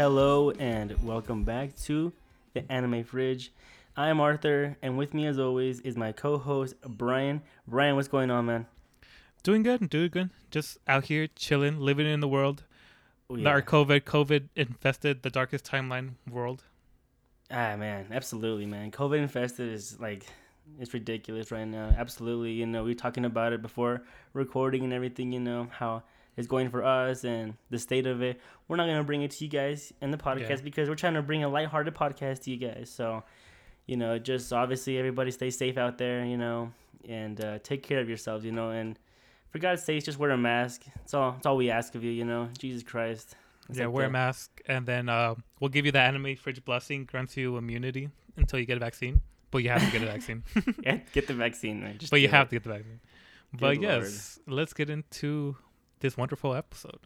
Hello and welcome back to the Anime Fridge. I'm Arthur, and with me, as always, is my co-host Brian. Brian, what's going on, man? Doing good, doing good. Just out here chilling, living in the world. Oh, The Our COVID, COVID infested, the darkest timeline world. Ah, man, absolutely, man. COVID infested is like it's ridiculous right now. Absolutely, you know, we were talking about it before recording and everything. You know how it's going for us and the state of it. We're not gonna bring it to you guys in the podcast Yeah. because we're trying to bring a lighthearted podcast to you guys. So, you know, just obviously everybody stay safe out there. You know, and uh, take care of yourselves. You know, and for God's sakes, just wear a mask. It's all. That's all we ask of you. You know, Jesus Christ. It's yeah, like wear a mask, and then uh, we'll give you the anime fridge blessing, grants you immunity until you get a vaccine. But you have to get a vaccine. Yeah, get the vaccine, man. Just but you do have to get the vaccine. But Lord. yes, let's get into this wonderful episode.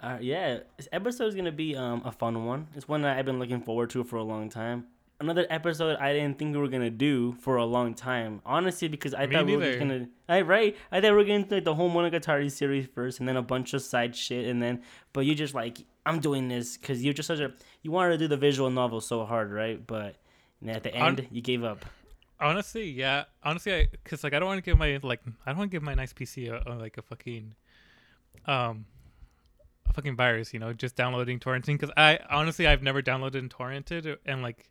Uh, yeah, this episode is gonna be um, a fun one. It's one that I've been looking forward to for a long time. Another episode I didn't think we were gonna do for a long time, honestly, because I Me thought we were just gonna. I right, I thought we were gonna do like the whole Monogatari series first, and then a bunch of side shit, and then. But you just like I'm doing this because you're just such a you wanted to do the visual novel so hard, right? But and at the end, you gave up. Honestly, yeah. Honestly, I because like I don't want to give my like I don't want to give my nice PC a, a, like a fucking um a fucking virus. You know, just downloading torrenting. Because I honestly I've never downloaded and torrented, and like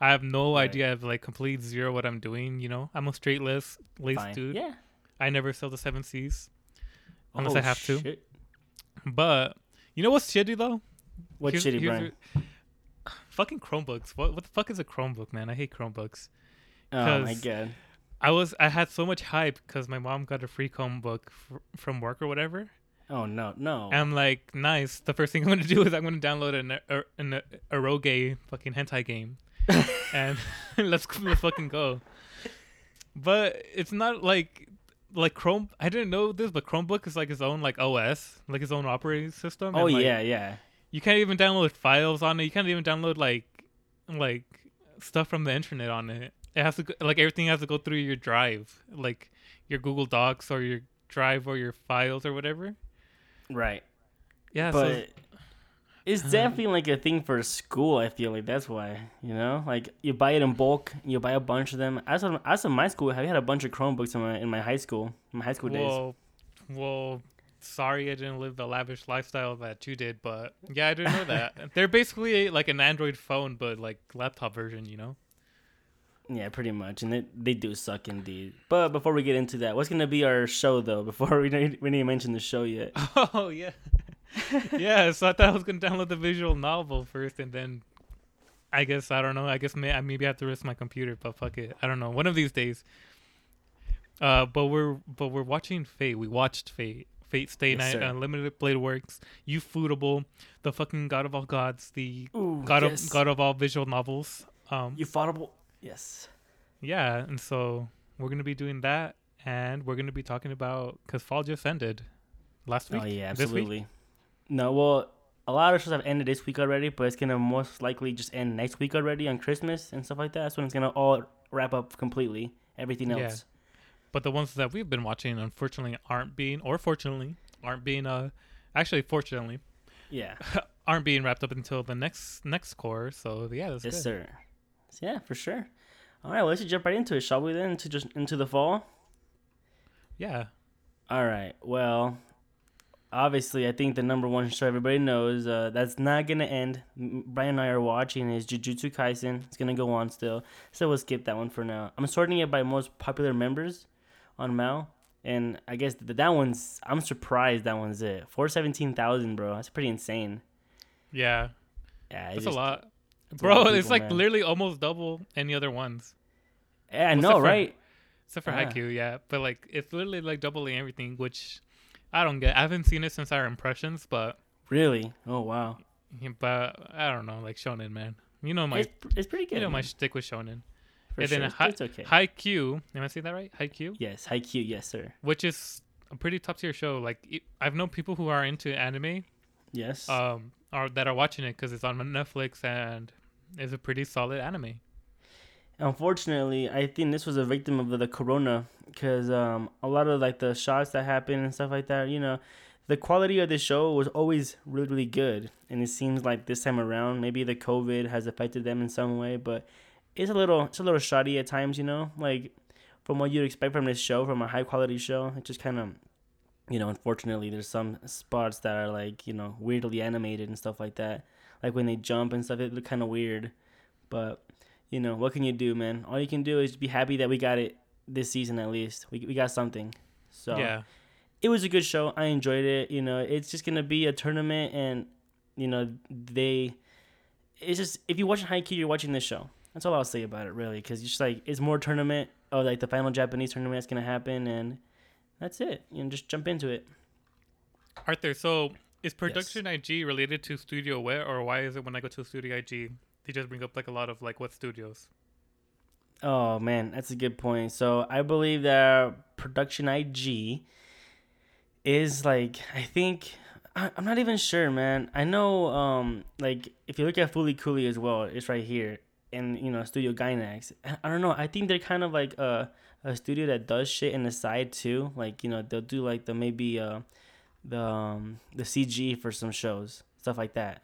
I have no Right. idea of like complete zero what I'm doing. You know, I'm a straight list lace Fine. dude. Yeah. I never sell the seven C's unless Oh, I have to. But you know what's shitty though? What Here's- shitty, here's Brian? your- Fucking Chromebooks. What what the fuck is a Chromebook, man? I hate Chromebooks. Oh my god. I was I had so much hype because my mom got a free Chromebook f- from work or whatever. Oh no, no. I'm like, nice. The first thing I'm gonna do is I'm gonna download an an eroge fucking hentai game, and let's let's fucking go. But it's not like like Chrome. I didn't know this, but Chromebook is like its own like OS, like its own operating system. oh and, like, yeah, yeah. You can't even download files on it. You can't even download like like stuff from the internet on it. It has to go, like everything has to go through your drive, like your Google Docs or your Drive or your files or whatever. Right. Yeah, but so it's uh-huh. definitely like a thing for school. I feel like that's why you know, like you buy it in bulk, you buy a bunch of them. I saw, I saw my school. I had a bunch of Chromebooks in my in my high school, in my high school days. well, well, sorry I didn't live the lavish lifestyle that you did, but yeah, I didn't know that. They're basically like an Android phone, but like laptop version, you know. Yeah, pretty much, and they they do suck indeed. But before we get into that, what's gonna be our show though? Before we need, we didn't mention the show yet. Oh yeah, yeah. So I thought I was gonna download the visual novel first, and then I guess I don't know. I guess may, I maybe have to risk my computer, but fuck it. I don't know. One of these days. Uh, but we're but we're watching Fate. We watched Fate. Fate Stay Yes, Night, sir. Unlimited Blade Works, Ufotable, the fucking God of all gods, the Ooh, God yes. of God of all visual novels. Um, Ufotable. Yes. yeah, and so we're gonna be doing that, and we're gonna be talking about because fall just ended last week. Oh yeah, absolutely. No, well, a lot of shows have ended this week already, but it's gonna most likely just end next week already on Christmas and stuff like that. That's when it's gonna all wrap up completely. Everything else. Yeah. But the ones that we've been watching, unfortunately, aren't being, or fortunately, aren't being, uh, actually, fortunately, Yeah. aren't being wrapped up until the next next cour. So yeah, that's Yes, good. sir. Yeah, for sure. All right, well, let's just jump right into it, shall we? Then into just into the fall. Yeah, All right. Well, obviously, I think the number one show everybody knows uh, that's not gonna end. Brian and I are watching is Jujutsu Kaisen. It's gonna go on still, so we'll skip that one for now. I'm sorting it by most popular members on Mal, and I guess that that one's. I'm surprised that one's it. Four seventeen thousand, bro. That's pretty insane. yeah, Yeah, it's that's just- a lot, bro. it's like man. literally almost double any other ones, Yeah, I What's know, fir- right? except for Ah. Haikyuu. Yeah, but like it's literally like doubling everything, which I don't get. I haven't seen it since our impressions, but Really? Oh wow. but I don't know, like Shonen man. You know my it's, it's pretty good. you know my man, shtick with Shonen. for and sure. then hi- it's okay. Haikyuu, am I saying that right? Haikyuu. yes, Haikyuu. Yes, sir. which is a pretty top tier show. Like it, I've known people who are into anime, Yes. um, are that are watching it because it's on Netflix and it's a pretty solid anime. Unfortunately, I think this was a victim of the, the corona because um, a lot of like the shots that happened and stuff like that, you know, the quality of the show was always really really good, and it seems like this time around maybe the COVID has affected them in some way, but it's a little it's a little shoddy at times, you know, like from what you'd expect from this show, from a high quality show. It just kind of, you know, unfortunately, there's some spots that are like you know weirdly animated and stuff like that. Like when they jump and stuff, it look kind of weird. But you know, what can you do, man? All you can do is be happy that we got it this season at least. We we got something. So yeah, it was a good show. I enjoyed it. You know, it's just gonna be a tournament, and you know they. It's just if you watch Haikyuu, you're watching this show. That's all I'll say about it, really, because it's just like it's more tournament. Oh, like the final Japanese tournament that's gonna happen, and that's it. You know, just jump into it. Arthur. So is production IG related to Studio Where, or why is it when I go to Studio IG, they just bring up like a lot of like what studios? Oh man, that's a good point. So I believe that production IG is like I think I, am not even sure, man. I know um like if you look at Fooly Cooly as well, it's right here, and you know Studio Gainax. I don't know. I think they're kind of like a a studio that does shit in the side too. Like you know they'll do like the maybe uh the um, the CG for some shows, stuff like that.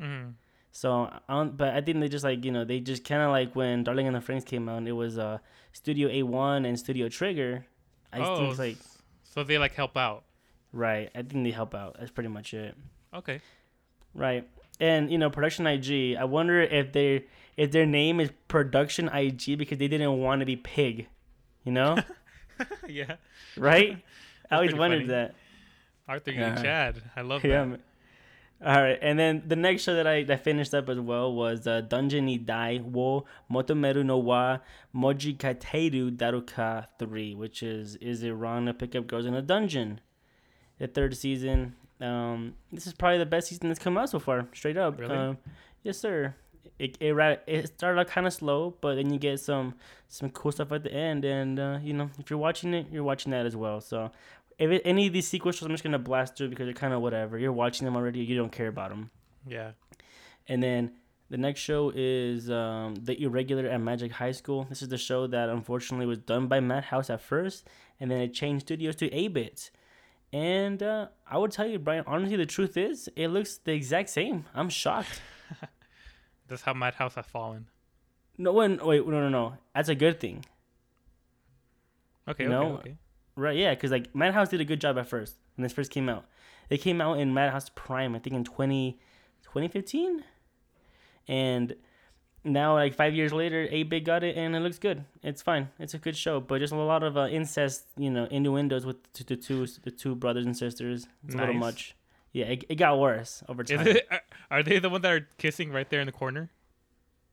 Mm-hmm. So, I don't, but I think they just like you know they just kind of like when Darling in the Franxx came out, it was uh Studio A One and Studio Trigger. I oh, think like so they like help out. Right, I think they help out. That's pretty much it. Okay. Right, and you know Production IG. I wonder if they if their name is Production IG because they didn't want to be Pig. You know. yeah. Right. I always wondered funny. that. Arthur, you Chad. I love that. Yeah. All right, and then the next show that I that finished up as well was uh, Dungeon ni Dai wo Motomeru no wa Moji Kateru Daruka 3, which is is it wrong to pick up girls in a dungeon? The third season. Um, this is probably the best season that's come out so far, straight up. Really? Um, yes, sir. It, it it started out kind of slow, but then you get some some cool stuff at the end, and uh, you know if you're watching it, you're watching that as well. So if it, any of these sequels, I'm just gonna blast through because they're kind of whatever. You're watching them already. You don't care about them. Yeah. And then the next show is um, the Irregular at Magic High School. This is the show that unfortunately was done by Madhouse at first, and then it changed studios to 8-Bit. And uh, I would tell you, Brian. Honestly, the truth is, it looks the exact same. I'm shocked. That's how Madhouse has fallen. No one. Wait, no, no, no. That's a good thing. Okay. No. Okay, okay. Right, yeah, because like Madhouse did a good job at first when this first came out. They came out in Madhouse Prime, I think in 20, 2015, and now like five years later, 8-Bit got it and it looks good. It's fine. It's a good show, but just a lot of uh, incest, you know, innuendos with the, the two the two brothers and sisters. It's nice. a little much. Yeah, it, it got worse over time. It, are they the ones that are kissing right there in the corner?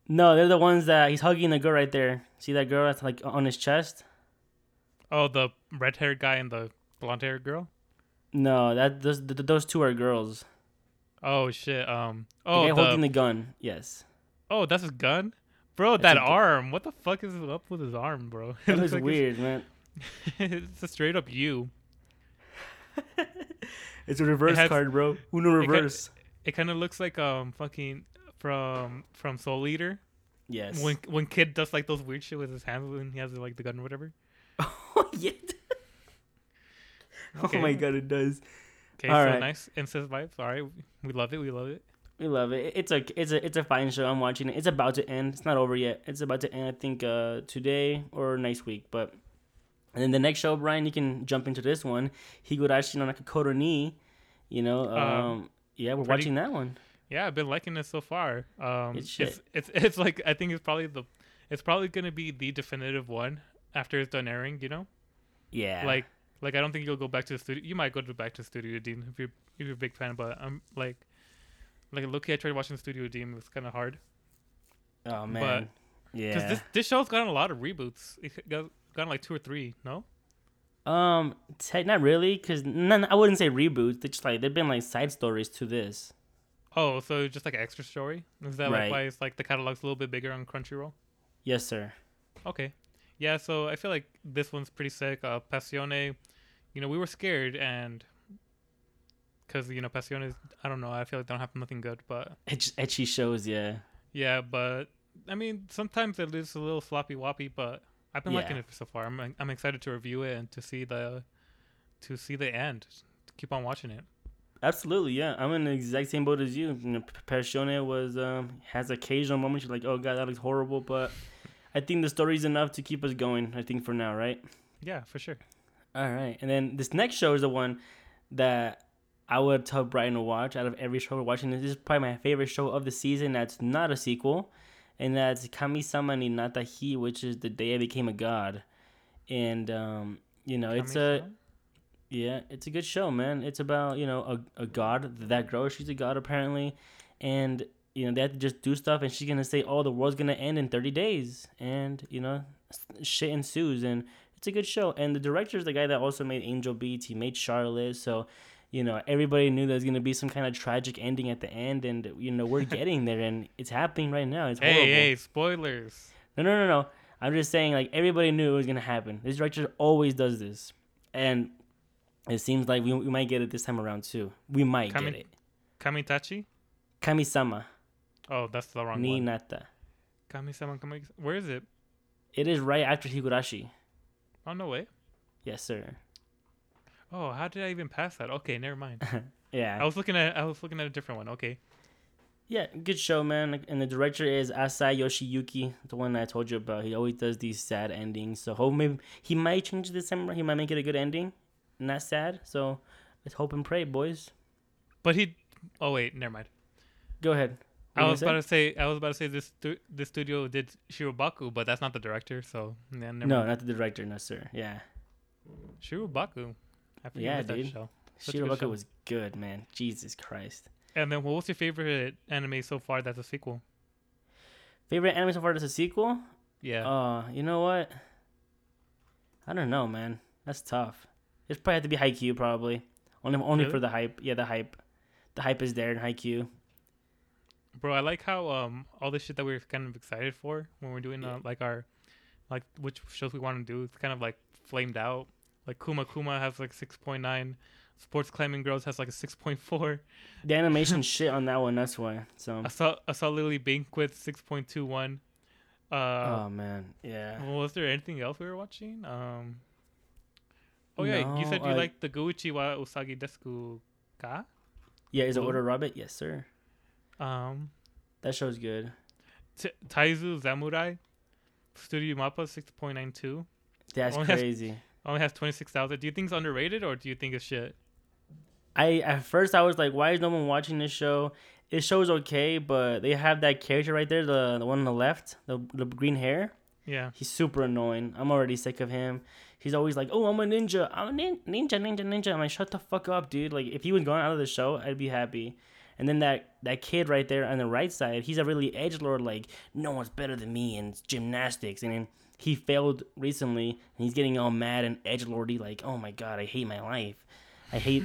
No, they're the ones that he's hugging the girl right there. See that girl that's like on his chest? Oh, the red haired guy and the blonde haired girl. No, that those those two are girls. Oh shit. Um. Oh, the guy the... holding the gun. Yes. Oh, that's his gun, bro. That's that arm. What the fuck is up with his arm, bro? It looks like weird, man. it's a straight up U. it's a reverse it has, card, bro. Uno reverse. It, kind of looks like um fucking from from Soul Eater. Yes. When when kid does like those weird shit with his hands when he has like the gun or whatever. Oh yeah. Okay. Oh my god, it does. Okay, All so right. nice incest vibes. All right, we love it. We love it. We love it. It's a it's a it's a fine show. I'm watching it. It's about to end. It's not over yet. It's about to end. I think uh, today or next week. But and then the next show, Brian, you can jump into this one. Higurashi no Naku Koro ni. You know, um, um, yeah, we're pretty, watching that one. Yeah, I've been liking it so far. Um, it's, it's it's it's like I think it's probably the it's probably gonna be the definitive one after it's done airing. You know. Yeah. Like like I don't think you'll go back to the studio. You might go to back to Studio Deen if you're if you're a big fan, but I'm like like look, I tried watching Studio Deen. It was kind of hard. Oh man. But, yeah. Because this this show's gotten a lot of reboots. It got gotten like two or three. No. Um, te- not really, cause none. I wouldn't say reboots. They just like they've been like side stories to this. Oh, so just like an extra story? Is that right. like why it's like the catalog's a little bit bigger on Crunchyroll? Yes, sir. Okay, yeah, so I feel like this one's pretty sick. Uh, Passione, you know, we were scared and because you know Passione, is I don't know, I feel like they don't have nothing good, but Etch, ecchi shows, yeah. Yeah, but I mean, sometimes it is a little sloppy woppy, but I've been yeah. liking it so far. I'm I'm excited to review it and to see the to see the end keep on watching it. Absolutely, yeah. I'm in the exact same boat as you. you know, Passione was um, has occasional moments you're like, oh god, that looks horrible, but I think the story's enough to keep us going. I think for now, right? Yeah, for sure. All right, and then this next show is the one that I would tell Brian to watch. Out of every show we're watching, this is probably my favorite show of the season. That's not a sequel, and that's Kami-sama ni Natta Hi, which is the day I became a god. And um, you know, it's a yeah, it's a good show, man. It's about you know a, a god that girl. She's a god apparently, and you know they have to just do stuff, and she's gonna say, "Oh, the world's gonna end in 30 days," and you know shit ensues, and it's a good show. And the director is the guy that also made Angel Beats. He made Charlotte, so you know everybody knew there's gonna be some kind of tragic ending at the end, and you know we're getting there, and it's happening right now. It's horrible. Hey, hey, spoilers. No, no, no, no. I'm just saying, like everybody knew it was gonna happen. This director always does this, and it seems like we, we might get it this time around too. We might Kami- get it. Kamitachi? Kami-sama Oh, that's the wrong ni one. nata. Kami-sama, Kami. Where is it? It is right after Higurashi. Oh no way. Yes, sir. Oh, how did I even pass that? Okay, never mind. Yeah. I was looking at I was looking at a different one. Okay. yeah, good show, man. And the director is Asai Yoshiyuki, the one I told you about. He always does these sad endings. So hope maybe he might change this time. He might make it a good ending, not sad. So let's hope and pray, boys. But he Oh wait, never mind. Go ahead. I was about gonna say I was about to say this stu- this studio did Shirobako, but that's not the director, so yeah, no, mind. not the director, no, sir. Yeah. Shirobako. I Yeah, that dude. show. Such a good was good, man. Jesus Christ. And then what was your favorite anime so far that's a sequel? Favorite anime so far that's a sequel? Yeah. Uh, you know what? I don't know, man. That's tough. It's probably had to be Haikyuu, probably. Only, only Really? for the hype. Yeah, the hype. The hype is there in Haikyuu. Bro, I like how um all the shit that we are kind of excited for when we're doing uh, like our like which shows we want to do. It's kind of like flamed out. Like Kuma Kuma has like six point nine. Sports Climbing Girls has like a six point four. The animation shit on that one. That's why. So. I saw I saw Lily Bink with six point two one. Uh, oh man, yeah. well, was there anything else we were watching? Um. Oh yeah, you said you uh, liked the Guichi wa Usagi Desu ka? Yeah, is it Order Rabbit? Yes, sir. Um, That show's good. T- Taiso Samurai, Studio Mappa six point nine two. That's Only has- crazy. Only has twenty six thousand. Do you think it's underrated or do you think it's shit? I at first I was like, why is no one watching this show? It show's okay, but they have that character right there, the the one on the left, the the green hair. Yeah. He's super annoying. I'm already sick of him. He's always like, "Oh, I'm a ninja. I'm a nin- ninja, ninja, ninja." I'm like, "Shut the fuck up, dude!" Like, if he was gone out of the show, I'd be happy. And then that that kid right there on the right side, he's a really edge lord. Like, no one's better than me in gymnastics. And then he failed recently, and he's getting all mad and edge lordy. Like, oh my god, I hate my life. I hate.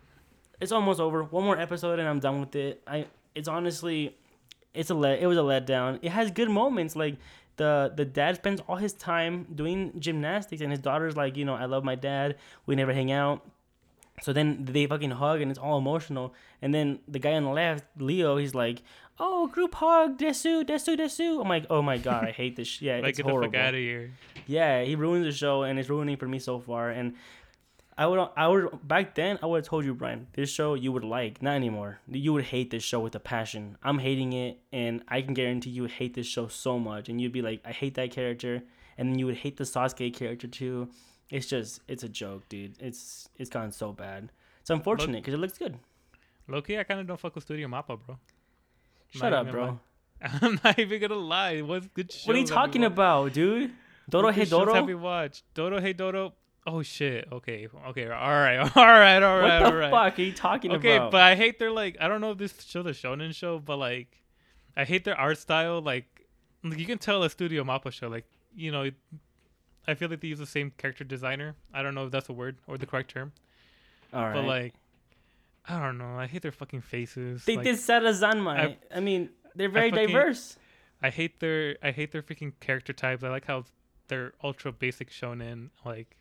it's almost over. One more episode, and I'm done with it. I. It's honestly, it's a let. It was a letdown. It has good moments, like the the dad spends all his time doing gymnastics and his daughter's like you know i love my dad we never hang out so then they fucking hug and it's all emotional and then the guy on the left leo he's like oh group hug desu desu desu i'm like oh my god i hate this sh- yeah like it's get horrible the fuck out of here. yeah he ruins the show and it's ruining for me so far and I would, I would back then. I would have told you, Brian, this show you would like, not anymore. You would hate this show with a passion. I'm hating it, and I can guarantee you would hate this show so much, and you'd be like, I hate that character, and then you would hate the Sasuke character too. It's just, it's a joke, dude. It's, it's gone so bad. It's unfortunate because it looks good. Loki, I kind of don't fuck with Studio Mappa, bro. Shut Not up, bro. lie. I'm not even gonna lie. It was good shows. What are you talking about, dude? Dodo Hey shows Have Dodo. we watched Dorohedoro? Oh shit. Okay. Okay. All right. All right. All right. What all the right. fuck are you talking Okay, about? but I hate their like. I don't know if this show's a shonen show, but like, I hate their art style. Like, like you can tell a Studio Mappa show. Like, you know, I feel like they use the same character designer. I don't know if that's a word or the correct term, All right. but like, I don't know. I hate their fucking faces. they like, did Sarazanmai. I, I- mean, they're very fucking- diverse. I hate their. I hate their freaking character types. I like how they're ultra basic shonen. Like,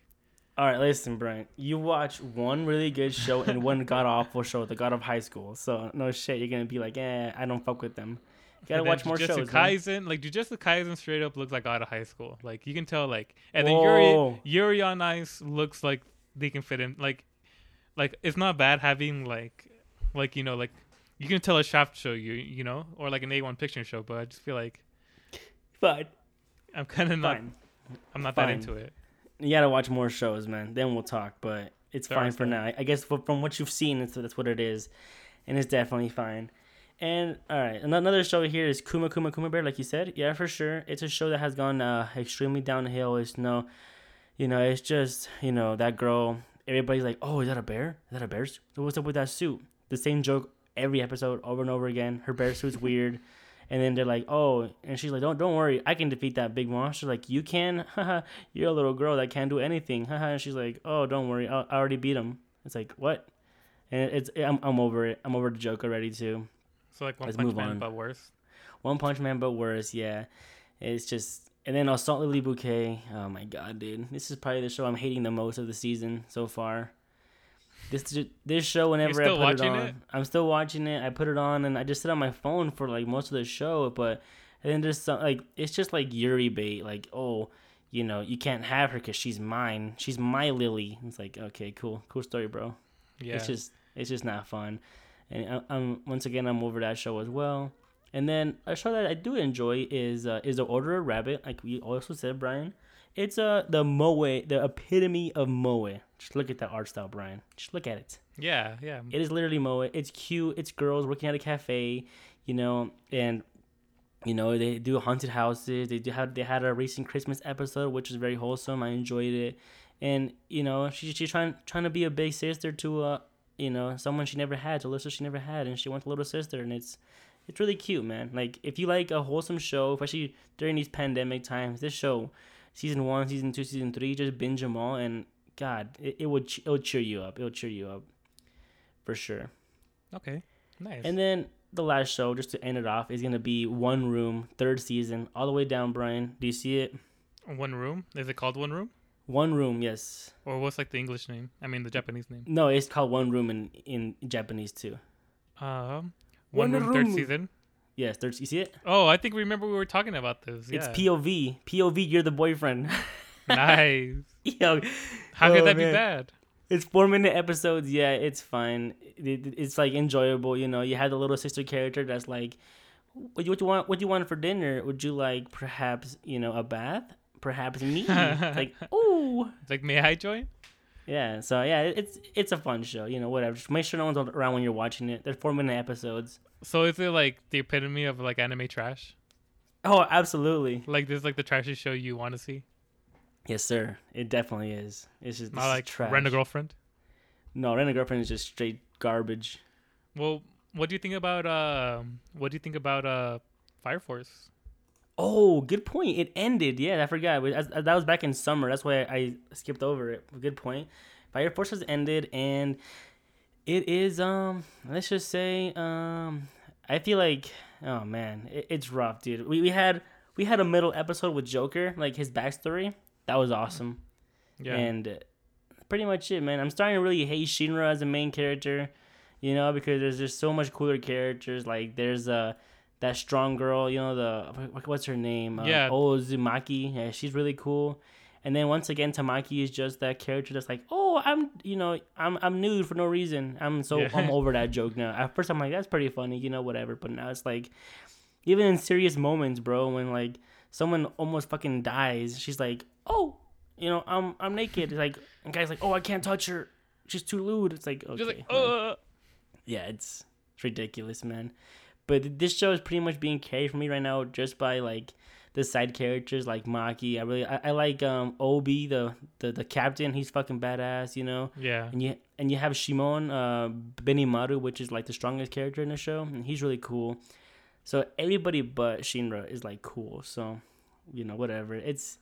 All right, listen, Brian. You watch one really good show and one god awful show, The God of High School. So no shit, you're gonna be like, eh, I don't fuck with them. You gotta watch more Jujutsu shows. man. Kaisen, like Jujutsu Kaisen, straight up looks like out of high school. Like you can tell, like, and then Yuri Yuri on Ice looks like they can fit in. Like, like it's not bad having like like you know like you can tell a shaft show you you know or like an A1 picture show, but I just feel like Fine. I'm kind of not I'm not Fine. that into it. You gotta watch more shows, man. Then we'll talk. But it's fine for now. I- I guess from what you've seen, that's what it is, and it's definitely fine. And all right, another show here is Kuma Kuma Kuma Bear, like you said. Yeah, for sure. It's a show that has gone uh, extremely downhill. It's no, you know, it's just you know that girl. Everybody's like, oh, is that a bear? Is that a bear? suit? What's up with that suit? The same joke every episode over and over again. Her bear suit's weird. And then they're like, "Oh," and she's like, "Don't, don't worry, I can defeat that big monster." Like, you can, haha. You're a little girl that can't do anything, haha. And she's like, "Oh, don't worry, I already beat him." It's like, what? And it's, I'm, I'm over it. I'm over the joke already too. So like One Let's Punch Man, on. but worse. One Punch Man, but worse. Yeah, it's just. And then Assault Lily Bouquet. Oh my god, dude, this is probably the show I'm hating the most of the season so far. This this show, whenever I put it on, it? I'm still watching it. I put it on, and I just sit on my phone for like most of the show. But and then there's some like it's just like Yuri bait. Like, oh, you know, you can't have her because she's mine. She's my Lily. It's like, okay, cool, cool story, bro. Yeah. It's just it's just not fun. And I, I'm once again I'm over that show as well. And then a show that I do enjoy is uh, is the Order of Rabbit, like we also said, Brian. It's uh the moe, the epitome of moe. Just look at that art style, Brian. Just look at it. yeah, yeah. It is literally moe. It's cute. It's girls working at a cafe, you know, and you know they do haunted houses. They do have they had a recent Christmas episode, which is very wholesome. I enjoyed it, and you know she she's trying trying to be a big sister to uh you know someone she never had, to Alyssa she never had, and she wants a little sister, and it's it's really cute, man. Like if you like a wholesome show, especially during these pandemic times, this show, season one, season two, season three, just binge them all, and God, it, it would it would cheer you up. It would cheer you up, for sure. Okay. Nice. And then the last show, just to end it off, is gonna be One Room, third season, all the way down. Brian, do you see it? One Room? Is it called One Room? One Room, yes. Or what's like the English name? I mean the Japanese name. No, it's called One Room in in Japanese too. Um One One Room third season. Yes, third. You see it? Oh, I think we remember we were talking about this. It's Yeah. POV. POV. You're the boyfriend. nice. Yo, How Oh, could that man. be bad? It's four minute episodes. Yeah, it's fine. It, it's like enjoyable. You know, you have the little sister character that's like, what do you, what you want? What do you want for dinner? Would you like perhaps you know a bath? Perhaps me? It's like, ooh, It's like, may I join? yeah. So yeah, it's it's a fun show. You know, whatever. Just make sure no one's around when you're watching it. They're four minute episodes. So is it like the epitome of like anime trash? Oh, absolutely. Like this is like the trashy show you want to see? Yes, sir. It definitely is. It's just Not this is like trash. Rent a Girlfriend? No, rent a girlfriend is just straight garbage. Well, what do you think about uh, what do you think about uh Fire Force? Oh, good point. It ended. Yeah, I forgot. We- as- as- That was back in summer. That's why I skipped over it. Good point. Fire Force has ended, and it is um. Let's just say um. I feel like oh man, it, it's rough, dude. We we had we had a middle episode with Joker, like his backstory. That was awesome. Yeah. And pretty much it, man. I'm starting to really hate Shinra as a main character, you know, because there's just so much cooler characters. Like there's uh that strong girl, you know, the what's her name? Uh, Yeah. Ozumaki. Yeah, she's really cool. And then once again, Tamaki is just that character that's like, oh, I'm, you know, I'm, I'm nude for no reason. I'm so, Yeah. I'm over that joke now. At first, I'm like, that's pretty funny, you know, whatever. But now it's like, even in serious moments, bro, when like someone almost fucking dies, she's like, oh, you know, I'm, I'm naked. It's like, and guy's like, oh, I can't touch her. She's too lewd. It's like, okay, like, uh, yeah, it's, it's ridiculous, man. But this show is pretty much being carried for me right now just by like the side characters like Maki. I really I, I like um Obi the, the the captain. He's fucking badass, you know. yeah. And you and you have Shinmon uh Benimaru, which is like the strongest character in the show, and he's really cool. So everybody but Shinra is like cool. So you know whatever. It's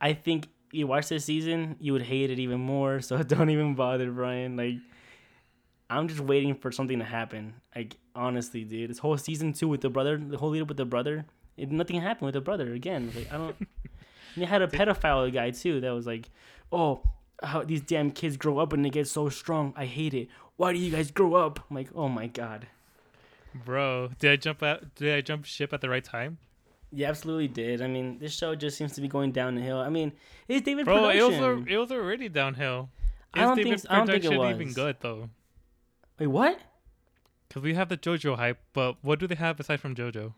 I think you watch this season, you would hate it even more. So don't even bother, Brian. Like I'm just waiting for something to happen. Like honestly, dude, this whole season two with the brother, the whole lead up with the brother, it, nothing happened with the brother again. Like I don't. and you had a pedophile guy too that was like, "Oh, how these damn kids grow up and they get so strong. I hate it. Why do you guys grow up?" I'm like, "Oh my god." Bro, did I jump out did I jump ship at the right time? You absolutely did. I mean, this show just seems to be going downhill. I mean, it's David Bro, it was production. it was already downhill. I don't David think. I don't think it production was. even good though? Wait, what? Because we have the JoJo hype, but what do they have aside from JoJo?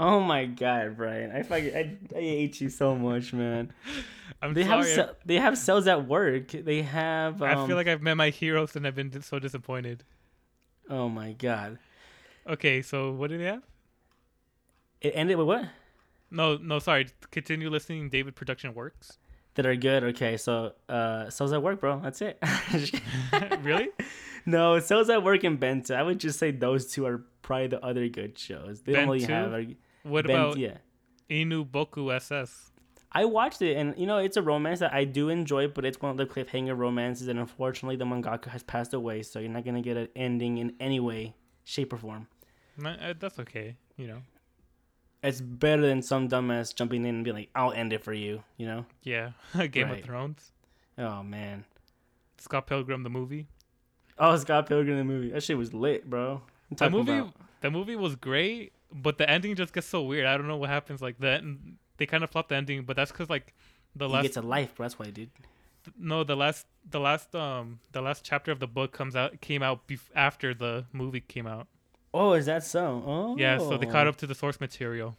Oh my god, Brian! I fucking I, I hate you so much, man. I'm They have sorry. ce- they have cells at work. They have. Um, I feel like I've met my heroes and I've been so disappointed. Oh my god! Okay, so what do they have? It ended with what? No, no, sorry. Continue listening. David Production Works. That are good. Okay, so uh, cells at work, bro. That's it. really? No, cells at work and Bento. I would just say those two are probably the other good shows. They don't really Bento? have. A, What Ben- about yeah? Inu Boku SS? I watched it, and you know it's a romance that I do enjoy, but it's one of the cliffhanger romances, and unfortunately the mangaka has passed away, so you're not gonna get an ending in any way, shape, or form. Uh, That's okay. You know. It's better than some dumbass jumping in and being like, "I'll end it for you," you know? Yeah. Game Right. of Thrones. Oh man. Scott Pilgrim the movie. Oh, Scott Pilgrim the movie. That shit was lit, bro. The movie. about- The movie was great, but the ending just gets so weird. I don't know what happens. Like that, they kind of flopped the ending, but that's because like the he last gets a life, bro. That's why, dude. no the last the last um the last chapter of the book comes out came out bef- after the movie came out. Oh, is that so? Oh, Yeah, so they caught up to the source material.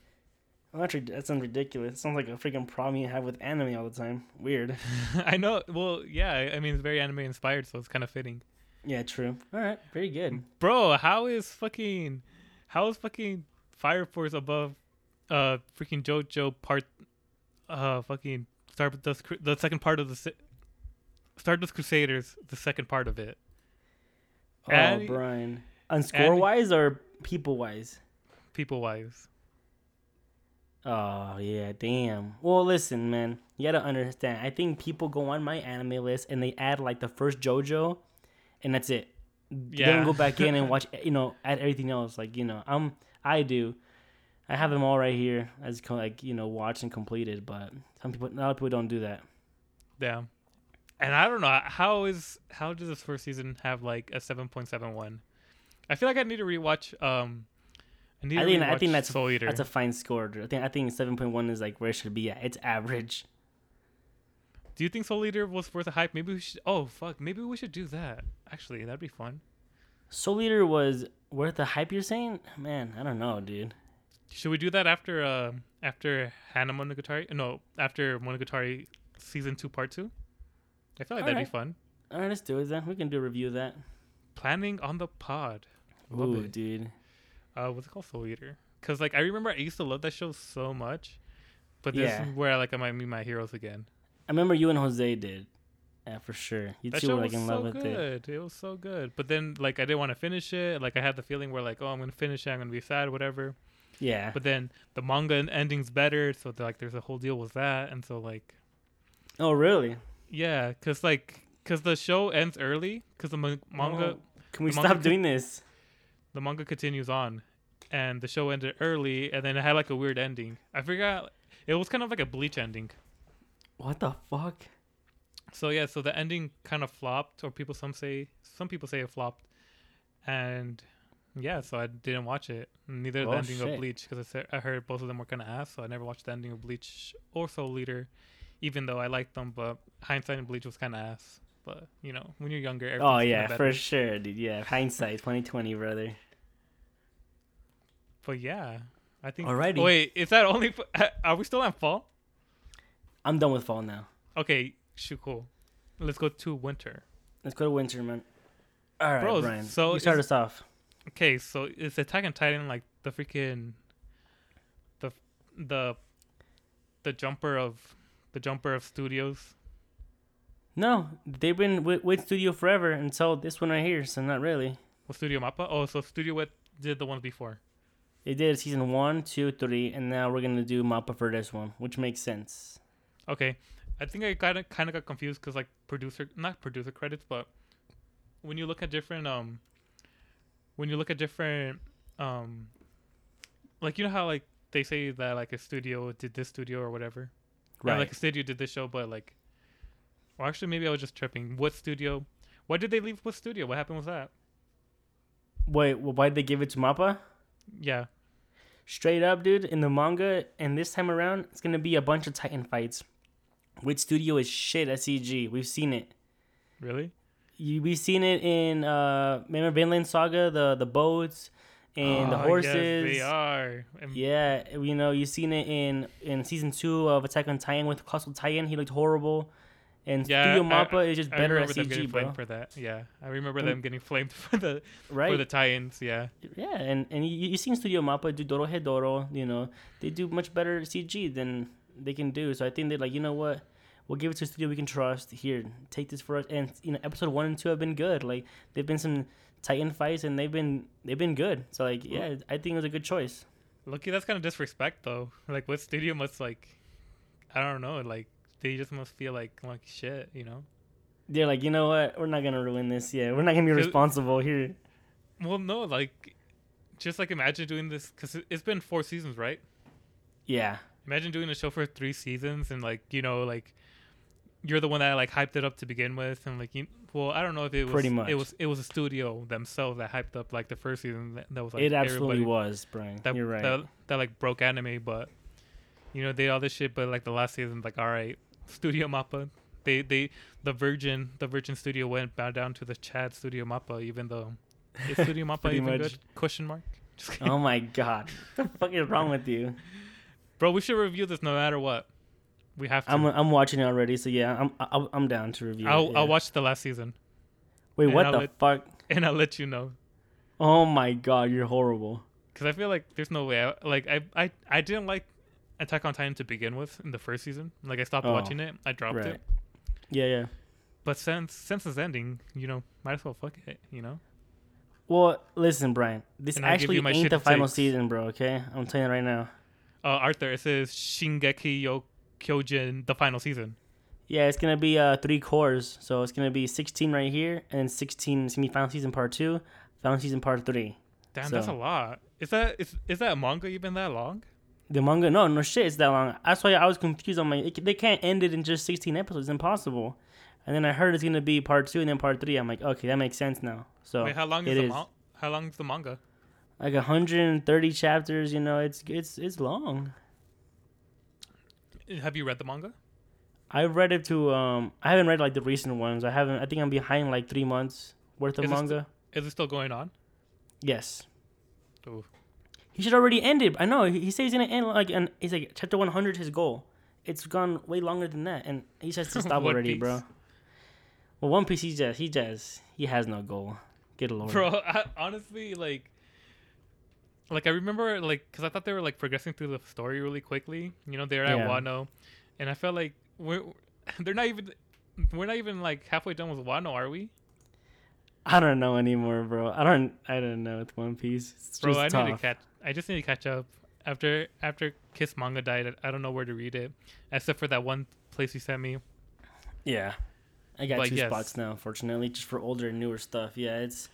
Oh, that sounds ridiculous. It sounds like a freaking problem you have with anime all the time. Weird. I know. Well, yeah. I mean, it's very anime inspired, so it's kind of fitting. Yeah, true. All right, pretty good. Bro, how is fucking how is fucking Fire Force above uh freaking JoJo part uh fucking Stardust the second part of the Stardust Crusaders the second part of it. Oh, And- Brian. On score wise or people wise? People wise. Oh yeah, damn. Well, listen, man, you gotta understand. I think people go on my anime list and they add like the first JoJo, and that's it. They Yeah. don't go back in and watch, you know, add everything else. Like you know, I'm I do. I have them all right here as like you know watched and completed, but some people, a lot of people don't do that. Yeah. And I don't know how is how does this first season have like a seven point seven one? I feel like I need to rewatch um I need I to think rewatch I think that's Soul Eater. that's a fine score. I think I think seven point one is like where it should be at. It's average. Do you think Soul Eater was worth the hype? Maybe we should oh fuck, maybe we should do that. Actually, that'd be fun. Soul Eater was worth the hype. You're saying, man, I don't know, dude. Should we do that after uh after Hana Monogatari? No, after Monogatari season two, part two. I feel like that'd Alright. be fun. All right, let's do it then. We can do a review of that. Planning on the pod. Love Ooh, it. dude. Uh, what's it called? Soul Eater. Cause like I remember I used to love that show so much, but this Yeah. is where like I might meet my heroes again. I remember you and Jose did. Yeah, for sure. You That two were like in so love with it. good. It was so good. But then like I didn't want to finish it. Like I had the feeling where like oh I'm gonna finish it. I'm gonna be sad, whatever. Yeah. But then the manga ending's better, so like there's a whole deal with that, and so like oh, really? yeah, cause like cause the show ends early, cause the ma- manga Oh, Can we manga stop doing this? the manga continues on, and the show ended early, and then it had like a weird ending. I forgot. It was kind of like a bleach ending. What the fuck? So yeah, so the ending kind of flopped, or people some say some people say it flopped, and yeah, so I didn't watch it. Neither the Oh, ending shit. of Bleach because I, said- I heard both of them were kind of ass, so I never watched the ending of Bleach or Soul Eater, even though I liked them. But hindsight in Bleach was kind of ass. But you know, when you're younger, Oh yeah, for sure, dude. Yeah, hindsight, twenty twenty, brother. But yeah, I think. Alrighty. Wait, is that only? Are we still on fall? I'm done with fall now. Okay, shoot, cool. Let's go to winter. Let's go to winter, man. All right, Bro, Brian. so you start us off. Okay, so is Attack on Titan like the freaking the the the jumper of the jumper of studios? No, they've been with, with Studio forever until this one right here, so not really. Well, Studio Mappa. Oh, so Studio Wit did the ones before? They did season one, two, three, and now we're gonna do Mappa for this one, which makes sense. Okay, I think I got kind of got confused because like producer, not producer credits, but when you look at different um, when you look at different um, like you know how like they say that like a studio did this studio or whatever. Or, Right. like a studio did this show, but like, well, actually, maybe I was just tripping. What studio? Why did they leave Wit Studio? What happened with that? Wait, well, why'd they give it to Mappa? Yeah. Straight up, dude, in the manga, and this time around, it's gonna be a bunch of Titan fights. Which studio is shit at CG? We've seen it. Really? you we seen it in uh remember Vinland Saga the the boats and the Oh, horses. Yes, they are. And Yeah, you know, you've seen it in in season two of Attack on Titan with Castle Titan. He looked horrible, and Yeah, Studio I- Mappa is just I better at remember them getting CG, flamed bro. for that. Yeah, I remember them getting flamed for the Right? for the tie-ins. Yeah, yeah, and and you you seen Studio Mappa do Doro Hedoro. You know, they do much better CG than they can do. So I think they're like, you know what, we'll give it to a studio we can trust. Here, take this for us. And you know, episode one and two have been good. Like they've been some Titan fights, and they've been they've been good. So like, yeah, I think it was a good choice. lucky that's kind of disrespect though. Like, Wit Studio must like, I don't know. Like, they just must feel like like shit, you know. They're like, you know what, we're not gonna ruin this. Yeah, we're not gonna be responsible here. Well, no, like, just like imagine doing this because it's been four seasons, right? Yeah. Imagine doing a show for three seasons and like you know like you're the one that like hyped it up to begin with and like you well I don't know if it was Pretty much. it was it was a studio themselves that hyped up like the first season that, that was like it absolutely was, Brian. that, You're right. that, that like broke anime but you know they did all this shit but like the last season like all right Studio Mappa they they the Virgin the Virgin Studio went down to the Chad Studio Mappa even though is Studio Mappa even much. good question mark oh my god, what the fuck is wrong with you? Bro we should review this no matter what we have to I'm I'm watching it already, so yeah, I'm I'm, I'm down to review. I'll it, I'll watch the last season Wait, what I'll the let- fuck? and I'll let you know Oh my god, you're horrible. because I feel like there's no way. I, like I, I I didn't like Attack on Titan to begin with in the first season. Like I stopped Oh, watching it. I dropped right. it. Yeah, yeah. But since since it's ending, you know, might as well fuck it. You know. Well, listen, Brian. This And actually ain't the final takes. season, bro. Okay, I'm telling you right now. Uh, Arthur, it says Shingeki no Kyojin, the final season. Yeah, it's gonna be uh three cours, so it's gonna be 16 right here, and then 16 is gonna be final season part two, final season part three. Damn, that's a lot. Is that is is that manga even that long? The manga, no, no shit, it's that long. That's why I was confused. I'm like, it, they can't end it in just 16 episodes. It's impossible. And then I heard it's gonna be part two and then part three. I'm like, okay, that makes sense now. So Wait, how long is the is. ma- how long is the manga? Like 130 chapters. You know, it's it's it's long. Have you read the manga? I've read it to um. I haven't read like the recent ones. I haven't. I think I'm behind like three months worth of Is it sti- manga. Is it still going on? yes. Ooh. He should already end it. I know. He, he says he's gonna end like and he's like chapter 100 his goal. It's gone way longer than that, and he says to stop already, Piece. bro. Well, One Piece, he just he just he has no goal. Good lord. bro I, honestly like like i remember like because i thought they were like progressing through the story really quickly you know they're at Yeah. wano and i felt like we're they're not even we're not even like halfway done with wano are we I don't know anymore, bro. I don't. I don't know with One Piece. It's bro i tough. need to catch i just need to catch up after after kiss manga died i don't know where to read it except for that one place you sent me Yeah, I got But two yes. spots now. Fortunately, just for older and newer stuff. Yeah, it's.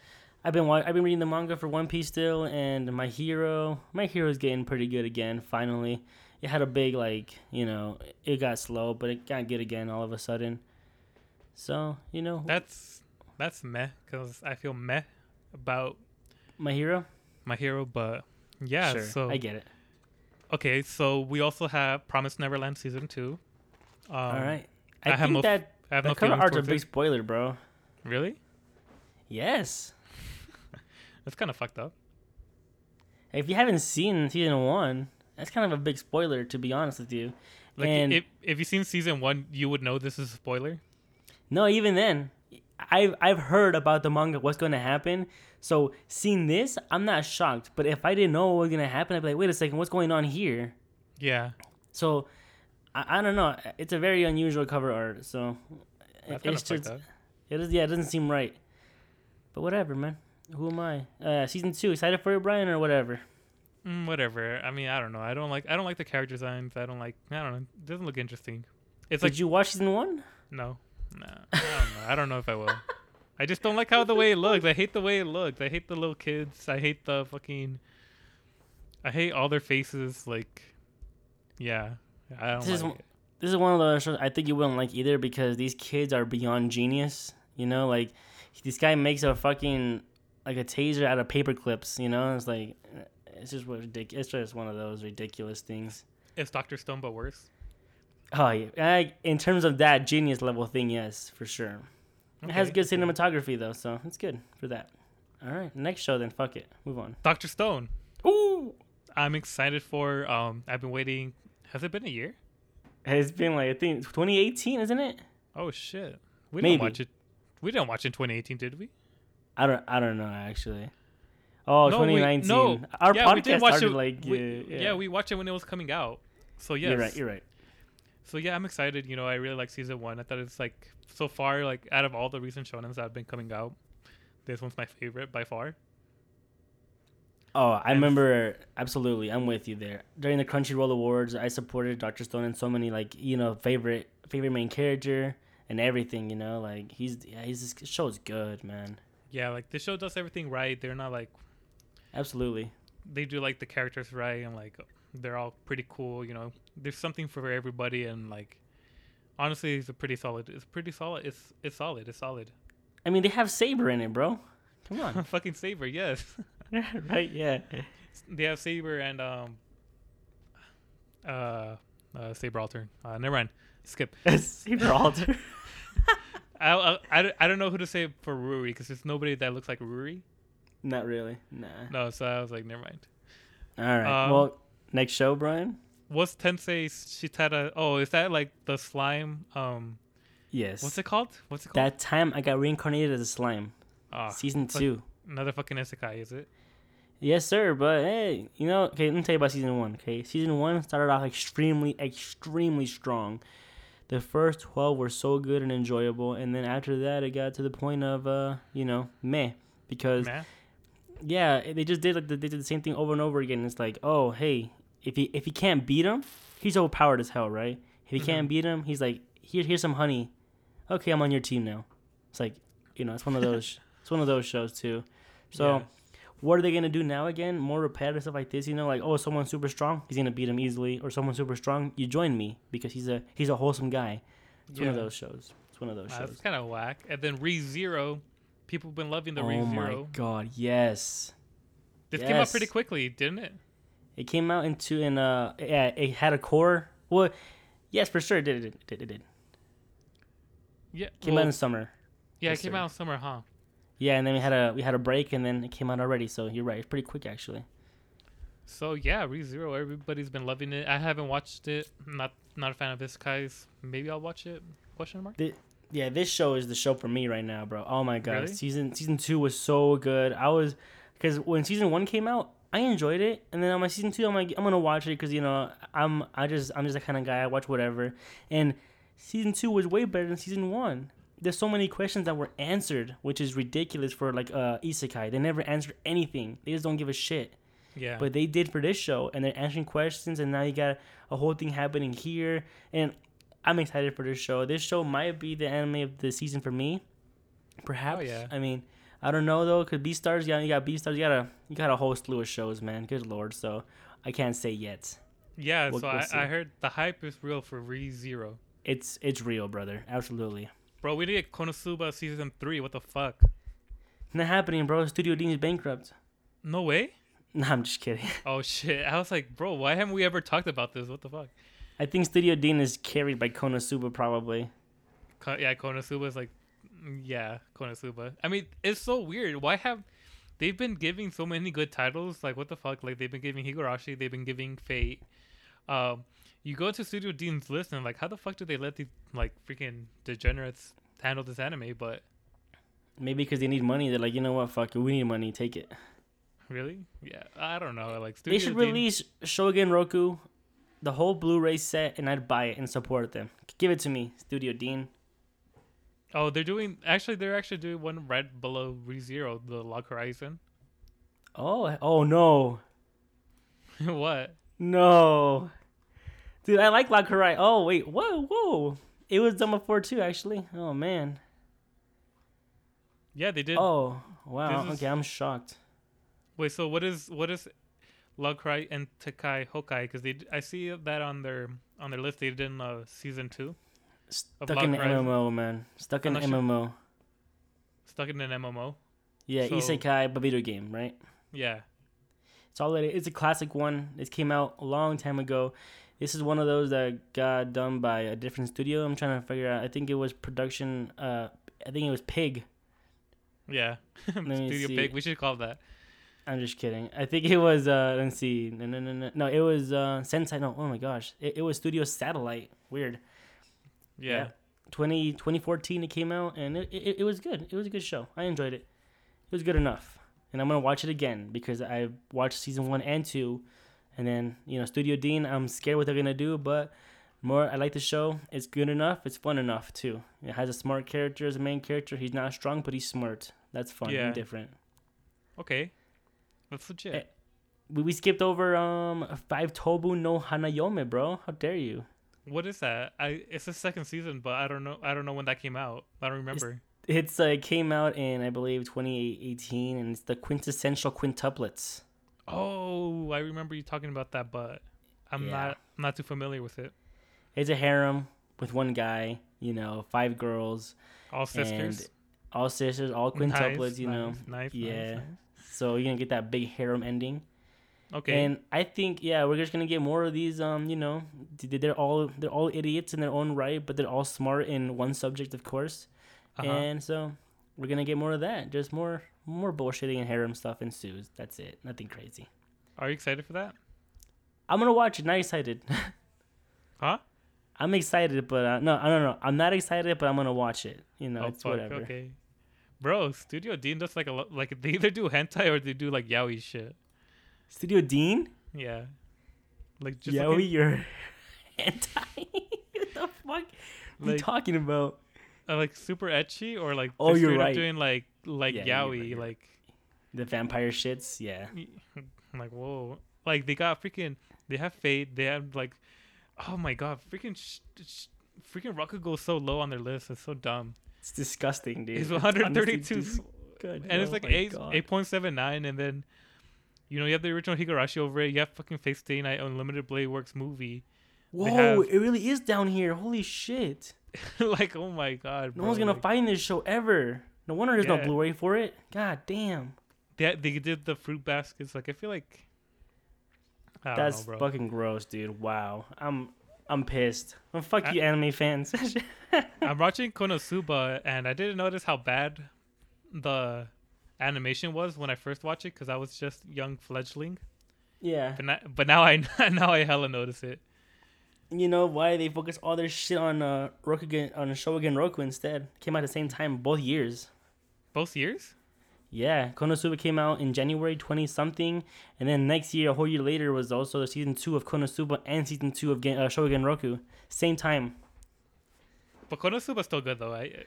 I've been I've been reading the manga for One Piece still, and My Hero. My Hero's getting pretty good again. Finally, it had a big like you know it got slow, but it got good again all of a sudden. So you know that's that's meh because i feel meh about My Hero. my hero but yeah sure, so I get it. okay so we also have promise neverland season two um, all right, I I, have think no- that I have the no cover art's a big spoiler, bro. Really? Yes. That's kind of fucked up. If you haven't seen season one, that's kind of a big spoiler, to be honest with you. Like, and if if you've seen season one, you would know this is a spoiler. no, even then, I've I've heard about the manga, what's going to happen. So seeing this, I'm not shocked. But if I didn't know what was going to happen, I'd be like, wait a second, what's going on here? Yeah, So I, I don't know. It's a very unusual cover art. So that's it's just it is yeah, it doesn't seem right. But whatever, man. Who am I? Uh, season two, excited for it, Brian, or whatever? Mm, whatever. I mean, I don't know. I don't like. I don't like the character designs. I don't like. I don't know. It doesn't look interesting. It's Did like you watch season one? no, no. I don't know. I don't know if I will. I just don't like how the way it looks. I hate the way it looks. I hate the little kids. I hate the fucking. I hate all their faces. Like, yeah, I don't This is it. this is one of those shows I think you wouldn't like either because these kids are beyond genius. You know, like this guy makes a fucking like a taser out of paper clips. You know, it's like it's just what ridic- It's just one of those ridiculous things. Is Doctor Stone, but worse. Oh yeah, I, in terms of that genius level thing, yes, for sure. It has good cinematography though, so it's good for that. All right, next show then. Fuck it, move on. Doctor Stone. Ooh, I'm excited for. Um, I've been waiting. Has it been a year? it's been like I think 2018, isn't it? Oh shit. We Maybe. didn't watch it. We didn't watch it in 2018, did we? I don't, I don't know actually. Oh, No, we- 2019. no. Our Yeah, we podcast did watch started it- like we- uh, yeah, yeah. we watched it when it was coming out. So yes. You're right. You're right. So yeah, I'm excited. You know, I really like season one. I thought it's like so far, like out of all the recent shonens that have been coming out, this one's my favorite by far. Oh, I And- remember absolutely. I'm with you there. During the Crunchyroll Awards, I supported Doctor Stone and so many like you know favorite favorite main character and everything. You know, like he's yeah, he's this show's good, man. Yeah, like the show does everything right. They're not like Absolutely. they do like the characters right and like they're all pretty cool. You know, there's something for everybody and like honestly, it's a pretty solid. It's pretty solid. It's it's solid. It's solid. I mean, they have Saber in it, bro. Come on, Fucking Saber, yes. right? Yeah. they have Saber and um uh, uh Saber Alter. Uh, never mind. Skip. Saber Alter. I, I, I, don't- know who to say for Ruri because there's nobody that looks like Ruri. Not really. Nah. No, so I was like, never mind. All right. Um, well, next show, Brian. What's Tensei Shitara? Oh, is that like the slime? Um, Yes. what's it called? What's it called? That time I got reincarnated as a slime. Ah, Season two. another fucking isekai, is it? Yes, sir. But hey, you know, okay, let me tell you about season one. Okay, season one started off extremely, extremely strong. The first twelve were so good and enjoyable, and then after that, it got to the point of, uh, you know, meh, because Man, yeah, they just did like they did the same thing over and over again. It's like, oh, hey, if he if he can't beat him, he's overpowered as hell, right? If he can't Mhm. beat him, he's like, here, here's some honey. Okay, I'm on your team now. It's like, you know, it's one of those, it's one of those shows too. So. Yeah. What are they gonna do now again? More repetitive stuff like this, you know, like oh, someone's super strong, he's gonna beat him easily, or someone's super strong, you join me because he's a he's a wholesome guy. It's one of those shows. It's one of those shows. that's kind of whack. And then Re Zero, people have been loving the Re oh my god, yes! This came out pretty quickly, didn't it? It came out into in uh yeah, it had a cour. Well, yes, for sure, it did it did it did, it did. Yeah. Came well, out in summer. yeah, yes, it came sir. out in summer, huh? Yeah, and then we had a we had a break, and then it came out already. So you're right, it's pretty quick actually. So yeah, ReZero. Everybody's been loving it. I haven't watched it. Not not a fan of this guys. Maybe I'll watch it. Question mark. Yeah, this show is the show for me right now, bro. Oh my god, Really? season season two was so good. I was because when season one came out, I enjoyed it, and then on my season two, I'm like, I'm gonna watch it because you know I'm I just I'm just the kind of guy I watch whatever. And season two was way better than season one. There's so many questions that were answered, which is ridiculous for like uh isekai. They never answered anything. They just don't give a shit. Yeah. But they did for this show, and they're answering questions, and now you got a whole thing happening here, and I'm excited for this show. This show might be the anime of the season for me, perhaps. Oh, yeah. I mean, I don't know though, cause Beastars, yeah, you got Beastars, you got a you got a whole slew of shows, man. Good lord, so I can't say yet. yeah. we'll- so we'll I. I heard the hype is real for Re Zero. It's it's real, brother. Absolutely. Bro, we need to get Konosuba season three. What the fuck? Not happening, bro. Studio Deen's bankrupt. No way. Nah, I'm just kidding. Oh shit! I was like, bro, why haven't we ever talked about this? What the fuck? I think Studio Deen is carried by Konosuba probably. Ko- yeah, Konosuba is like, mm, yeah, Konosuba. I mean, it's so weird. Why have they've been giving so many good titles? Like, what the fuck? Like, they've been giving Higurashi, they've been giving Fate. Um, you go to Studio Deen's list and like, how the fuck do they let these like freaking degenerates handle this anime? But Maybe because they need money. They're like, you know what? Fuck it. We need money. Take it. really, yeah, I don't know. Like, Studio They should release Shogun Roku, the whole Blu-ray set, and I'd buy it and support them. Give it to me, Studio Deen. Oh, they're doing actually. They're actually doing one right below ReZero, the Log Horizon. Oh, oh no, what? no, dude, I like Log Horizon. Oh wait, whoa, whoa, it was done before too, actually. Oh man. Yeah, they did. Oh wow. Is- Okay, I'm shocked. Wait, so what is what is Lograi and Takai Hokai? Because they I see that on their on their list they did in uh, season two, Stuck in the MMO, man. Stuck in the I'm sure. MMO. stuck in an MMO. Yeah, So- Isekai, but video game, right? Yeah, It's all it is. It's a classic one. It came out a long time ago. This is one of those that got done by a different studio. I'm trying to figure out. I think it was production. Uh, I think it was Pig. Yeah, Studio see. Pig. We should call that. I'm just kidding. I think it was. Uh, let's see. No, no, no, no. No, it was uh, Sensei. No, oh my gosh, it, it was Studio Satelight. Weird. Yeah. 20, 2014 it came out, and it, it, it was good. It was a good show. I enjoyed it. It was good enough, and I'm gonna watch it again because I watched season one and two, and then you know Studio Deen. I'm scared what they're gonna do, but more I like the show. It's good enough. It's fun enough too. It has a smart character as a main character. He's not strong, but he's smart. That's fun Yeah. and different. Okay. That's legit. Eh, We, we skipped over um five Tobu no Hanayome, bro. How dare you? What is that? I it's the second season, but I don't know. I don't know when that came out. I don't remember. It's uh, it came out in I believe 2018, and it's the quintessential quintuplets. Oh, I remember you talking about that, but I'm Yeah. not I'm not too familiar with it. It's a harem with one guy, you know, five girls, All sisters. all sisters, all quintuplets, you know. nice, nice, yeah. nice. So you're gonna get that big harem ending. Okay. And I think yeah, we're just gonna get more of these. Um, you know, they're all they're all idiots in their own right, but they're all smart in one subject, of course. uh-huh. And so we're gonna get more of that. Just more more bullshitting and harem stuff ensues. That's it. Nothing crazy. Are you excited for that? I'm gonna watch it. Not excited. Huh? I'm excited, but uh, no, I don't know. I'm not excited, but I'm gonna watch it. You know, oh it's fuck. whatever. Okay. Bro, Studio Deen does like a lot. Like they either do hentai or they do like yaoi shit. Studio Deen, Yeah. Like just yaoi, looking- you're anti. what the fuck? What are you talking about? Uh, like super ecchi or like Oh, just you're right. doing like like Yeah, yaoi right, like The vampire shits, yeah. I'm like whoa like they got freaking they have fate they have like oh my god freaking sh- sh- freaking Rakugo is so low on their list it's so dumb It's disgusting, dude. it's It's 132 honestly dis- good, and it's oh like my eight God. eight point seven nine and then you know you have the original Higurashi over it you have fucking Fate Stay Night Unlimited Blade Works movie Whoa, have- it really is down here. Holy shit! like oh my god No bro, one's gonna like, find this show ever. No wonder there's no Blu-ray for it. God damn. they, they did the fruit baskets like I feel like I don't That's know, bro. fucking gross, dude. Wow. I'm I'm pissed. Well, fuck I- you, anime fans. I'm watching Konosuba, and I didn't notice how bad the animation was when I first watched it because I was just young fledgling. yeah. But now, but now I now I hella notice it. You know why they focus all their shit on uh Rokugan on Shogun Roku instead? Came out at the same time both years. Both years? Yeah, Konosuba came out in January 20 something, and then next year, a whole year later, was also the season two of Konosuba and season two of Gen- uh, Shogun Roku. Same time. But Konosuba's still good though. I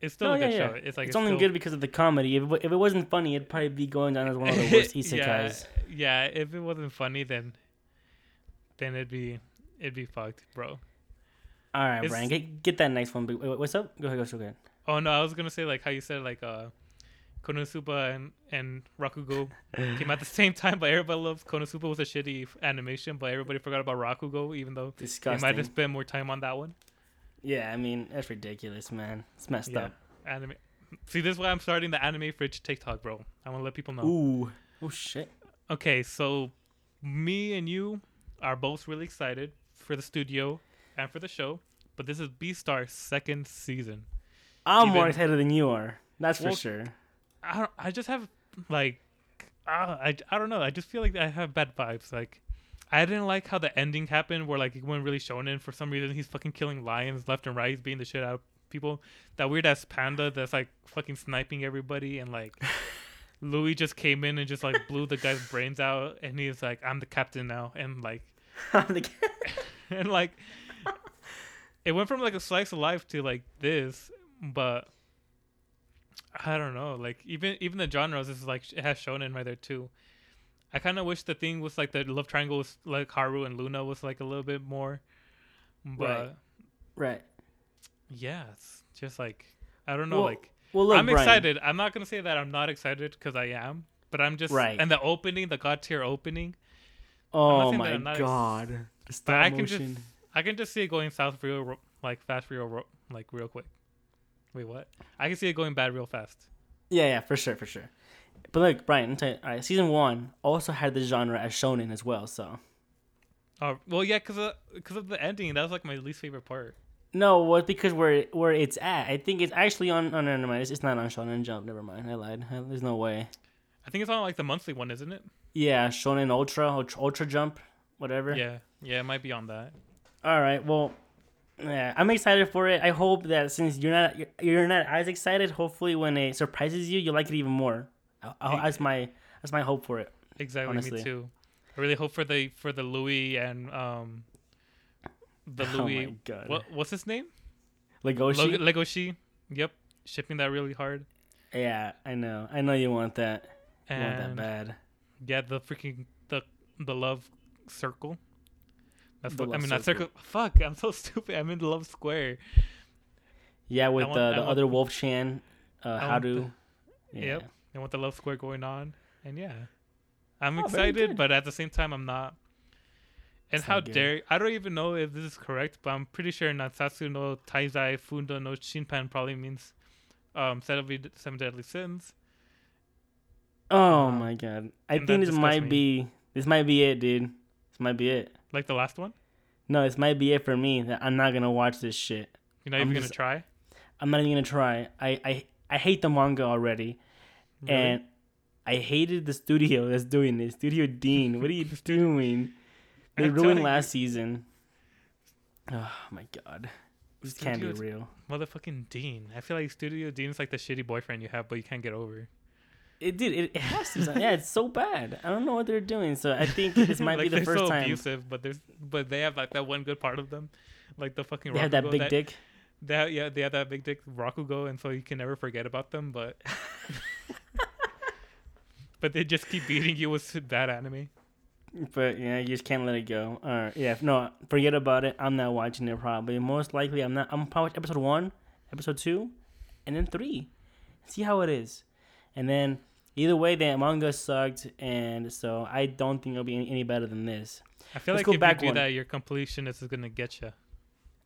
it's still No, a good yeah, show. It's like it's, only still, good because of the comedy. If it, if it wasn't funny, it'd probably be going down as one of the worst yeah, isekais. yeah. If it wasn't funny, then then it'd be it'd be fucked, bro. All right, It's- Brian, get, get that next one. But wait, what's up? Go ahead, go ahead. Oh no, I was gonna say like how you said like uh Konosuba and and Rakugo came at the same time, but everybody loves Konosuba was a shitty animation, but everybody forgot about Rakugo, even though they Disgusting. might have spent more time on that one. Yeah, I mean that's ridiculous, man. It's messed Yeah, up. anime. See, this is why I'm starting the anime fridge TikTok, bro. I want to let people know. Ooh, oh shit. Okay, so me and you are both really excited for the studio and for the show, but this is Beastar's second season. I'm more excited than you are. That's for sure. I don't, I just have like uh, I I don't know. I just feel like I have bad vibes. Like I didn't like how the ending happened, where like it went really shonen. For some reason, he's fucking killing lions left and right, he's beating the shit out of people. That weird ass panda that's like fucking sniping everybody, and like Louis just came in and just like blew the guy's brains out, and he's like, "I'm the captain now," and like and like it went from like a slice of life to like this, but I don't know. Like even even the genres is like it has shown in right there too. I kind of wish the thing was like the love triangle was like Haru and Luna was like a little bit more, but Right. right. yeah, it's just like I don't know. Well, like Well, look, I'm Brian, excited. I'm not gonna say that I'm not excited because I am, but I'm just Right. And the opening, the god tier opening, Oh my ex- god. But stop I can motion. just I can just see it going south real ro- like fast real like real quick. Wait, what? I can see it going bad real fast. Yeah, yeah, for sure, for sure. But look, Brian, I'm telling you, all right, season one also had the genre as shonen as well. So Oh well, yeah, cause of, cause of the ending. That was like my least favorite part. No, what because where where it's at? I think it's actually on. Oh, no, never mind. It's, it's not on Shonen Jump. Never mind. I lied. I- There's no way. I think it's on like the monthly one, isn't it? Yeah, Shonen Ultra, Ultra, Ultra Jump, whatever. Yeah, yeah, it might be on that. All right. Well, yeah, I'm excited for it. I hope that since you're not you're, you're not as excited, hopefully when it surprises you, you'll like it even more. I, I, that's my that's my hope for it. Exactly, Honestly. me too. I really hope for the for the Louis and um the Oh Louis. my god. what what's his name? Legoshi? Lego, Lego Yep, shipping that really hard. Yeah, I know. I know you want that. You want that bad. yeah, the freaking the the love circle. That's The what I mean. That circle. Fuck, I'm so stupid. I'm in the love square. Yeah, with want- the, the want- other Wolf Chan, uh, how to. Yeah. Yep. and with the love square going on, and yeah, I'm Oh, excited, but at the same time, I'm not. And It's how dare I don't even know if this is correct, but I'm pretty sure Nanatsu no Taizai Fundo no Shinpan probably means um seven, seven deadly sins. Oh Um, my god! I think this might disgusts be this might be it, dude. This might be it. Like the last one. No, this might be it for me. That I'm not gonna watch this shit. You're not I'm even just- gonna try. I'm not even gonna try. I I, I hate the manga already, Really? and I hated the studio that's doing this. Studio Deen, what are you doing? They ruined last season. Oh my god, this can't be real. Motherfucking Deen. I feel like Studio Deen's like the shitty boyfriend you have, but you can't get over. It did. It, it has to. yeah, it's so bad. I don't know what they're doing. So I think this might be Like, the they're first so time abusive, but there's but they have like that one good part of them, like the fucking. they have that big dick. They have, yeah, they have that big dick Rakugo, and so you can never forget about them. But but they just keep beating you with bad anime. But yeah, you just can't let it go. All right, yeah, no, forget about it. I'm not watching it. Probably, most likely, I'm not. I'm probably episode one, episode two, and then three. See how it is, and then either way, the manga sucked, and so I don't think it'll be any, better than this. I feel Let's like if back you do one. that, your completionist is gonna get you.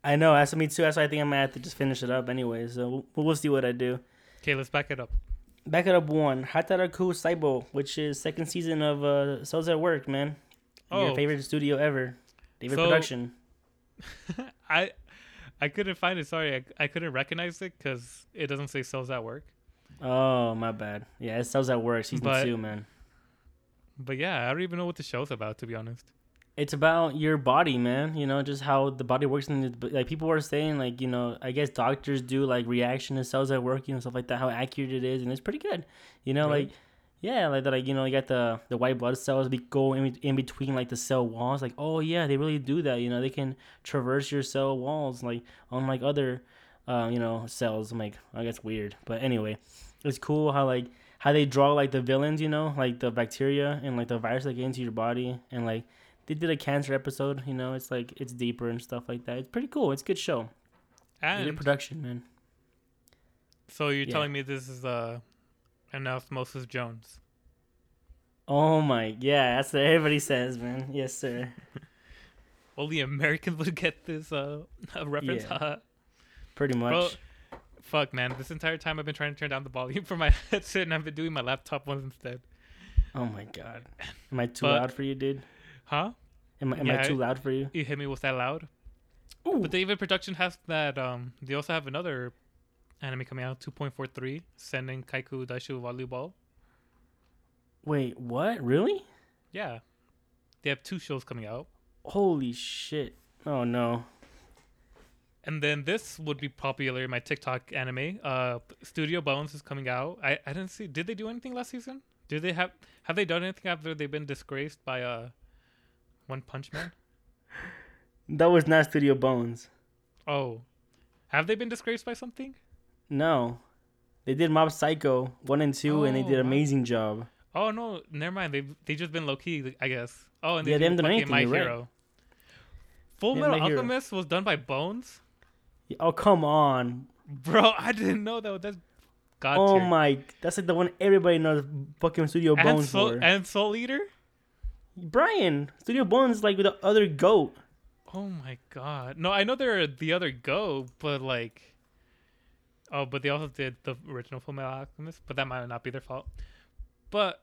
I know that's me too. That's why I think I'm gonna have to just finish it up anyway. So we'll, we'll see what I do. Okay, let's back it up. Back it up one, Hataraku Saibo, which is second season of uh, Cells at Work, man. Your Oh. favorite studio ever, David So- Production. I I couldn't find it. Sorry, I, I couldn't recognize it because it doesn't say cells at work. Oh my bad. Yeah, it Cells at Work season But- two, man. But yeah, I don't even know what the show's about to be honest. It's about your body, man. You know, just how the body works. And like people were saying, like you know, I guess doctors do like reaction to cells at work, you know, stuff like that. How accurate it is, and it's pretty good. You know, Really? like yeah, like that. Like you know, you got the the white blood cells be go in, in between like the cell walls. Like oh yeah, they really do that. You know, they can traverse your cell walls like unlike other, uh, you know, cells. I'm like, I guess weird, but anyway, it's cool how like how they draw like the villains. You know, like the bacteria and like the virus that get into your body, and like they did a cancer episode. You know, it's like it's deeper and stuff like that. It's pretty cool. It's a good show. Good And production, man. so you're Yeah. telling me this is uh, an Osmosis Jones? Oh my, yeah, that's what everybody says, man. Yes, sir. Only Americans would get this uh reference. Yeah. haha. Pretty much. Bro, fuck, man. This entire time I've been trying to turn down the volume for my headset, and I've been doing my laptop ones instead. oh my god, am I too But- loud for you, dude? Huh? Am, I am Yeah, I too loud for you? You hit me with that loud. Ooh. But David Production has that. Um, they also have another anime coming out, 2.43, sending Kaiku Daishu Volleyball. Wait, what? Really? Yeah, they have two shows coming out, Holy shit! Oh no. And then this would be popular in my TikTok anime. Uh, Studio Bones is coming out. I I didn't see. Did they do anything last season? Did they have have they done anything after they've been disgraced by uh, One Punch Man? That was not Studio Bones. Oh, have they been disgraced by something? No. They did Mob Psycho 1 and 2, and they Oh, did an amazing job. Oh no, never mind. They've they just been low key, I guess. Oh, and Yeah, they do haven't done anything, My you're right. Hero. Full Metal My Hero. Alchemist was done by Bones, Oh, come on. bro. I didn't know that. That's God oh tier. my. That's like the one everybody knows fucking Studio and Bones Soul, for. and Soul Eater. Brian, Studio Bones is like with the other goat. Oh my god. No, I know they're the other goat, but like, oh, but they also did the original Full Metal Alchemist, but that might not be their fault. But,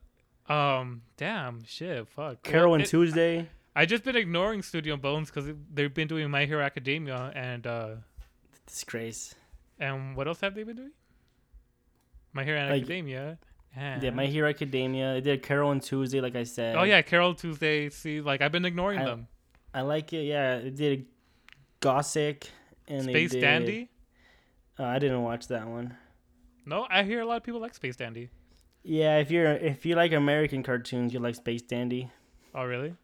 um, damn, shit, fuck. Carol and Tuesday. I just been ignoring Studio Bones because they've been doing My Hero Academia and uh, Disgrace. And what else have they been doing? My Hero Like- Academia. Yeah, My Hero Academia. They did Carol on Tuesday, like I said. Oh yeah, Carol Tuesday. See, like I've been ignoring I- them. I like it. Yeah, they did Gosick and Space did- Dandy. Uh, I didn't watch that one. No, I hear a lot of people like Space Dandy. Yeah, if you're if you like American cartoons, you like Space Dandy. Oh really?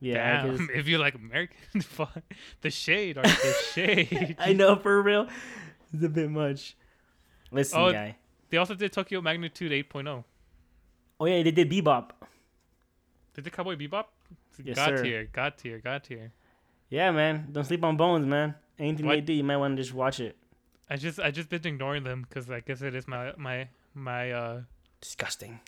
Yeah, Damn. If you like American, the shade or the shade. I know for real. It's a bit much. Listen, Oh, guy. They also did Tokyo Magnitude 8.0. Oh yeah, they did Bebop. Did the Cowboy Bebop? Yes, God sir. tier, God tier, God tier. Yeah, man. Don't sleep on Bones, man. Anything they What? do, you might want to just watch it. I just I just been ignoring them because I guess it is my my my uh Disgusting.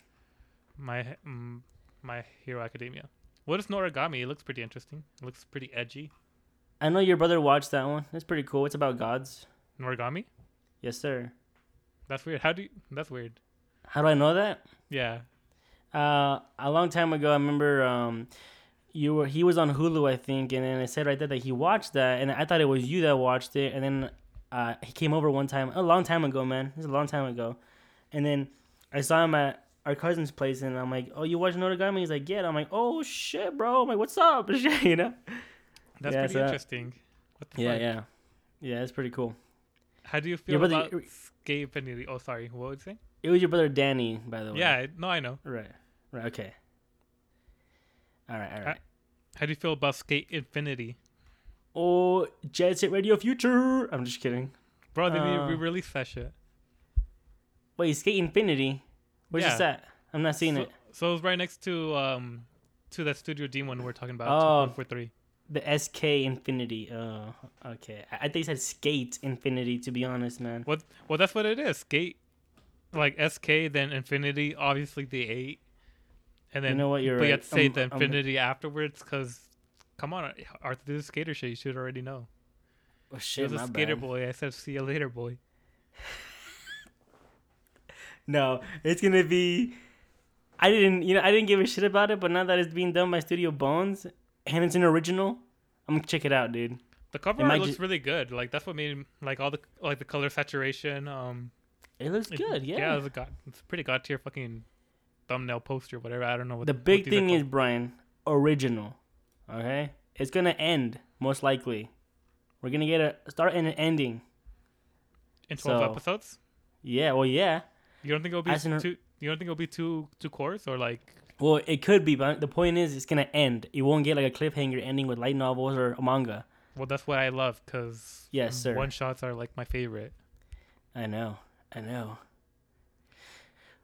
my mm, my Hero Academia. What is Noragami? It looks pretty interesting. It looks pretty edgy. I know your brother watched that one. It's pretty cool. It's about gods. Noragami? Yes, sir. That's weird. How do you? That's weird. How do I know that? Yeah. Uh, a long time ago, I remember um, you were he was on Hulu, I think, and then it said right there that he watched that, and I thought it was you that watched it, and then uh, he came over one time, a long time ago, man. Is a long time ago, and then I saw him at our cousin's place, and I'm like, "Oh, you watch Noragami?" He's like, "Yeah." And I'm like, "Oh shit, bro!" I'm like, "What's up?" you know? That's Yeah, pretty so- interesting. What the Yeah, fuck? yeah, yeah. It's pretty cool. How do you feel brother- about Skate Infinity? Oh, sorry. What would you say? It was your brother Danny, by the way. Yeah. No, I know. Right. Right. Okay. All right. All right. How do you feel about Skate Infinity? Oh, Jet Set Radio Future. I'm just kidding. Bro, they Uh, re released that shit. Wait, Skate Infinity. Where's Yeah. this at? I'm not seeing so, it. So it's right next to um to that Studio D one we're talking about. Oh. for three. The SK Infinity. Oh, okay. I, I think it said Skate Infinity. To be honest, man. What? Well, that's what it is. Skate, like SK, then Infinity, obviously the eight, and then You know what, you're but you right. have to say I'm- the I'm- Infinity afterwards, because come on, Arthur the skater shit. You should already know. Oh He shit, was a skater bad. boy. I said, "See you later, boy." No, it's gonna be. I didn't, you know, I didn't give a shit about it, but now that it's being done by Studio Bones and it's an original, I'm gonna check it out, dude. The cover art looks really good. Like that's what made like all the like the color saturation. Um, It looks it- good, yeah. yeah, it's a god, it's a pretty god tier fucking thumbnail poster, whatever. I don't know what the big are thing is. Brian, original. Okay, it's gonna end most likely. We're gonna get a start and an ending. in twelve so- episodes. Yeah, well, yeah. You don't think it'll be As in- two? You don't think it'll be two two cours or like? Well, it could be, but the point is, it's gonna end. It won't get like a cliffhanger ending with light novels or a manga. Well, that's what I love because Yes, sir. one shots are like my favorite. I know, I know.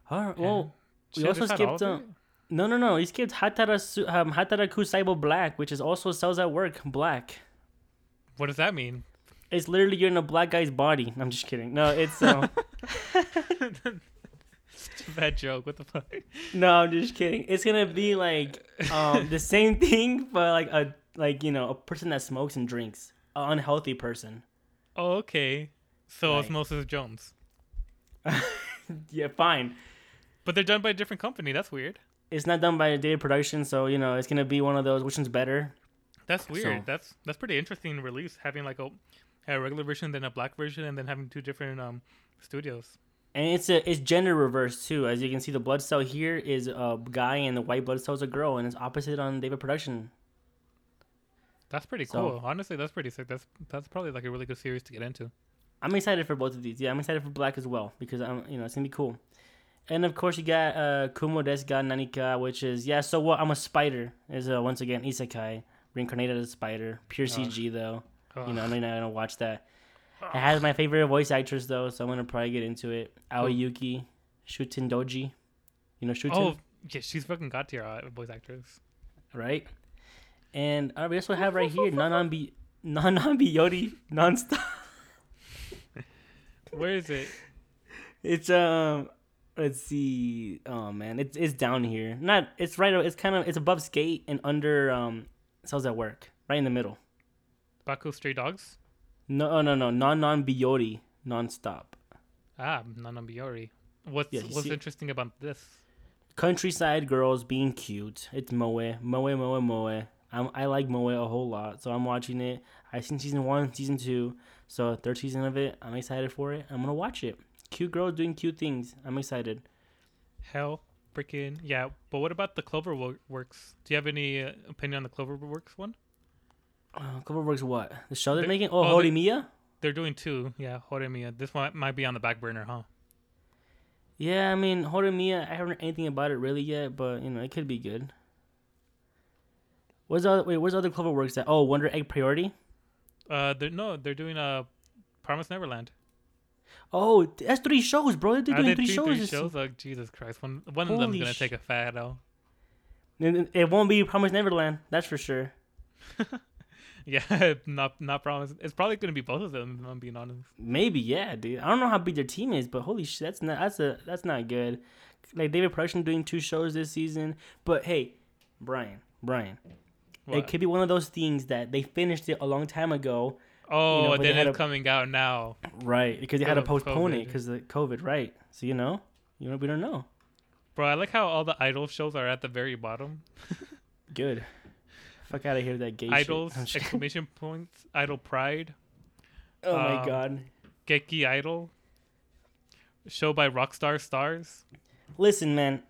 All right. Well, we Shit, also is that all skipped. of Uh, no, no, no. He skipped Hatara Su- um, Hataraku Saibo Black, which is also cells at work black. What does that mean? It's literally you're in a black guy's body. I'm just kidding. No, it's uh, Bad joke. What the fuck? no, I'm just kidding. It's gonna be like um the same thing, but like a like you know a person that smokes and drinks, an unhealthy person. Oh, okay. So Right. Osmosis Jones, Yeah, fine. but they're done by a different company. That's weird. It's not done by a David Production, so you know it's gonna be one of those. Which one's better? That's weird. So- That's that's pretty interesting release. Having like a, a regular version, then a black version, and then having two different um studios. And it's a it's gender reverse too. As you can see, the blood cell here is a guy, and the white blood cell is a girl, and it's opposite on David Production. That's pretty So- cool. Honestly, that's pretty sick. That's that's probably like a really good series to get into. I'm excited for both of these. Yeah, I'm excited for Black as well because I'm you know it's gonna be cool. And of course you got uh Kumo desu ga Nanika, which is yeah. So what? I'm a spider. Is uh, once again isekai reincarnated as a spider. Pure CG though. You know, I'm not gonna watch that. It has my favorite voice actress though, so I'm gonna probably get into it. Aoi Yuuki, Shuten Doji. You know Shuten, Oh, yeah, she's fucking got tier uh, voice actress. right? And uh, we also have right here Non Non Biyori nonstop. Where is it? It's um let's see. Oh man, it's it's down here. Not it's right it's kind of it's above skate and under um cells at work. Right in the middle. Baku Stray Dogs. No oh, no no non non Biyori nonstop. Ah, non non biori. What's Yeah, what's see- interesting about this? Countryside girls being cute. It's Moe. Moe Moe Moe. I'm, I like Moe a whole lot, so I'm watching it. I've seen season one, season two, So third season of it, I'm excited for it. I'm gonna watch it. Cute girls doing cute things. I'm excited. Hell, freaking yeah. But what about the Cloverworks? Do you have any uh, opinion on the Cloverworks one? Uh, Cloverworks, what the show they're They- making? Oh, oh, they- Horimiya. They're doing two. Yeah, Horimiya. This one might be on the back burner, huh? Yeah, I mean Horimiya. I haven't heard anything about it really yet, but you know it could be good. Where's the other, wait? Where's the other Cloverworks at? Oh, Wonder Egg Priority. Uh, they're no, they're doing uh, Promise Neverland. Oh, that's three shows, bro. They're doing they three three, shows. three shows? Oh, Jesus Christ! One one of them's gonna sh- take a fat L. It it won't be Promise Neverland, that's for sure. Yeah, not not promising. It's probably gonna be both of them. If I'm being honest. Maybe, yeah, dude. I don't know how big their team is, but holy shit, that's not that's a that's not good. Like David Production doing two shows this season, but hey, Brian, Brian, it could be one of those things that they finished it a long time ago, oh, know, then it's coming out now. right? Because they had to postpone it because of COVID, right? So you know, you know, we don't know. Bro, I like how all the idol shows are at the very bottom. Good. Fuck out of here, that gay Idols! shit. I'm Exclamation points! Idol Pride! oh my um, god. Geki Idol! Show by Rockstar Stars. Listen, man.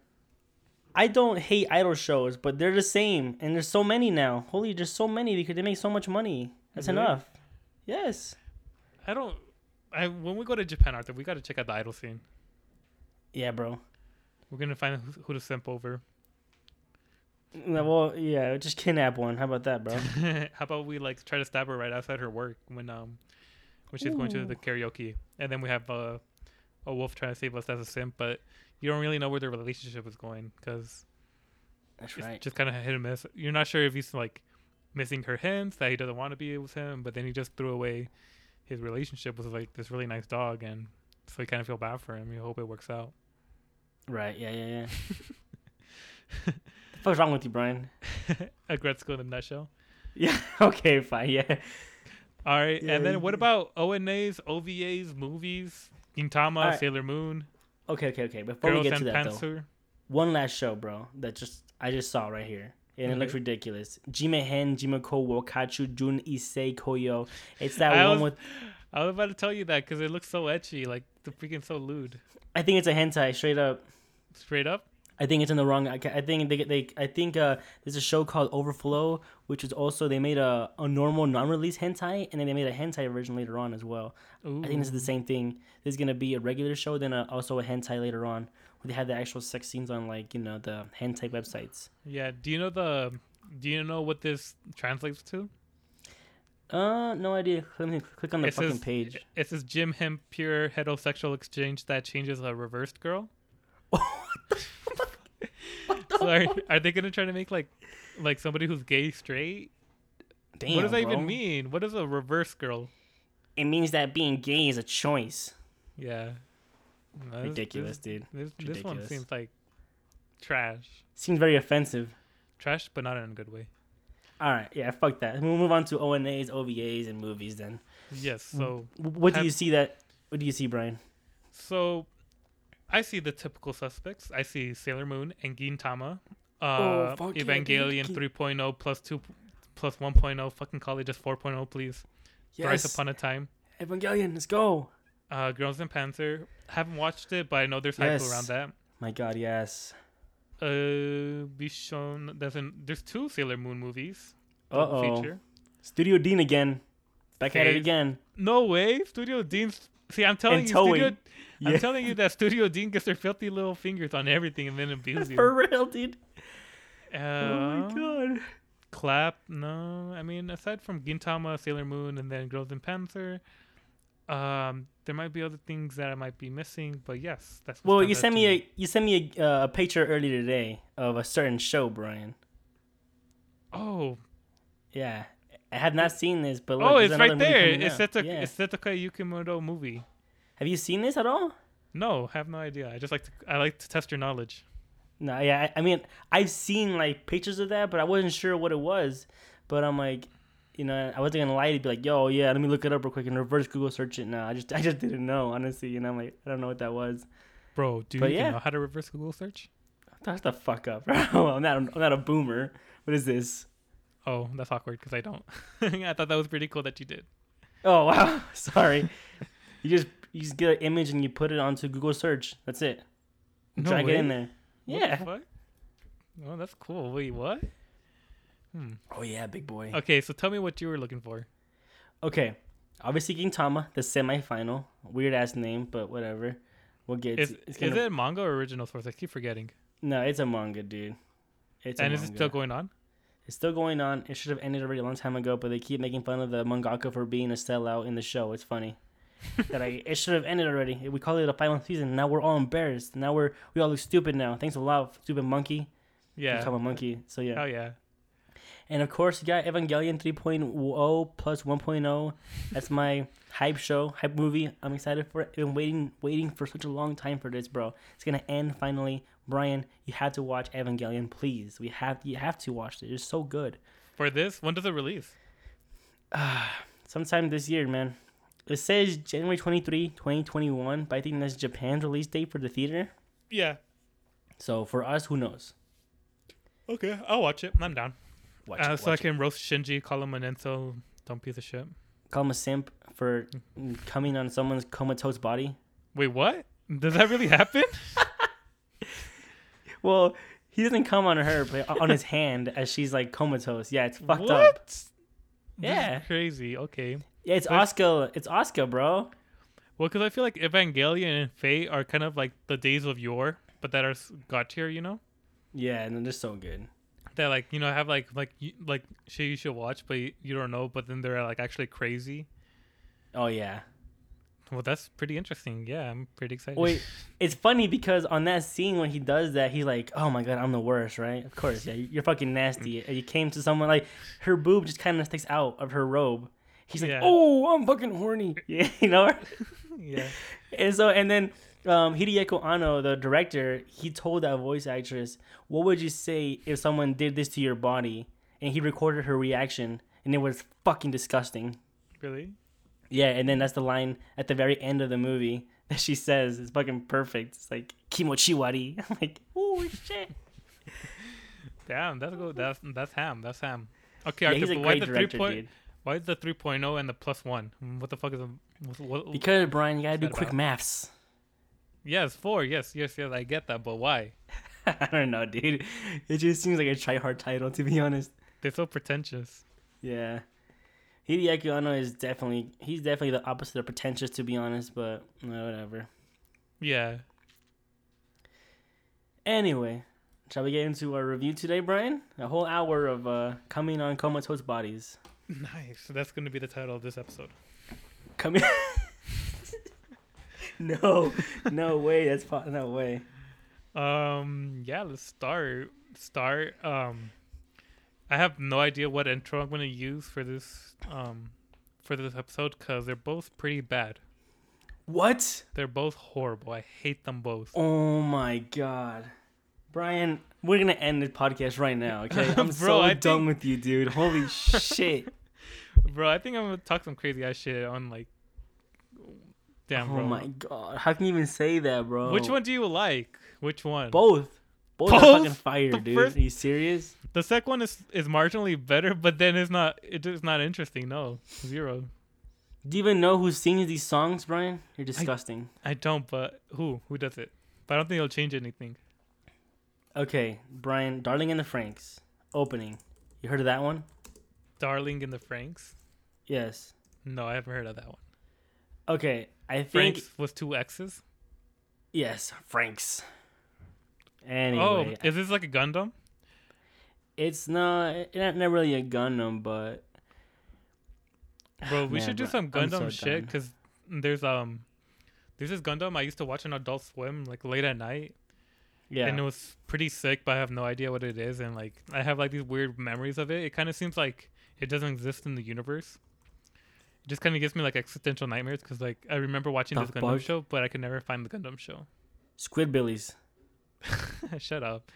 I don't hate idol shows, but they're the same, and there's so many now. Holy, there's so many because they make so much money. That's Really? enough. Yes. I don't. I when we go to Japan, Arthur, we got to check out the idol scene. Yeah, bro. We're gonna find who, who to simp over. No, Well, yeah, just kidnap one. How about that, bro? How about we like try to stab her right outside her work when um when she's going to the karaoke, and then we have uh, a wolf trying to save us as a simp, but you don't really know where their relationship is going because That's it's right. just kind of hit and miss. You're not sure if he's like missing her hints that he doesn't want to be with him, but then he just threw away his relationship with like this really nice dog, and so you kind of feel bad for him. You hope it works out. Right. Yeah, yeah, yeah. fuck's wrong with you, Brian? a Gretzko in a nutshell. Yeah. Okay. Fine. Yeah. All right, Yeah, and then what you- about ONAs, OVAs, movies, Gintama, Alright. Sailor Moon, Okay. Okay. Okay. Before Girls we get to that, though, Panzer? one last show, bro. That just I just saw right here, and it looks mm-hmm. ridiculous. Jime Hen, Jimako, Wokachu, Jun Issei Koyo. It's that I one was- with. I was about to tell you that because it looks so ecchi, like the freaking so lewd. I think it's a hentai, straight up. Straight up. I think it's in the wrong. I, I think they, they I think uh, there's a show called Overflow, which is also they made a, a normal non-release hentai, and then they made a hentai version later on as well. Ooh. I think this is the same thing. There's gonna be a regular show, then a, also a hentai later on, where they have the actual sex scenes on like you know the hentai websites. Yeah. Do you know the? Do you know what this translates to? Uh, no idea. Let me click on the It fucking says- page. It says Jim Hemp pure heterosexual exchange that changes a reversed girl. So are, are they gonna try to make like like somebody who's gay straight? Damn, what does that bro. even mean? What is a reverse girl? It means that being gay is a choice. Yeah. No, this- Ridiculous, This, dude. this, this one seems like trash. Seems very offensive. Trash, but not in a good way. All right, yeah, fuck that. We'll move on to ONAs, OVAs, and movies then. Yes. Mm, so W- What do you see that? What do you see, Brian? so I see the typical suspects. I see Sailor Moon and Gintama. Oh, Uh, fuck yeah, Evangelion dude. 3.0 plus 2 plus 1.0. Fucking call it just 4.0, please. Thrice upon a time. Evangelion, let's go. Uh, Girls in Panzer. Haven't watched it, but I know there's hype Yes. around that. My God, yes. Uh, Bishon doesn't. There's two Sailor Moon movies. Uh oh. feature. Studio Deen again. Back at it again. No way, Studio Deen's. See, I'm telling And you, towing. Studio. Yeah. I'm telling you that Studio Deen gets their filthy little fingers on everything and then abuse you. For real, dude. Uh, oh my God. Clap? No, I mean aside from Gintama, Sailor Moon, and then Girls in Panzer, um, there might be other things that I might be missing. But yes, that's. what Well, you sent me a you sent me a, uh, a picture earlier today of a certain show, Brian. Oh, Yeah, I have not seen this, but look, oh, it's right another movie there. coming It's out. Setaka, Yeah. it's Setaka Yukimoto movie. Have you seen this at all? No, have no idea. I just like to. I like to test your knowledge. No, yeah, I, I mean, I've seen like pictures of that, but I wasn't sure what it was. But I'm like, you know, I wasn't gonna lie to be like, yo, yeah, let me look it up real quick and reverse Google search it now. I just, I just didn't know, honestly. You know, I'm like, I don't know what that was. Bro, do you But even yeah. know how to reverse Google search? Shut the fuck up, bro. I'm not, I'm not a boomer. What is this? Oh, that's awkward because I don't. I thought that was pretty cool that you did. Oh wow, sorry. you just you just get an image and you put it onto Google search. That's it. No Drag it in there. What Yeah. the? Oh, that's cool. Wait, what? Hmm. Oh yeah, big boy. Okay, so tell me what you were looking for. Okay, obviously Gintama, the semifinal. Weird ass name, but whatever. We'll get. Is, it's gonna- it manga or original source? I keep forgetting. No, it's a manga, dude. It's a and is it still going on? It's still going on. It should have ended already a long time ago, but they keep making fun of the mangaka for being a sellout in the show. It's funny. That I it should have ended already. We call it a final season. Now we're all embarrassed. Now we're we all look stupid now. Thanks a lot, stupid monkey. Yeah. Become a monkey. So yeah. Oh yeah. And of course, you got Evangelion 3.0 plus 1.0. That's my hype show, hype movie. I'm excited for it. I've been waiting, waiting for such a long time for this, bro. It's gonna end finally. Brian, you have to watch Evangelion, please. We have, you have to watch it. It's so good. For this, when does it release? Uh, sometime this year, man. It says January 23, 2021, but I think that's Japan's release date for the theater. Yeah. So for us, who knows? Okay, I'll watch it. I'm down. Watch Uh, it, so I watch it. can roast Shinji, call him an incel, dumb piece of shit. Call him a simp for coming on someone's comatose body. Wait, what? Does that really happen? Well, he doesn't come on her, but on his hand as she's like comatose. Yeah, it's fucked what? up. This is Yeah. crazy. Okay. Yeah, it's Oscar. It's Oscar, bro. Well, because I feel like Evangelion and Fate are kind of like the days of yore, but that are god tier, you know? Yeah, and they're so good. That like you know have like like you, like shit you should watch, but you, you don't know, but then they're like actually crazy. Oh yeah. Well, that's pretty interesting. Yeah, I'm pretty excited. Wait, it's funny because on that scene when he does that, he's like, "Oh my god, I'm the worst, right?" Of course, yeah, you're fucking nasty. You came to someone like her boob just kind of sticks out of her robe. He's like, Yeah. "Oh, I'm fucking horny," yeah, you know. yeah. And so, and then um, Hideaki Anno, the director, he told that voice actress, "What would you say if someone did this to your body?" And he recorded her reaction, and it was fucking disgusting. Really? Yeah, and then that's the line at the very end of the movie that she says. It's fucking perfect. It's like kimochiwari. I'm like, oh shit. Damn, that's go. That's that's ham. That's ham. Okay, Yeah, Arthur, he's a but why the three director, point? dude. Why is the 3.0 and the plus one? What the fuck is a what, what, Because Brian, you gotta do quick about? maths. Yes, four. Yes, yes, yes. I get that, but why? I don't know, dude. It just seems like a try hard title, to be honest. They're so pretentious. Yeah. Hideaki Anno is definitely he's definitely the opposite of pretentious to be honest, but uh, whatever. Yeah. Anyway, shall we get into our review today, Brian? A whole hour of uh coming on comatose bodies. Nice. That's gonna be the title of this episode. Come Coming No, no way, that's po- no way. Um. Yeah. Let's start. Start. Um. I have no idea what intro I'm gonna use for this. Um. For this episode, because they're both pretty bad. What? They're both horrible. I hate them both. Oh my god. Brian, we're gonna end this podcast right now, okay? I'm Bro, so I done think- with you, dude. Holy shit. Bro, I think I'm gonna talk some crazy ass shit on like. Damn, oh bro. my god. How can you even say that, bro? Which one do you like? Which one? Both. Both, are Both? fucking fire, The dude. first- Are you serious? The second one is is marginally better, but then it's not. It is not interesting. No, zero. Do you even know who sings these songs, Brian? You're disgusting. I don't. But who? Who does it? But I don't think it'll change anything. Okay, Brian, Darling in the Franxx. Opening. You heard of that one? Darling in the Franxx. Yes. No, I haven't heard of that one. Okay, I think Franxx with two X's. yes, Franxx. Oh, is this like a Gundam? it's not not, not really a Gundam, but Bro, we Man, should do bro, some Gundam so shit because there's um there's this Gundam I used to watch on Adult Swim like late at night, yeah. and it was pretty sick. But I have no idea what it is, and like I have like these weird memories of it. It kind of seems like it doesn't exist in the universe. It just kind of gives me like existential nightmares because like I remember watching this Gundam fuck? show, but I could never find the Gundam show. Squidbillies. Shut up.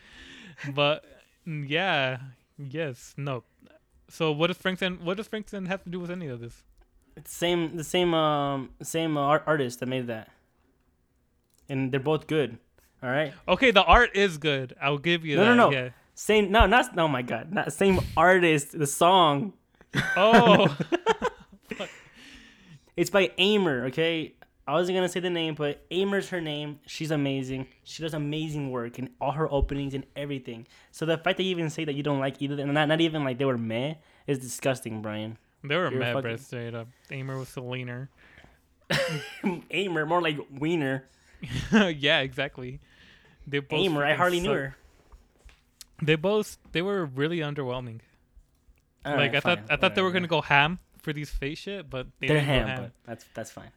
But yeah, yes, no. So what does Frankson? What does Frankson have to do with any of this? It's same the same um same uh, art- artist that made that. And they're both good. All right? Okay, the art is good. I'll give you No, that. no, no. Yeah. Same no, not oh my god. Not same artist, the song. Oh. It's by Aimer. Okay, I wasn't gonna say the name, but Aimer's her name. She's amazing. She does amazing work in all her openings and everything. So the fact that you even say that you don't like either, and not not even like they were meh, is disgusting, Brian. They were You're mad, fucking-. Straight up. Aimer was the leaner. Aimer, more like Wiener. yeah, exactly. They both Aimer, I hardly knew her. They both they were really underwhelming. All like right, I thought I thought they were gonna go ham for these face shit, but they They're didn't ham, ham. but that's that's fine.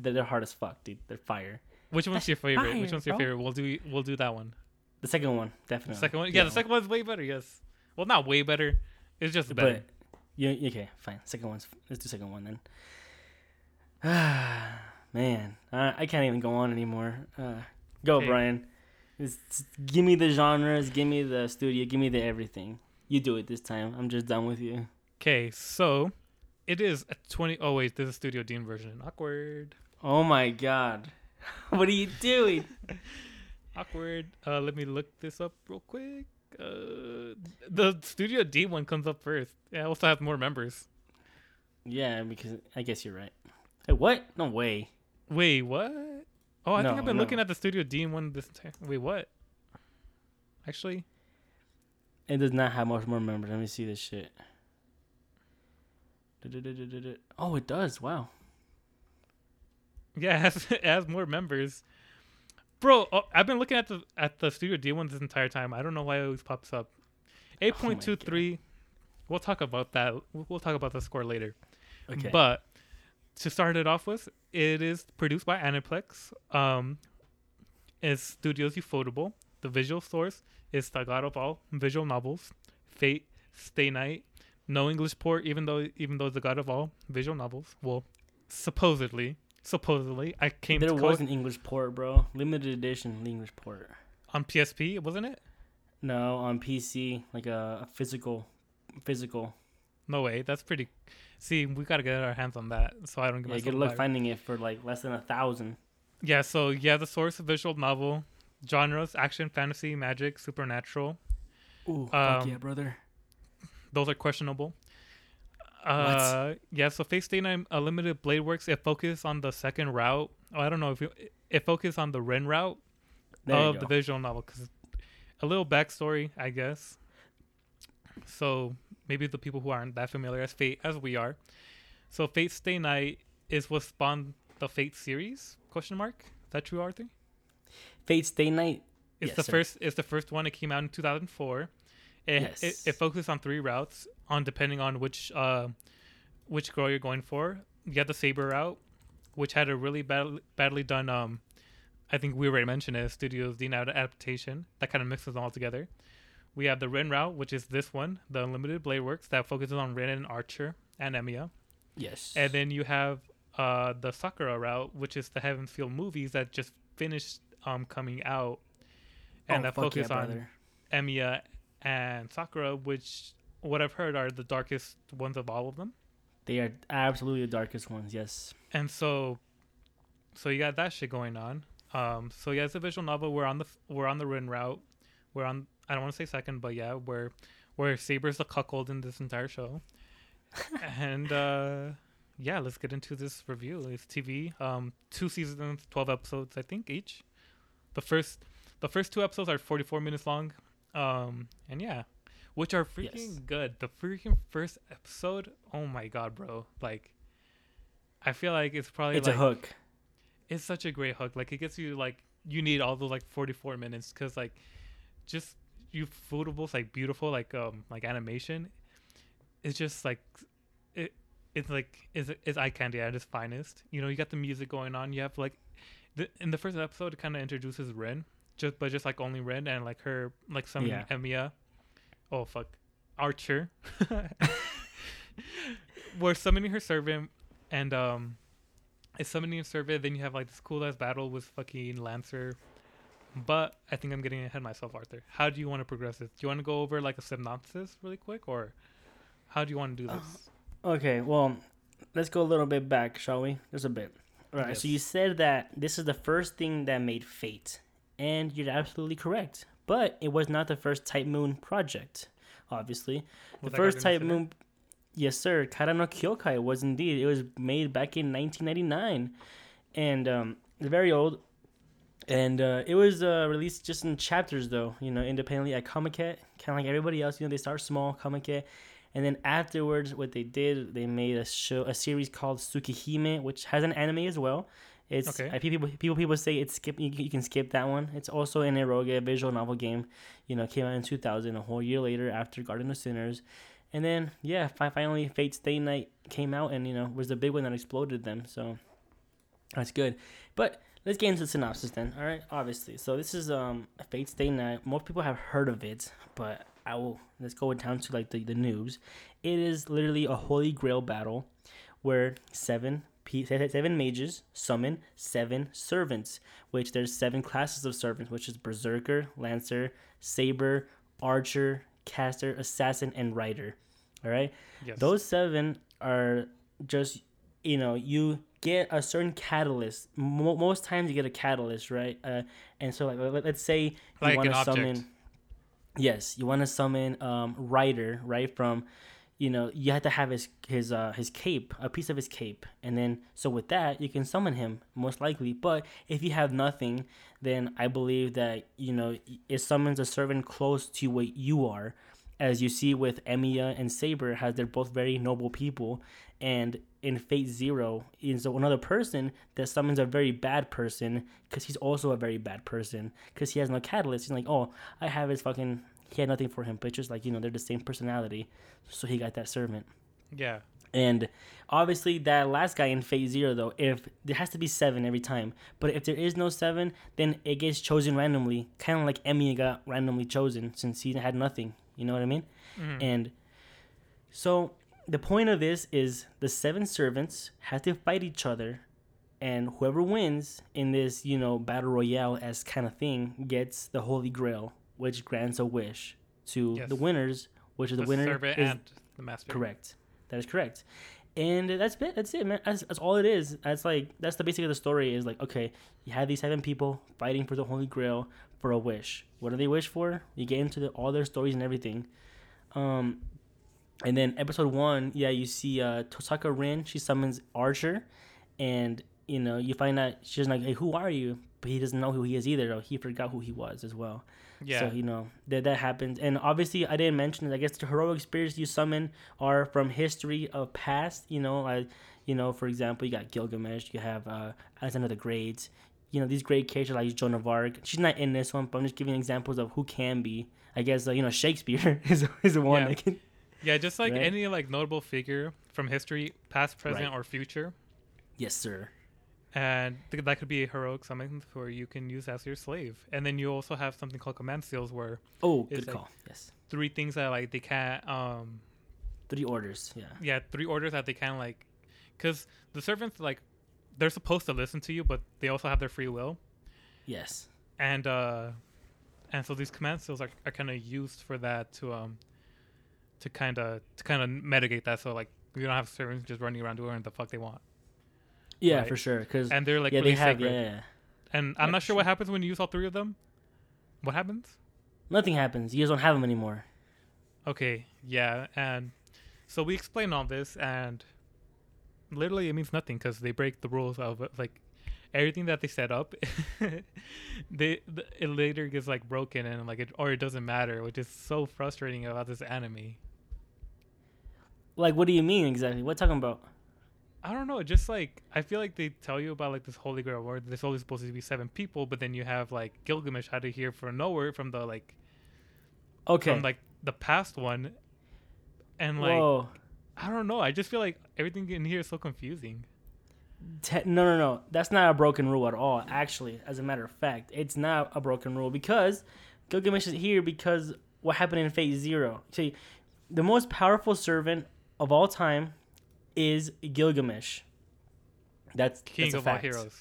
They're, they're hard as fuck, dude. They're fire. Which one's That's your favorite? Which one's your bro. favorite? We'll do we'll do that one. The second one, definitely. The second one, yeah, the second one's way better. Yes. Well, not way better. It's just better. But yeah, okay, fine. Second one's let's do second one then. Ah, Man, I, I can't even go on anymore. Uh, go, Okay. Brian. It's, give me the genres, give me the studio, give me the everything. You do it this time. I'm just done with you. Okay, so it is a twenty. Oh wait, there's a Studio Deen version. Awkward. Oh my god, what are you doing? Awkward. Uh, let me look this up real quick. Uh, the Studio D one comes up first. Yeah, it also has more members. yeah, because I guess you're right. Hey, what? No way. Wait, what? Oh, I think I've been no. looking at the Studio D one this entire. Wait, what? Actually, It does not have much more members. Let me see this shit. Oh, it does. Wow. yeah, it has, it has more members. Bro, oh, I've been looking at the at the Studio D one this entire time. I don't know why it always pops up. Oh eight point two three. We'll talk about that. We'll talk about the score later. Okay. But to start it off with, it is produced by Aniplex. Um, it's Studios Ufotable. The visual source is the God of All visual novels, Fate, Stay Night, No English Port. Even though even though it's the God of All visual novels, well, supposedly, supposedly, I came there to was an English port, bro. Limited edition English port. on PSP, wasn't it? No, on PC, like a, a physical, physical. No way. That's pretty. See, we gotta get our hands on that, so I don't get Yeah, myself. good luck finding it for like less than a thousand. Yeah, so yeah, the source of visual novel genres: action, fantasy, magic, supernatural. Ooh, Um, fuck yeah, brother. Those are questionable. Uh, yeah. So Fate Stay Night uh, Limited Blade Works. It focused on the second route. Oh, I don't know if it, it focused on the Rin route There of the visual novel because a little backstory, I guess. So maybe the people who aren't that familiar as Fate as we are. So Fate Stay Night is what spawned the Fate series? Question mark. Is that true, Arthur? Fate Stay Night. It's Yes, the sir. first. It's the first one. It came out in 2004. It, Yes. it it focuses on three routes, on depending on which uh, which girl you're going for. You got the saber route, which had a really bad, badly done. Um, I think we already mentioned it. Studios D now adaptation that kind of mixes them all together. We have the Rin route, which is this one, the Unlimited Blade Works, that focuses on Rin and Archer and Emiya. Yes. And then you have uh, the Sakura route, which is the Heaven's Feel movies that just finished um, coming out, and oh, that focus yeah, on brother. Emiya and Sakura, which what I've heard are the darkest ones of all of them. They are absolutely the darkest ones. Yes. And so, so you got that shit going on. Um, so yeah, it's a visual novel. We're on the we're on the Rin route. We're on. I don't want to say second, but yeah, we're where Saber's the cuckold in this entire show. and uh, yeah, let's get into this review. It's TV. Um, two seasons, twelve episodes, I think each. The first, the first two episodes are forty-four minutes long. Um, and yeah, which are freaking Yes. good. The freaking first episode, oh my god, bro! Like, I feel like it's probably It's like a hook. it's such a great hook. Like it gets you like you need all those like forty four minutes because like just you foodables like beautiful like um like animation. It's just like it. It's like is is eye candy at its finest. You know, you got the music going on. You have like the, in the first episode, it kind of introduces Rin, just but just like only Rin and like her like some Yeah. Emiya. Oh fuck, Archer. We're summoning her servant, and um, it's summoning a servant. Then you have like this cool ass battle with fucking Lancer. But I think I'm getting ahead of myself, Arthur. How do you want to progress this? Do you want to go over like a synopsis really quick, or how do you want to do this? Okay, well, let's go a little bit back, shall we? Just a bit. All right. So you said that this is the first thing that made Fate, and you're absolutely correct. But it was not the first Type Moon project. Obviously, Was the first Type? Moon. Yes, sir. Kara no Kyokai was indeed. It was made back in 1999, and um, it's very old. And uh, it was uh, released just in chapters, though. You know, independently at Comiket, kind of like everybody else. You know, they start small, Comiket, and then afterwards, what they did, they made a show, a series called Tsukihime, which has an anime as well. It's Okay. I, people people people say it's skip. You, you can skip that one. It's also an eroge visual novel game. You know, came out in 2000, a whole year later after Garden of Sinners. And then, yeah, fi- finally, Fate Stay Night came out and, you know, was the big one that exploded them. So that's good. But let's get into the synopsis then. All right, obviously. So this is um Fate Stay Night. Most people have heard of it, but I will let's go down to like the, the news. It is literally a holy grail battle where seven seven mages summon seven servants, which there's seven classes of servants, which is berserker, lancer, saber, archer, caster, assassin, and rider. All right. Yes. Those seven are just, you know, you get a certain catalyst. Mo- most times you get a catalyst, right? Uh, and so, like, let- let's say you Like want to summon. Yes, you want to summon um, Rider, right? From, you know, you have to have his his uh, his cape, a piece of his cape, and then so with that you can summon him most likely. But if you have nothing, then I believe that you know it summons a servant close to what you are, as you see with Emiya and Saber, has they're both very noble people, and in Fate Zero is another person that summons a very bad person because he's also a very bad person because he has no catalyst. He's like, oh, I have his fucking. He had nothing for him, but just like you know, they're the same personality, so he got that servant. yeah. And obviously, that last guy in Fate Zero, though, if there has to be seven every time, but if there is no seven, then it gets chosen randomly, kind of like Emmy got randomly chosen since he had nothing. You know what I mean? Mhm. And so the point of this is the seven servants have to fight each other, and whoever wins in this, you know, battle royale as kind of thing gets the Holy Grail, which grants a wish to Yes. the winners, which is the, the winner servant is and the master. Correct. That is correct. And that's it. That's it, man. That's, that's all it is. That's like that's the basic of the story. Is like okay, you have these seven people fighting for the Holy Grail for a wish. What do they wish for? You get into the, all their stories and everything. Um, and then episode one, yeah, you see uh, Tosaka Rin. She summons Archer, and you know you find out she's like, hey, who are you? But he doesn't know who he is either. Though he forgot who he was as well. Yeah. So you know that that happens, and obviously I didn't mention. it. I guess the heroic spirits you summon are from history of past. You know, like you know, for example, you got Gilgamesh. You have uh, Alexander the Great. You know these great characters like Joan of Arc. She's not in this one, but I'm just giving examples of who can be. I guess uh, you know Shakespeare is is the one Yeah. that can. Yeah, just like Right? any like notable figure from history, past, present, Right. or future. Yes, sir. and th- that could be a heroic summon where you can use as your slave. And then you also have something called command seals, where Oh, good like- call. Yes, three things that like they can't, um, three orders. Yeah. yeah, three orders that they can't like, because the servants like they're supposed to listen to you, but they also have their free will, Yes. and uh, and so these command seals are, are kind of used for that to um, to kind of to kind of mitigate that. So like we don't have servants just running around doing the fuck they want, Yeah, Right. for sure. Because and they're like yeah, really they have. sacred. Yeah. And I'm Yeah, not sure what happens when you use all three of them. What happens? Nothing happens. You guys don't have them anymore. Okay, yeah, and so we explain all this, and literally it means nothing because they break the rules of like everything that they set up. they th- it later gets like broken and like it or it doesn't matter, which is so frustrating about this anime. Like, what do you mean exactly? What talking about? I don't know, just like I feel like they tell you about like this holy grail where there's only supposed to be seven people, but then you have like Gilgamesh had to hear from nowhere from the like Okay. from like the past one, and like Whoa. I don't know. I just feel like everything in here is so confusing. Te- no, no, no. That's not a broken rule at all. Actually, as a matter of fact, it's not a broken rule because Gilgamesh is here because what happened in Fate Zero. See, the most powerful servant of all time is Gilgamesh. That's King that's of all heroes.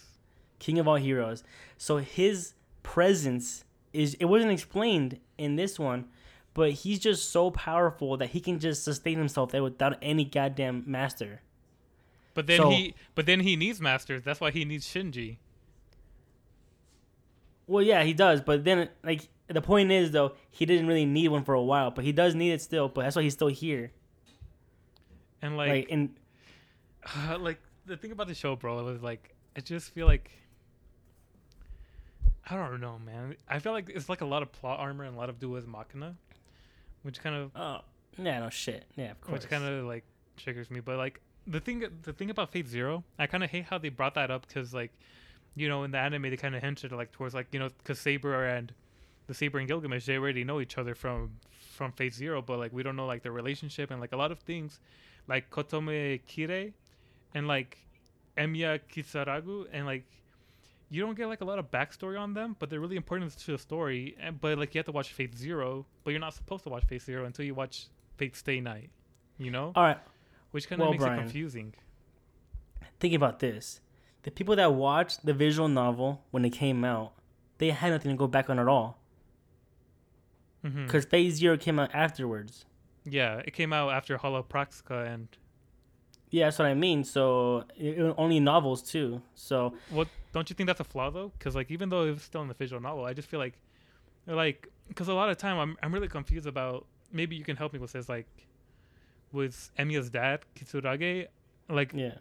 King of all heroes. So his presence is it wasn't explained in this one, but he's just so powerful that he can just sustain himself there without any goddamn master. But then So- he but then he needs masters. That's why he needs Shinji. Well, yeah, he does, but then like the point is though, he didn't really need one for a while, but he does need it still. But that's why he's still here. And Like, like, in uh, like the thing about the show, bro, it was like I just feel like I don't know, man. I feel like it's like a lot of plot armor and a lot of duas machina, which kind of oh yeah, no shit. Yeah, of course. which kind of like triggers me. But like the thing, the thing about Fate Zero, I kind of hate how they brought that up because like, you know, in the anime they kind of hinted like towards like you know because Saber and the Saber and Gilgamesh they already know each other from from Fate Zero, but like we don't know like their relationship and like a lot of things, like Kotomine Kirei, and like Emiya Kiritsugu and like. You don't get like a lot of backstory on them, but they're really important to the story. And but like you have to watch Fate Zero, but you're not supposed to watch Fate Zero until you watch Fate Stay Night. You know? All right, which kind of Well, makes Brian. it confusing. think about this: the people that watched the visual novel when it came out, they had nothing to go back on at all mm-hmm. because Fate Zero came out afterwards. Yeah, it came out after Hollow Ataraxia, and Yeah, that's what I mean. So it, only novels too. So what? Don't you think that's a flaw though? Because like even though it's still in the visual novel, I just feel like, like, because a lot of time I'm I'm really confused about. Maybe you can help me with this. Like, with Emiya's dad Kiritsugu, like yeah,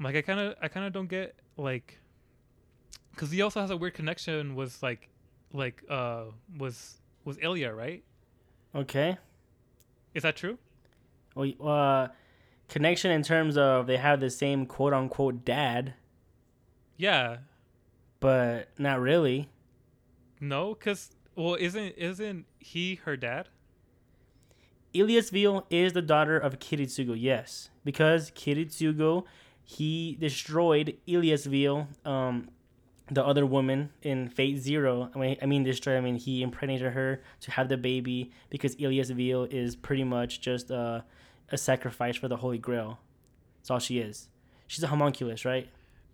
like I kind of I kind of don't get like, because he also has a weird connection with like, like uh was was Ilya right? okay. Is that true? Well, uh, connection in terms of they have the same quote unquote dad, Yeah. but not really. No, because well, isn't isn't he her dad? Illyasviel is the daughter of Kiritsugu, yes, because Kiritsugu he destroyed Illyasviel, um, the other woman in Fate Zero. I mean, I mean destroyed. I mean he impregnated her to have the baby because Illyasviel is pretty much just a, a sacrifice for the Holy Grail. That's all she is. She's a homunculus, right?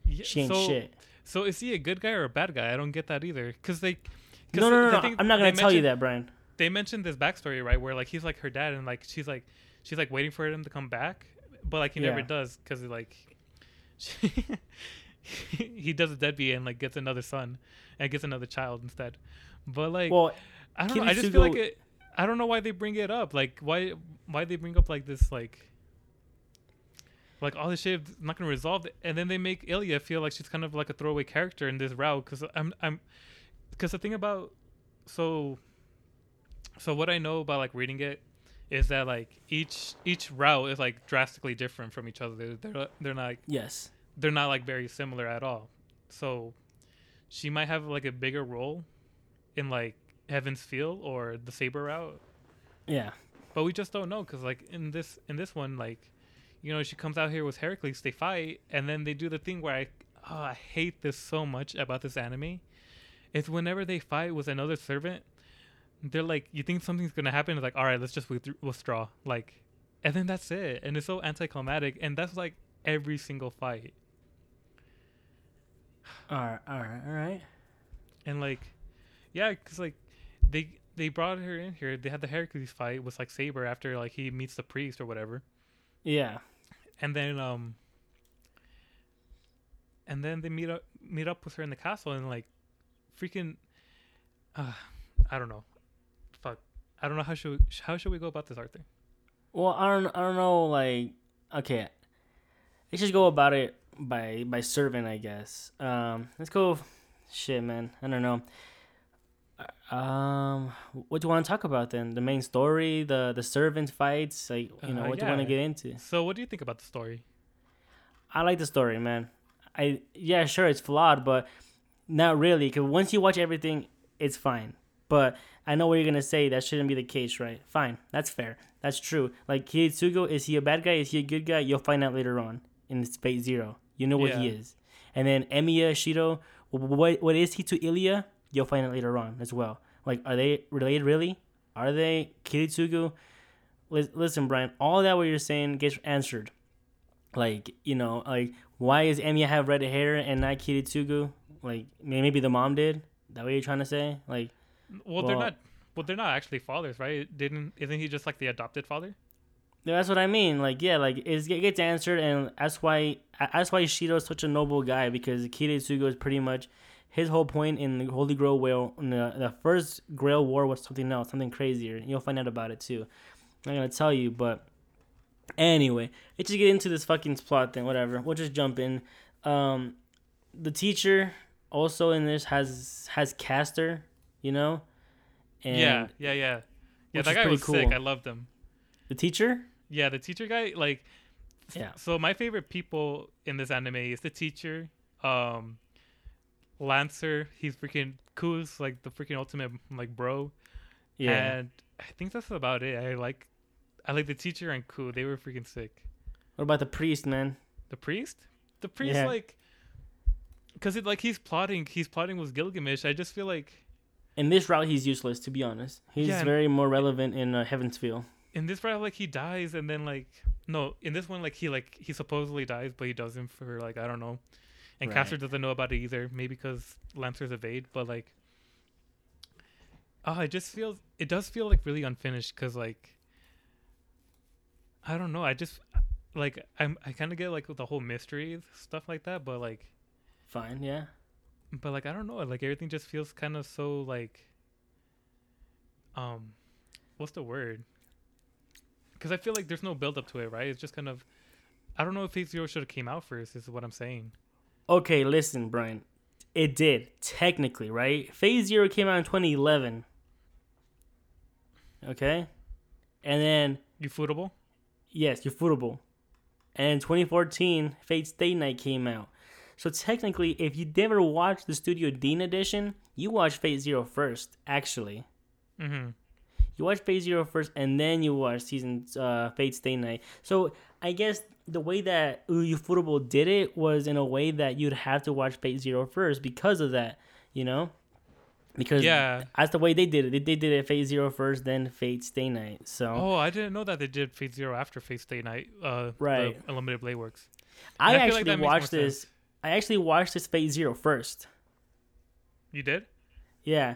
Yeah, She ain't so, shit. So is he a good guy or a bad guy? I don't get that either. Because they. 'cause No, no, no, no. I'm not gonna tell you that, Brian. They mentioned this backstory, right, where like he's like her dad, and like she's like she's like waiting for him to come back, but like he never does because like he does a deadbeat and like gets another son and gets another child instead. But like Well, I don't know. I just feel like it. I don't know why they bring it up. Like why why they bring up like this like like all this shit is not gonna resolve it, and then they make Ilya feel like she's kind of like a throwaway character in this route. Because I'm I'm because the thing about so so what I know about like reading it is that like each each route is like drastically different from each other. They're they're, they're not yes. They're not like very similar at all. So she might have like a bigger role in like Heaven's Feel or the Saber route, Yeah. but we just don't know because like in this in this one like you know she comes out here with Heracles, they fight, and then they do the thing where I oh, I hate this so much about this anime. It's whenever they fight with another servant, they're like you think something's gonna happen, it's like all right, let's just withdraw, like, and then that's it, and it's so anticlimactic, and that's like every single fight. All right. All right. All right. and like yeah because like they they brought her in here they had the hercules fight with like saber after like he meets the priest or whatever Yeah. and then um and then they meet up meet up with her in the castle and like freaking uh i don't know fuck i don't know how should we, how should we go about this arthur thing? Well, I don't. I don't know. Like, okay, let's just go about it by by servant, I guess. Um, let's go. Shit, man. I don't know. Um, what do you want to talk about then? The main story, the the servant fights. Like, you know, Uh, what do you want to get into? so what do you think about the story I like the story, man. I yeah, sure, it's flawed, but not really. Cause once you watch everything, it's fine. But I know what you're gonna say. That shouldn't be the case, right? Fine, that's fair. That's true. Like Kiritsugu, is he a bad guy? Is he a good guy? You'll find out later on in Fate Zero. You know what he is. And then Emiya Shiro, what what is he to Ilya? You'll find out later on as well. Like, are they related? Really? Are they Kiritsugu? Lis- Listen, Brian. All that what you're saying gets answered like you know like why is Emiya have red hair and not Kiritsugu? Like maybe the mom did. That what you're trying to say? Like well, they're not well they're not actually fathers right didn't isn't he just like the adopted father yeah, that's what I mean. Like yeah, like it gets answered, and that's why that's why Shiro's such a noble guy because Kiritsugu is pretty much his whole point in the Holy Grail War. The, the first Grail War was something else, something crazier. You'll find out about it too. I'm not gonna tell you, but Anyway, let's just get into this fucking plot thing. Whatever. We'll just jump in. Um, the teacher also in this has has Caster, you know. And yeah, yeah, yeah, yeah. That guy was cool. sick. I loved him. The teacher. Yeah, the teacher guy. Like, yeah. So my favorite people in this anime is the teacher, um, Lancer. He's freaking cool. Like the freaking ultimate like bro. Yeah. And I think that's about it. I like, I like the teacher and cool. They were freaking sick. What about the priest, man? The priest? The priest, yeah. like, because it like he's plotting. He's plotting with Gilgamesh. I just feel like. In this route, he's useless. To be honest, he's yeah, very more relevant in uh, Heaven's Feel. In this route, like he dies, and then like no, in this one, like he like he supposedly dies, but he doesn't for like I don't know, and right. Caster doesn't know about it either. Maybe because Lancer's evade, but like, oh, it just feels it does feel like really unfinished because like I don't know. I just like I'm I kind of get like the whole mystery stuff like that, but like fine, yeah. But like I don't know, like everything just feels kind of so like um what's the word? Cuz I feel like there's no build up to it, right? It's just kind of I don't know if Fate 0 should have came out first is what I'm saying. Okay, listen, Brian. It did technically, right? Fate 0 came out in 2011. Okay? And then Ufotable. Yes, Ufotable. And in 2014, Fate Stay Night came out. So technically, if you never watched the Studio Deen edition, you watched Fate Zero first, actually. Mm-hmm. You watch Fate Zero first, and then you watch season uh, Fate Stay Night. So I guess the way that Ufotable did it was in a way that you'd have to watch Fate Zero first because of that, you know? Because yeah, that's the way they did it. They, they did it Fate Zero first, then Fate Stay Night. So oh, I didn't know that they did Fate Zero after Fate Stay Night. Uh, right, Unlimited Blade Works. I, I, actually like watched this. Sense. I actually watched this Fate Zero first. You did? Yeah.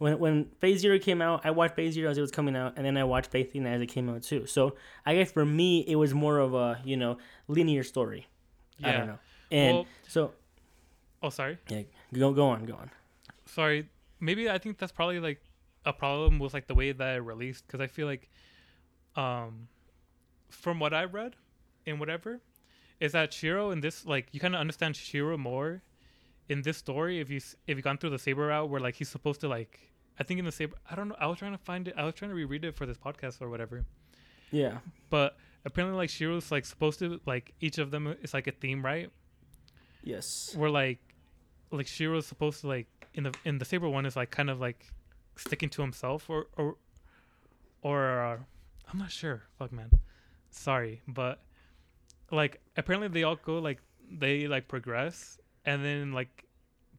When when Fate Zero came out, I watched Fate Zero as it was coming out, and then I watched Phase Three as it came out too. So I guess for me, it was more of a you know linear story. Yeah. I don't know. And well, so. Oh, sorry. Yeah. Go go on. Go on. Sorry. Maybe I think that's probably like a problem with like the way that it released because I feel like, um, from what I read, and whatever, is that Shiro in this like you kind of understand Shiro more in this story if you if you gone through the saber route where like he's supposed to like I think in the saber. I don't know. I was trying to find it. I was trying to reread it for this podcast or whatever. Yeah. But apparently, like Shiro's like supposed to like each of them is like a theme, right? Yes. Where like, like Shiro's supposed to like in the in the saber one is like kind of like sticking to himself or or or uh, I'm not sure. Fuck man. Sorry, but like apparently they all go like they like progress and then like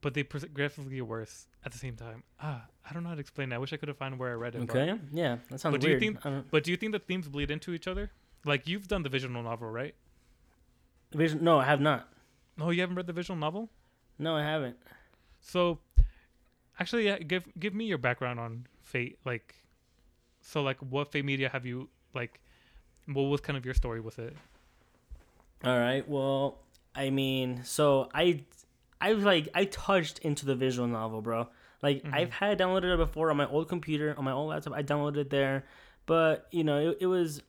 but they progressively get worse at the same time. Ah, I don't know how to explain that. I wish I could have found where I read it. Okay, but. yeah, that sounds but do weird. You think, but do you think the themes bleed into each other? Like you've done the visual novel, right? Vision? No, I have not. No, you haven't read the visual novel. No, I haven't. So, actually, yeah, give give me your background on Fate. Like, so like, what Fate media have you like? What was kind of your story with it? All right. Well, I mean, so I I was like I touched into the visual novel, bro. Like mm-hmm. I've had downloaded it before on my old computer, on my old laptop. I downloaded it there, but you know it, it was,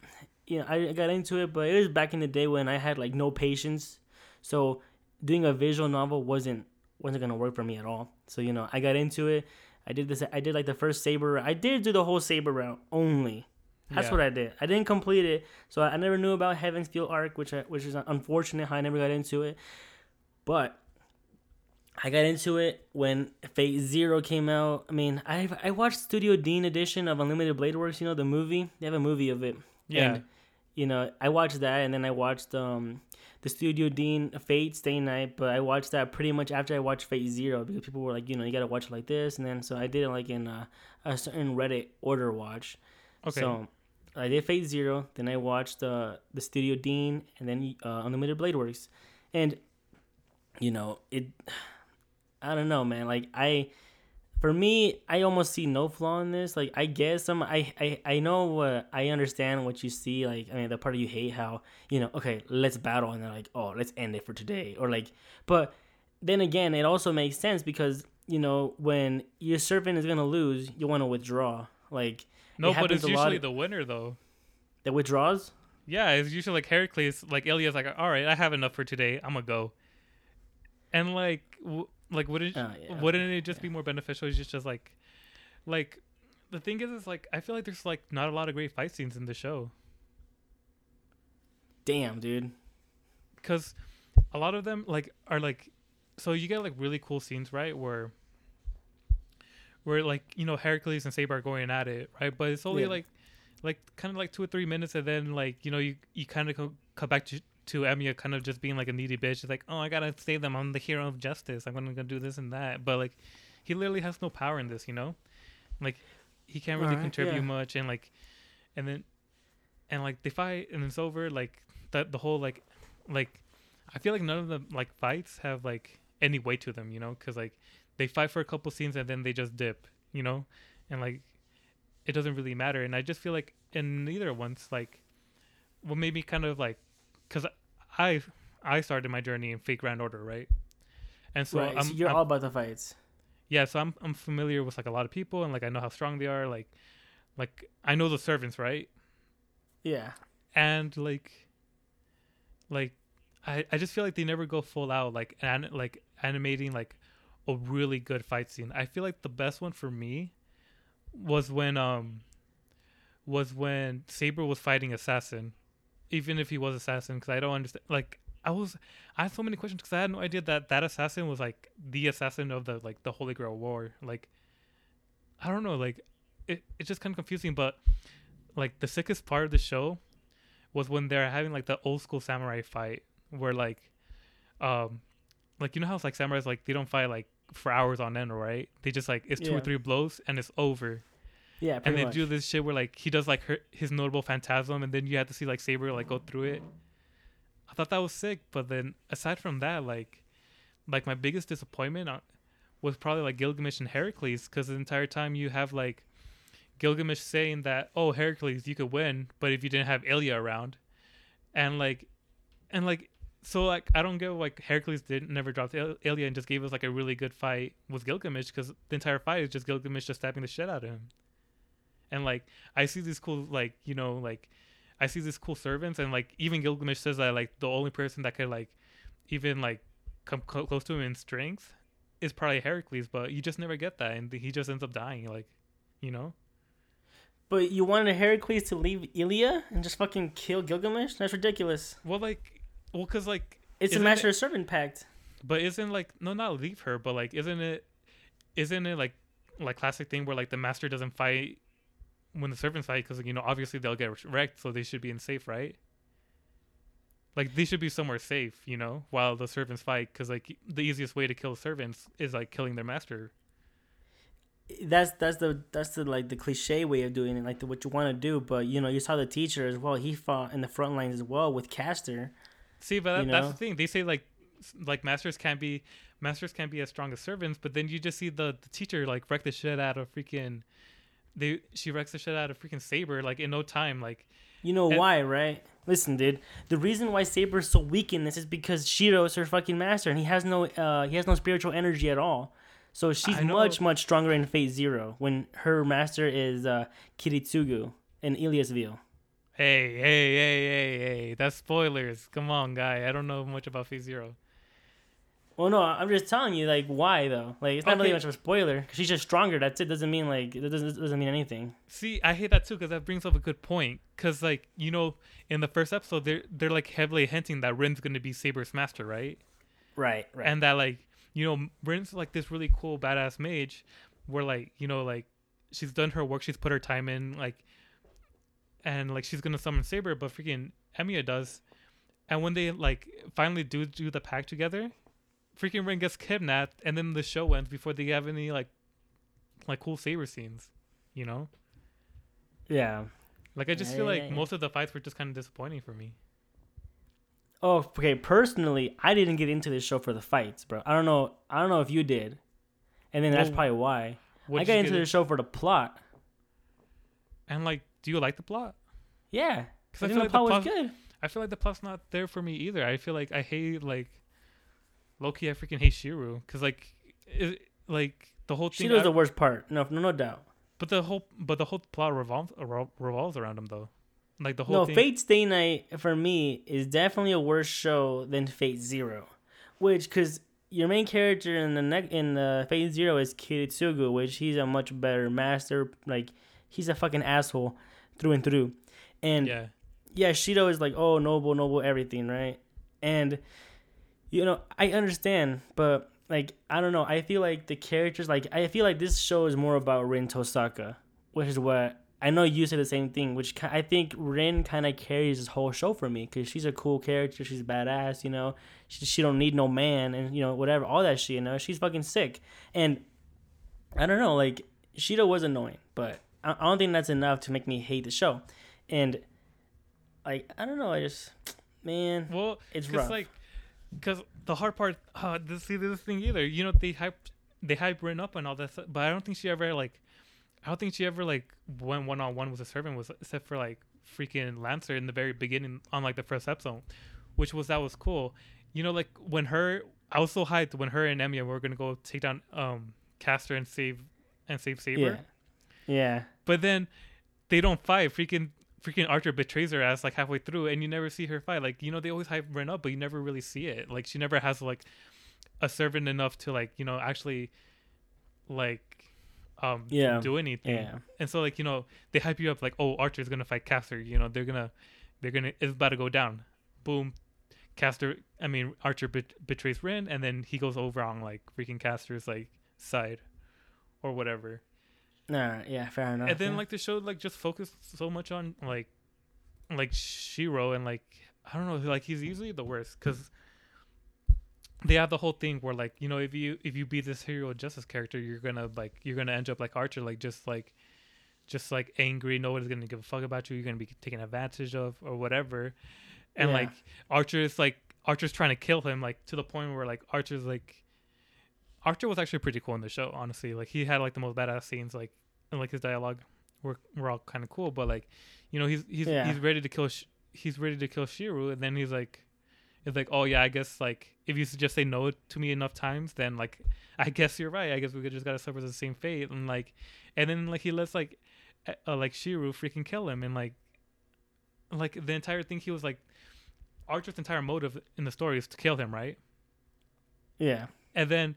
you know, I got into it, but it was back in the day when I had like no patience, so doing a visual novel wasn't wasn't gonna work for me at all. So you know I got into it. I did this. I did like the first saber. I did do the whole saber route only. That's yeah. what I did. I didn't complete it, so I never knew about Heaven's Feel arc, which I, which is unfortunate. How I never got into it, but I got into it when Fate Zero came out. I mean, I I watched Studio Deen edition of Unlimited Blade Works. You know the movie. They have a movie of it. Yeah. And, you know, I watched that, and then I watched um the Studio Deen Fate Stay Night. But I watched that pretty much after I watched Fate Zero because people were like, you know, you gotta watch it like this, and then so I did it like in a, a certain Reddit order watch. Okay. So I did Fate Zero, then I watched the uh, the Studio Deen, and then uh, Unlimited Blade Works, and you know it I don't know, man. Like I, for me, I almost see no flaw in this. Like I guess some, I, I, I know what I understand what you see. Like I mean, the part of you hate how you know, okay, let's battle, and they're like, oh, let's end it for today, or like, but then again, it also makes sense because you know when your servant is gonna lose, you want to withdraw. Like no, but it's usually the winner though. That withdraws. Yeah, it's usually like Heracles, like Ilya's like, all right, I have enough for today. I'm gonna go. And like, w- like wouldn't Oh, yeah. wouldn't it just be more beneficial? Just just like, like, the thing is, is like I feel like there's like not a lot of great fight scenes in the show Damn, dude. because a lot of them like are like, so you get like really cool scenes, right? Where where like you know Heracles and Saber are going at it, right? But it's only Yeah. like like kind of like two or three minutes, and then like you know you you kind of co- come back to to Emiya kind of just being like a needy bitch. It's like, oh, I gotta save them. I'm the hero of justice. I'm gonna go do this and that. But like, he literally has no power in this, you know. Like, he can't really Alright, contribute yeah. much, and like, and then, and like they fight, and it's over. Like that the whole like, like, I feel like none of the like fights have like any weight to them, you know, because like they fight for a couple scenes and then they just dip, you know, and like it doesn't really matter. And I just feel like in neither one's like what made me kind of like because I I started my journey in Fate Grand Order, right? And so right. I'm, so you're I'm- all about the fights. yeah, so I'm I'm familiar with like a lot of people and like I know how strong they are, like like I know the servants, right? Yeah. and like like I, I just feel like they never go full out like an, like animating like a really good fight scene. I feel like the best one for me was when um was when Saber was fighting Assassin, even if he was Assassin, because I don't understand. Like I was, I had so many questions because I had no idea that that assassin was like the assassin of the like the Holy Grail War. Like I don't know, like it it's just kind of confusing. But like the sickest part of the show was when they're having like the old school samurai fight where like um like you know how it's like samurais like they don't fight like for hours on end right they just like it's two or three blows and it's over Yeah. and they much. do this shit where like he does like her, his notable phantasm and then you have to see like saber like go through it i thought that was sick but then aside from that like like my biggest disappointment uh, was probably like gilgamesh and heracles because the entire time you have like gilgamesh saying that oh heracles you could win but if you didn't have ilya around and like and like so like i don't get like heracles didn't never dropped Il- ilya and just gave us like a really good fight with gilgamesh because the entire fight is just gilgamesh just stabbing the shit out of him and like I see these cool like you know like I see these cool servants and like even Gilgamesh says that like the only person that could like even like come clo close to him in strength is probably Heracles, but you just never get that, and he just ends up dying. Like, you know, But you wanted Heracles to leave Ilya and just fucking kill Gilgamesh? That's ridiculous. well, like, well, cause like, It's a master it- servant pact. but isn't like no, not leave her, but like, isn't it, isn't it like like classic thing where like the master doesn't fight when the servants fight because you know obviously they'll get wrecked, so they should be in safe, right? Like they should be somewhere safe, you know, while the servants fight, because like the easiest way to kill servants is like killing their master. That's that's the that's the like the cliche way of doing it, like the, what you want to do. But you know, you saw the teacher as well. He fought in the front lines as well with Caster. See, but that, that's the thing. They say like like masters can't be masters can't be as strong as servants, but then you just see the, the teacher like wreck the shit out of freaking they she wrecks the shit out of freaking saber like in no time. Like You know And- why, right? Listen, dude. The reason why Saber is so weak in this is because Shiro is her fucking master, and he has no uh he has no spiritual energy at all. So she's much much stronger in Fate Zero when her master is uh Kiritsugu in Illyasviel. hey hey hey hey hey that's spoilers. Come on, guy. I don't know much about Fate Zero. Well, no, I'm just telling you like why though. Like it's not really much of a spoiler. 'cause she's just stronger. That's it. Doesn't mean like it doesn't doesn't mean anything. See, I hate that too because that brings up a good point. Because like you know, in the first episode, they're they're like heavily hinting that Rin's gonna be Saber's master, right? Right, right. and that like you know Rin's like this really cool badass mage where like you know like she's done her work she's put her time in like and like she's gonna summon Saber but freaking Emiya does and when they like finally do do the pack together freaking Rin gets kidnapped and then the show ends before they have any like like cool Saber scenes you know yeah. like I just Yeah, feel yeah, like yeah, yeah. most of the fights were just kind of disappointing for me Oh, okay. Personally, I didn't get into this show for the fights, bro. I don't know. I don't know if you did, and then that's probably why. I got into get the show for the plot. and like do you like the plot Yeah, 'Cause I I feel like the plot was good. I feel like the plot's not there for me either. I feel like I hate like Loki. I freaking hate Shiro because like it, like the whole thing. I- the worst part. No, no, no doubt. but the whole but the whole plot revolves revolves around him though. like the whole No, thing. Fate Stay Night for me is definitely a worse show than Fate Zero, which because your main character in the ne- in the Fate Zero is Kiritsugu, which he's a much better master. Like he's a fucking asshole through and through, and yeah, yeah, Shiro is like, oh, noble, noble, everything, right? And you know, I understand, but like, I don't know. I feel like the characters, like, I feel like this show is more about Rin Tosaka, which is what I know you said the same thing. Which I think Rin kind of carries this whole show for me because she's a cool character. She's badass, you know. She she don't need no man, and you know whatever, all that shit. You know, she's fucking sick, and I don't know, like Shiro was annoying, but I, I don't think that's enough to make me hate the show, and like I don't know, I just man, well, it's rough. like, because the hard part, uh, this see this thing either. You know, they hype, they hype Rin up and all that, stuff, but I don't think she ever like, I don't think she ever like went one on one with a servant was except for like freaking Lancer in the very beginning on like the first episode, which was that was cool. You know, like when her, I was so hyped when her and Emiya were gonna go take down um Caster and save and save Saber. yeah, yeah, But then they don't fight. Freaking freaking Archer betrays her ass like halfway through, and you never see her fight. Like you know they always hype Rin up, but you never really see it. Like she never has like a servant enough to like you know actually like um Yeah. do anything. yeah, And so like you know they hype you up like oh Archer's gonna fight Caster. You know they're gonna they're gonna it's about to go down. Boom. Caster, I mean Archer bet- betrays Rin, and then he goes over on like freaking Caster's like side, or whatever nah, yeah, fair enough. and then yeah. like the show like just focused so much on like like Shiro and like I don't know like he's usually the worst because they have the whole thing where like you know if you if you beat this hero justice character you're gonna like you're gonna end up like Archer like just like just like angry nobody's gonna give a fuck about you you're gonna be taken advantage of or whatever and Yeah. like Archer is like Archer's trying to kill him like to the point where like Archer's like Archer was actually pretty cool in the show honestly like he had like the most badass scenes like and like his dialogue were were all kind of cool but like you know he's he's Yeah. he's ready to kill Sh- he's ready to kill Shiro and then he's like it's like oh yeah I guess like if you just say no to me enough times then like I guess you're right I guess we could just gotta suffer the same fate and like and then like he lets like uh, uh, like Shiro freaking kill him and like like the entire thing he was like Archer's entire motive in the story is to kill him right yeah, and then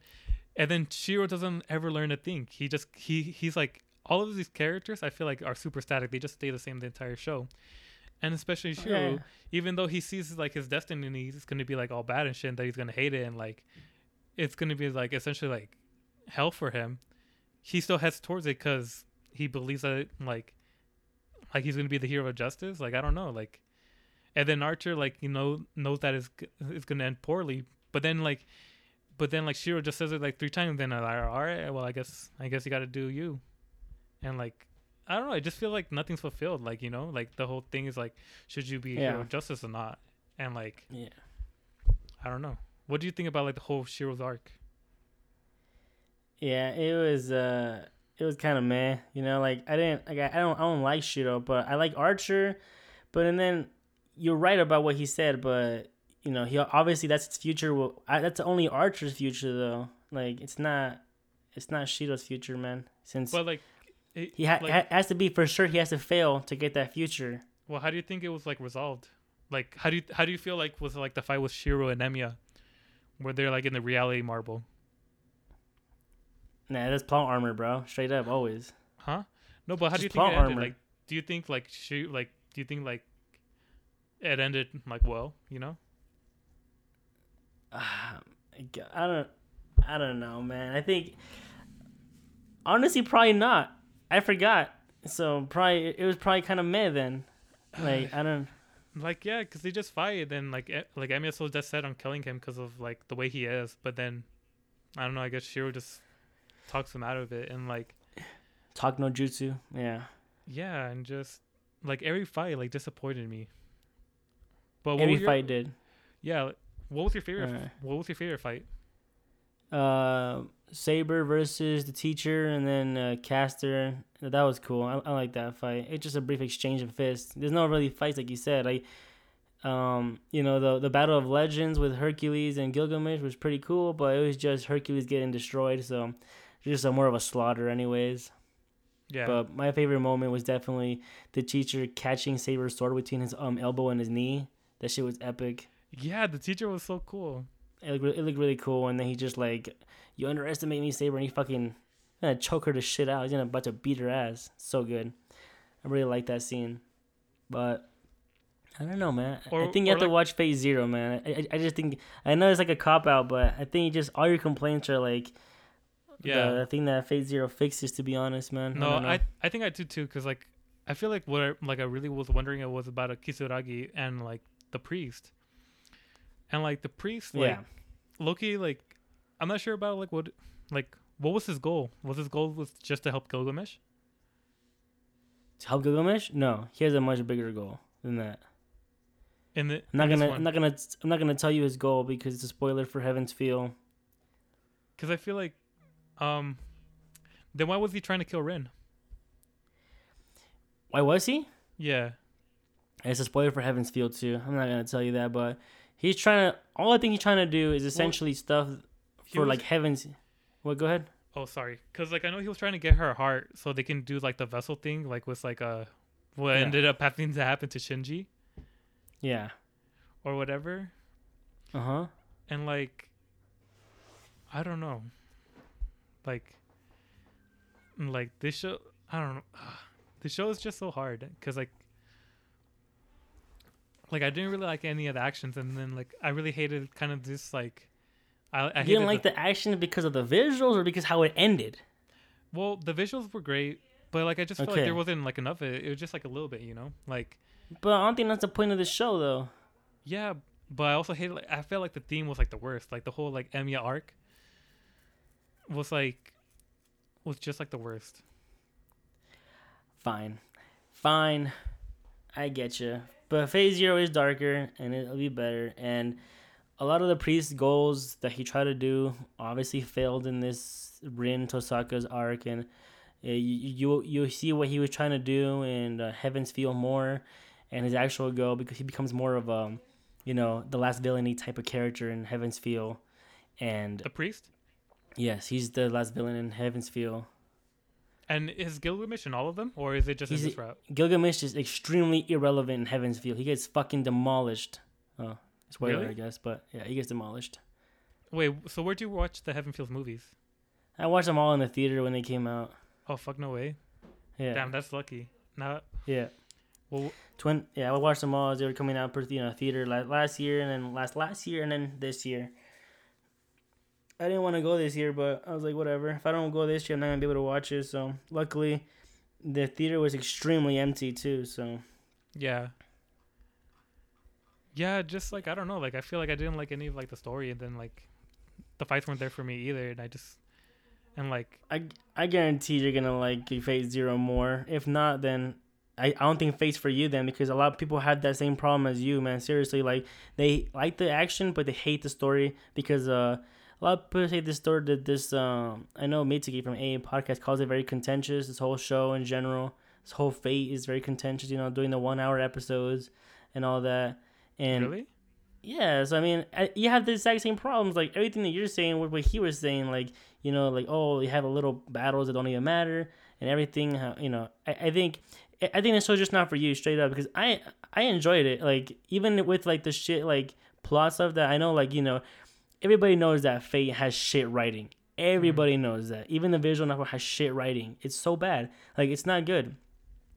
and then Shiro doesn't ever learn a thing. He just he he's like all of these characters I feel like are super static. They just stay the same the entire show. And especially Shiro, Yeah. even though he sees like his destiny and he's gonna be like all bad and shit and that he's gonna hate it and like it's gonna be like essentially like hell for him, he still heads towards it because he believes that it, like like he's gonna be the hero of justice. Like I don't know, like and then Archer like you know knows that it's it's gonna end poorly, but then like but then like Shiro just says it like three times. Then I'm like, all right, well I guess I guess you got to do you, and like I don't know. I just feel like nothing's fulfilled. Like you know, like the whole thing is like, should you be a hero of justice or not? And like yeah. I don't know. What do you think about like the whole Shiro's arc? Yeah, it was uh it was kind of meh, you know, like I didn't like I, I don't I don't like Shiro, but I like Archer, but and then you're right about what he said, but you know, he obviously that's his future. Well, I, that's only Archer's future though. Like it's not it's not Shiro's future, man. Since But like, it, he ha- like, has to be for sure he has to fail to get that future. well, how do you think it was like resolved? Like, how do you how do you feel like was like the fight with Shiro and Emiya, where they're like in the reality marble? Nah, that's plot armor, bro. Straight up, always. Huh? No, but how do you Just think it ended? armor. Like, do you think like she like do you think like it ended like well? You know? Ah, I don't, I don't know, man. I think honestly, probably not. I forgot, so probably it was probably kind of meh then. Like I don't. Like yeah, because they just fight, and like e- like Emiya's so just set on killing him because of like the way he is. But then I don't know. I guess Shiro just talks him out of it, and like Talk no jutsu. Yeah. yeah, and just like every fight like disappointed me. But what Every your, fight did. yeah, like, what was your favorite? Alright. What was your favorite fight? Uh, Saber versus the teacher, and then uh, Caster. That was cool. I, I like that fight. It's just a brief exchange of fists. There's no really fights like you said. Like, um, you know, the the battle of legends with Hercules and Gilgamesh was pretty cool, but it was just Hercules getting destroyed. So, just a more of a slaughter, anyways. Yeah. But my favorite moment was definitely the teacher catching Saber's sword between his um elbow and his knee. That shit was epic. yeah, the teacher was so cool. It looked, it looked really cool, and then he just like, "You underestimate me, Saber," and he fucking gonna choke her to shit out. He's gonna about to beat her ass. So good. I really like that scene, but I don't know, man. I think you or have to watch Fate Zero, man. I, I, I just think I know it's like a cop out, but I think just all your complaints are like, Yeah. the thing that Fate Zero fixes. To be honest, man. No, don't. I I think I do too, cause like I feel like what I, like I really was wondering it was about a Kisuragi and like the priest, and like the priest like yeah. Loki like I'm not sure about like what like what was his goal? Was his goal was just to help Gilgamesh? To help Gilgamesh? No, he has a much bigger goal than that. In the I'm not gonna. I'm not gonna, I'm not gonna tell you his goal because it's a spoiler for Heaven's Feel. Because I feel like, um, then why was he trying to kill Rin? Why was he? Yeah, It's a spoiler for Heaven's Feel too. I'm not gonna tell you that, but he's trying to. All I think he's trying to do is essentially stuff for was- like Heaven's. What? Go ahead. Oh, sorry. Because like I know he was trying to get her heart so they can do like the vessel thing, like with like a what Yeah. ended up having to happen to Shinji Yeah. or whatever, Uh huh. and like I don't know, like like this show. I don't know. The show is just so hard because like like I didn't really like any of the actions, and then like I really hated kind of this like. I, I You didn't like the action because of the visuals or because how it ended. Well, the visuals were great, but like I just felt like there wasn't like enough of it. It was just like a little bit, you know, like But I don't think that's the point of the show, though. yeah. But I also hated like I felt like the theme was like the worst. Like the whole like Emiya arc was like was just like the worst. Fine, fine, I get you. But Fate Zero is darker, and it'll be better. And a lot of the priest's goals that he tried to do obviously failed in this Rin Tosaka's arc, and uh, you, you you see what he was trying to do in uh, Heavens Feel more, and his actual goal because he becomes more of a, you know, the last villainy type of character in Heavens Feel, and The priest yes, he's the last villain in Heavens Feel. And is Gilgamesh in all of them, or is it just He's in this route? Gilgamesh is extremely irrelevant in Heaven's Feel. He gets fucking demolished. Oh, spoiler, Really? I guess, but yeah, he gets demolished. Wait, so where do you watch the Heaven Feels movies? I watched them all in the theater when they came out. Oh fuck, no way. Yeah, Damn, that's lucky. Now, yeah. well, Twin, yeah, I watched them all as they were coming out per you know theater la- last year and then last last year and then this year. I didn't want to go this year, but I was like, whatever. If I don't go this year, I'm not gonna be able to watch it. So luckily, the theater was extremely empty too. So yeah. Yeah, just like I don't know, like I feel like I didn't like any of like the story, and then like the fights weren't there for me either, and I just and like I I guarantee you're gonna like Fate Zero more. If not, then I, I don't think Phase for you then because a lot of people had that same problem as you, man. Seriously, like they like the action but they hate the story because uh a lot of people say this story that this um I know Mitsuki from A podcast calls it very contentious. This whole show in general, this whole Fate is very contentious. You know, doing the one hour episodes and all that. And really, So I mean you have the exact same problems. Like everything that you're saying, what what he was saying, like you know, like oh, you have a little battles that don't even matter and everything. You know, I, I think I I think the show's just not for you, straight up. Because I I enjoyed it. Like even with like the shit like plot stuff that I know, like you know, everybody knows that Fate has shit writing. Mm-hmm. Everybody knows that. Even the visual novel has shit writing. It's so bad. Like it's not good.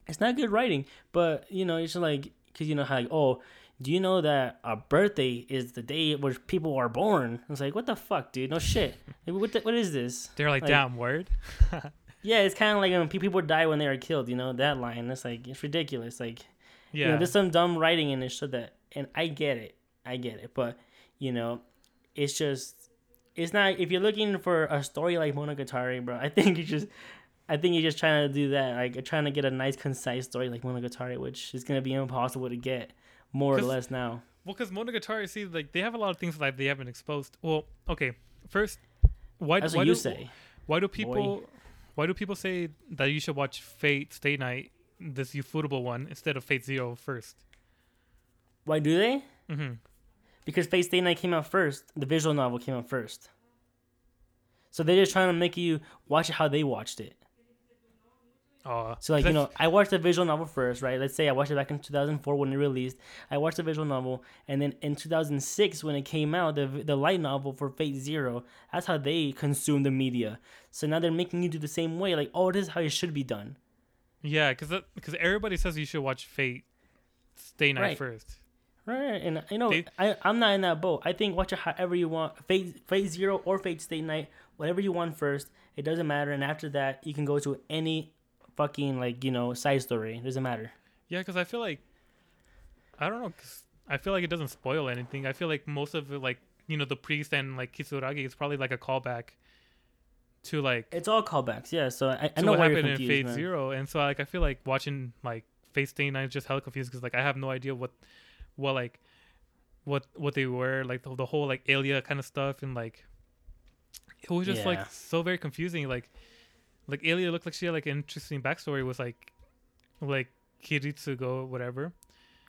It's not good writing. But you know, it's just like because you know how like oh do you know that a birthday is the day where people are born? It's like, what the fuck, dude? No shit. Like, what the, what is this? they're like, Like- damn word. Yeah, it's kind of like um, when people die when they are killed. You know that line. It's like it's ridiculous. Like, Yeah, you know, there's some dumb writing in it so that, and I get it, I get it, but you know, it's just, it's not. If you're looking for a story like Monogatari, bro, I think you just. I think you're just trying to do that, like trying to get a nice, concise story like Monogatari, which is gonna be impossible to get, more or less now. Well, because Monogatari, see, like they have a lot of things that they haven't exposed. Well, okay, first, why? That's why what you do, say. Why do people? Why do people say that you should watch Fate Stay Night, this Ufotable one, instead of Fate Zero first? Why do they? Mm-hmm. Because Fate Stay Night came out first. The visual novel came out first. So they're just trying to make you watch it how they watched it. Oh, So like you know, I watched the visual novel first, right? Let's say I watched it back in 2004 when it released. I watched the visual novel, and then in 2006 when it came out, the the light novel for Fate Zero. That's how they consume the media. So now they're making you do the same way. Like, oh, this is how it should be done. yeah, because because everybody says you should watch Fate Stay Night Right. first. Right, and you know, They- I I'm not in that boat. I think watch it however you want. phase Fate Zero or Fate state Night, whatever you want first. It doesn't matter. And after that, you can go to any fucking like you know side story. It doesn't matter. Yeah, because I feel like I don't know. 'cause I feel like it doesn't spoil anything. I feel like most of it, like you know, the priest and like Kisuragi is probably like a callback to like It's all callbacks. Yeah. So I, I know what happened in confused, Fate man. Zero, and so like I feel like watching like Fate Stay Night is just hella confused because like I have no idea what what like what what they were like the, the whole like Ilya kind of stuff and like it was just Yeah. like so very confusing. Like like Ilya looked like she had like an interesting backstory with like like Kiritsugu whatever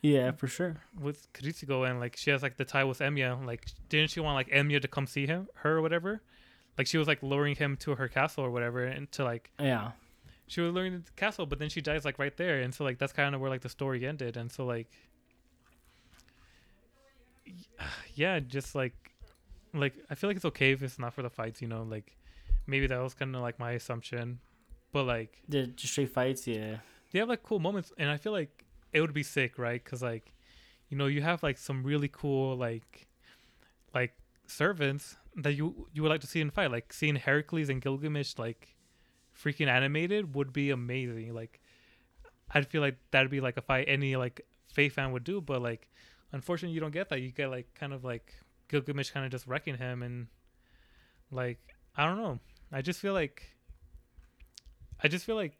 Yeah, for sure. with Kiritsugu and like she has like the tie with Emiya. Like didn't she want like Emiya to come see him her or whatever? Like she was like luring him to her castle or whatever and to like Yeah. she was luring the castle, but then she dies like right there, and so like that's kind of where like the story ended, and so like yeah, just like like I feel like it's okay if it's not for the fights, you know, like maybe that was kind of like my assumption, but like The just straight fights. Yeah. they have like cool moments, and I feel like it would be sick, right? Because like you know you have like some really cool like like servants that you you would like to see in fight, like seeing Heracles and Gilgamesh like freaking animated would be amazing. Like I'd feel like that'd be like a fight any like Fate fan would do, but like unfortunately you don't get that. You get like kind of like Gilgamesh kind of just wrecking him and like I don't know. I just feel like I just feel like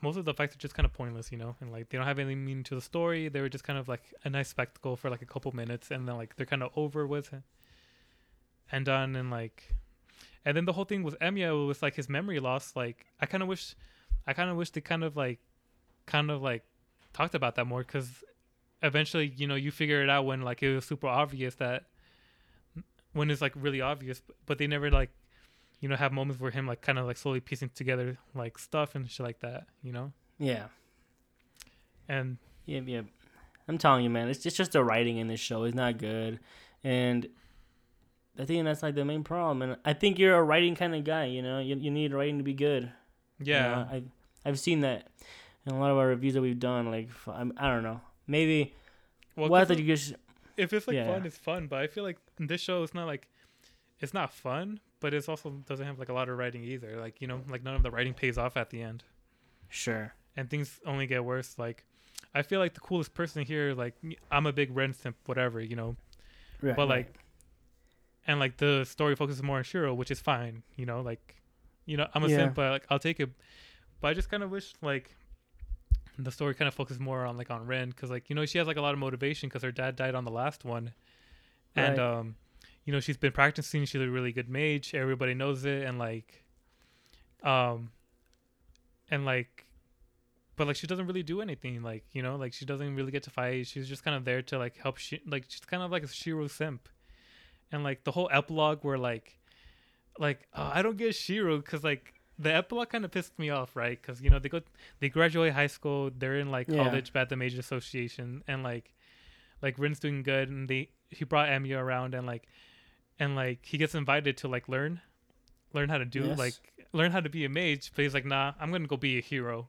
most of the fights are just kind of pointless, you know, and like they don't have any meaning to the story. They were just kind of like a nice spectacle for like a couple minutes, and then like they're kind of over with and done, and like, and then the whole thing with Emiya was like his memory loss. Like I kind of wish, I kind of wish they kind of like, kind of like talked about that more because eventually, you know, you figure it out when like it was super obvious that when it's like really obvious, but they never like you know, have moments where him like kind of like slowly piecing together like stuff and shit like that, you know. Yeah. And Yeah. Yeah. I'm telling you, man. It's just, it's just the writing in this show is not good, and I think that's like the main problem. And I think you're a writing kind of guy. You know, you you need writing to be good. You yeah, know, I I've seen that in a lot of our reviews that we've done. Like I'm, I don't know, maybe well, what that you just if it's like yeah. fun, it's fun. But I feel like this show is not like it's not fun, but it's also doesn't have like a lot of writing either. Like you know, like none of the writing pays off at the end, sure. and things only get worse. Like I feel like the coolest person here, like I'm a big Rin simp, whatever, you know. Right, But, right. like, and like the story focuses more on Shiro, which is fine, you know. Like, you know, I'm a Yeah. simp, but like I'll take it. But I just kind of wish like the story kind of focuses more on like on Rin, because like you know she has like a lot of motivation because her dad died on the last one, and Right. um, you know she's been practicing. She's a really good mage. Everybody knows it, and like, um, and like. But like she doesn't really do anything, like you know, like she doesn't really get to fight. She's just kind of there to like help. She like she's kind of like a Shiro simp, and like the whole epilogue where like like uh, i don't get shiro because like the epilogue kind of pissed me off right? Because you know they go they graduate high school they're in like Yeah. college at the major association and like like Rin's doing good and they he brought Emiya around and like and like he gets invited to like learn learn how to do Yes. like learn how to be a mage but he's like nah i'm gonna go be a hero.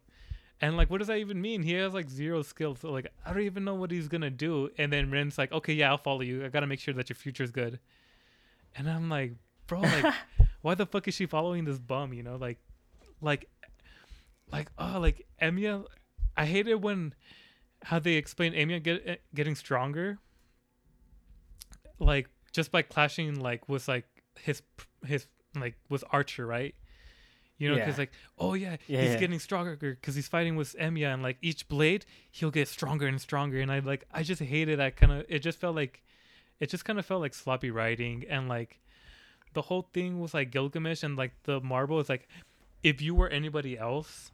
And like what does that even mean? He has like zero skills so like i don't even know what he's gonna do. And then Rin's like okay yeah i'll follow you. I gotta make sure that your future's good. And i'm like bro like why the fuck is she following this bum you know like like like oh like Emiya I hate it when how they explain Emiya get, eh, getting stronger like just by clashing like with like his his like with Archer right you know Yeah. because like oh yeah, Yeah, he's yeah. getting stronger because he's fighting with Emiya and like each blade he'll get stronger and stronger and I like I just hated that kind of it just felt like it just kind of felt like sloppy writing and like the whole thing was like Gilgamesh and like the marble is like if you were anybody else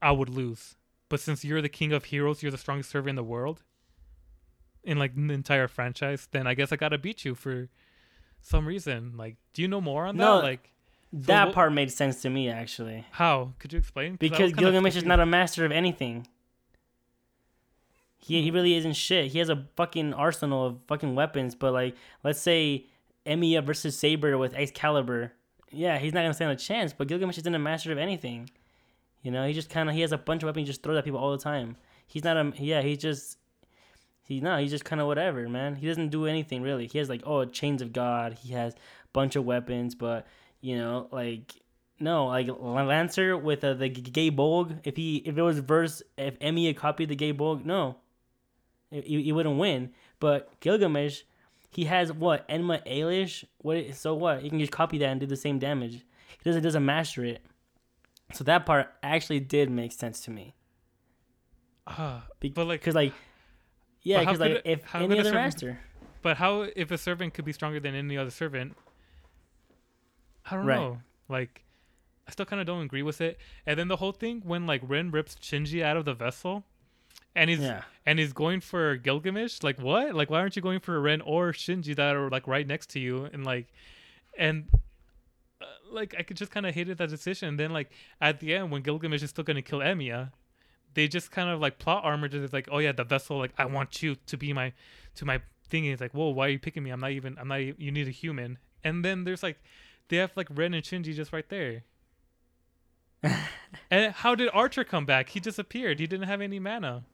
I would lose but since you're the king of heroes you're the strongest server in the world in like the entire franchise then I guess I gotta beat you for some reason like do you know more on No, that like that part made sense to me actually. How? Could you explain? 'Cause Because Gilgamesh is not a master of anything. He he really isn't shit. He has a fucking arsenal of fucking weapons, but like let's say Emiya versus Saber with Excalibur. Yeah, he's not gonna stand a chance, but Gilgamesh isn't a master of anything. You know, he just kinda he has a bunch of weapons just throws at people all the time. He's not a yeah, he's just he no, he's just kinda whatever, man. He doesn't do anything really. He has like, oh chains of God, he has a bunch of weapons, but you know, like no, like Lancer with uh, the Gae Bolg. If he if it was verse if Emmy had copied the Gae Bolg, no, he, he wouldn't win. But Gilgamesh, he has what Enuma Elish. What? So what? He can just copy that and do the same damage. He doesn't doesn't master it. So that part actually did make sense to me. Ah, Be- but like, Because like, yeah, because like if how any other servant- master, but how if a servant could be stronger than any other servant? I don't Right. know. Like, I still kind of don't agree with it. And then the whole thing when like Rin rips Shinji out of the vessel, and he's yeah, and he's going for Gilgamesh. Like what? Like why aren't you going for Rin or Shinji that are like right next to you? And like, and uh, like I could just kind of hated that decision. And then like at the end when Gilgamesh is still gonna kill Emiya, they just kind of like plot armored it. It's like oh yeah the vessel like I want you to be my to my thing. And it's like whoa why are you picking me? I'm not even I'm not you need a human. And then there's like they have like Rin and Shinji just right there. and how did Archer come back? He disappeared. He didn't have any mana.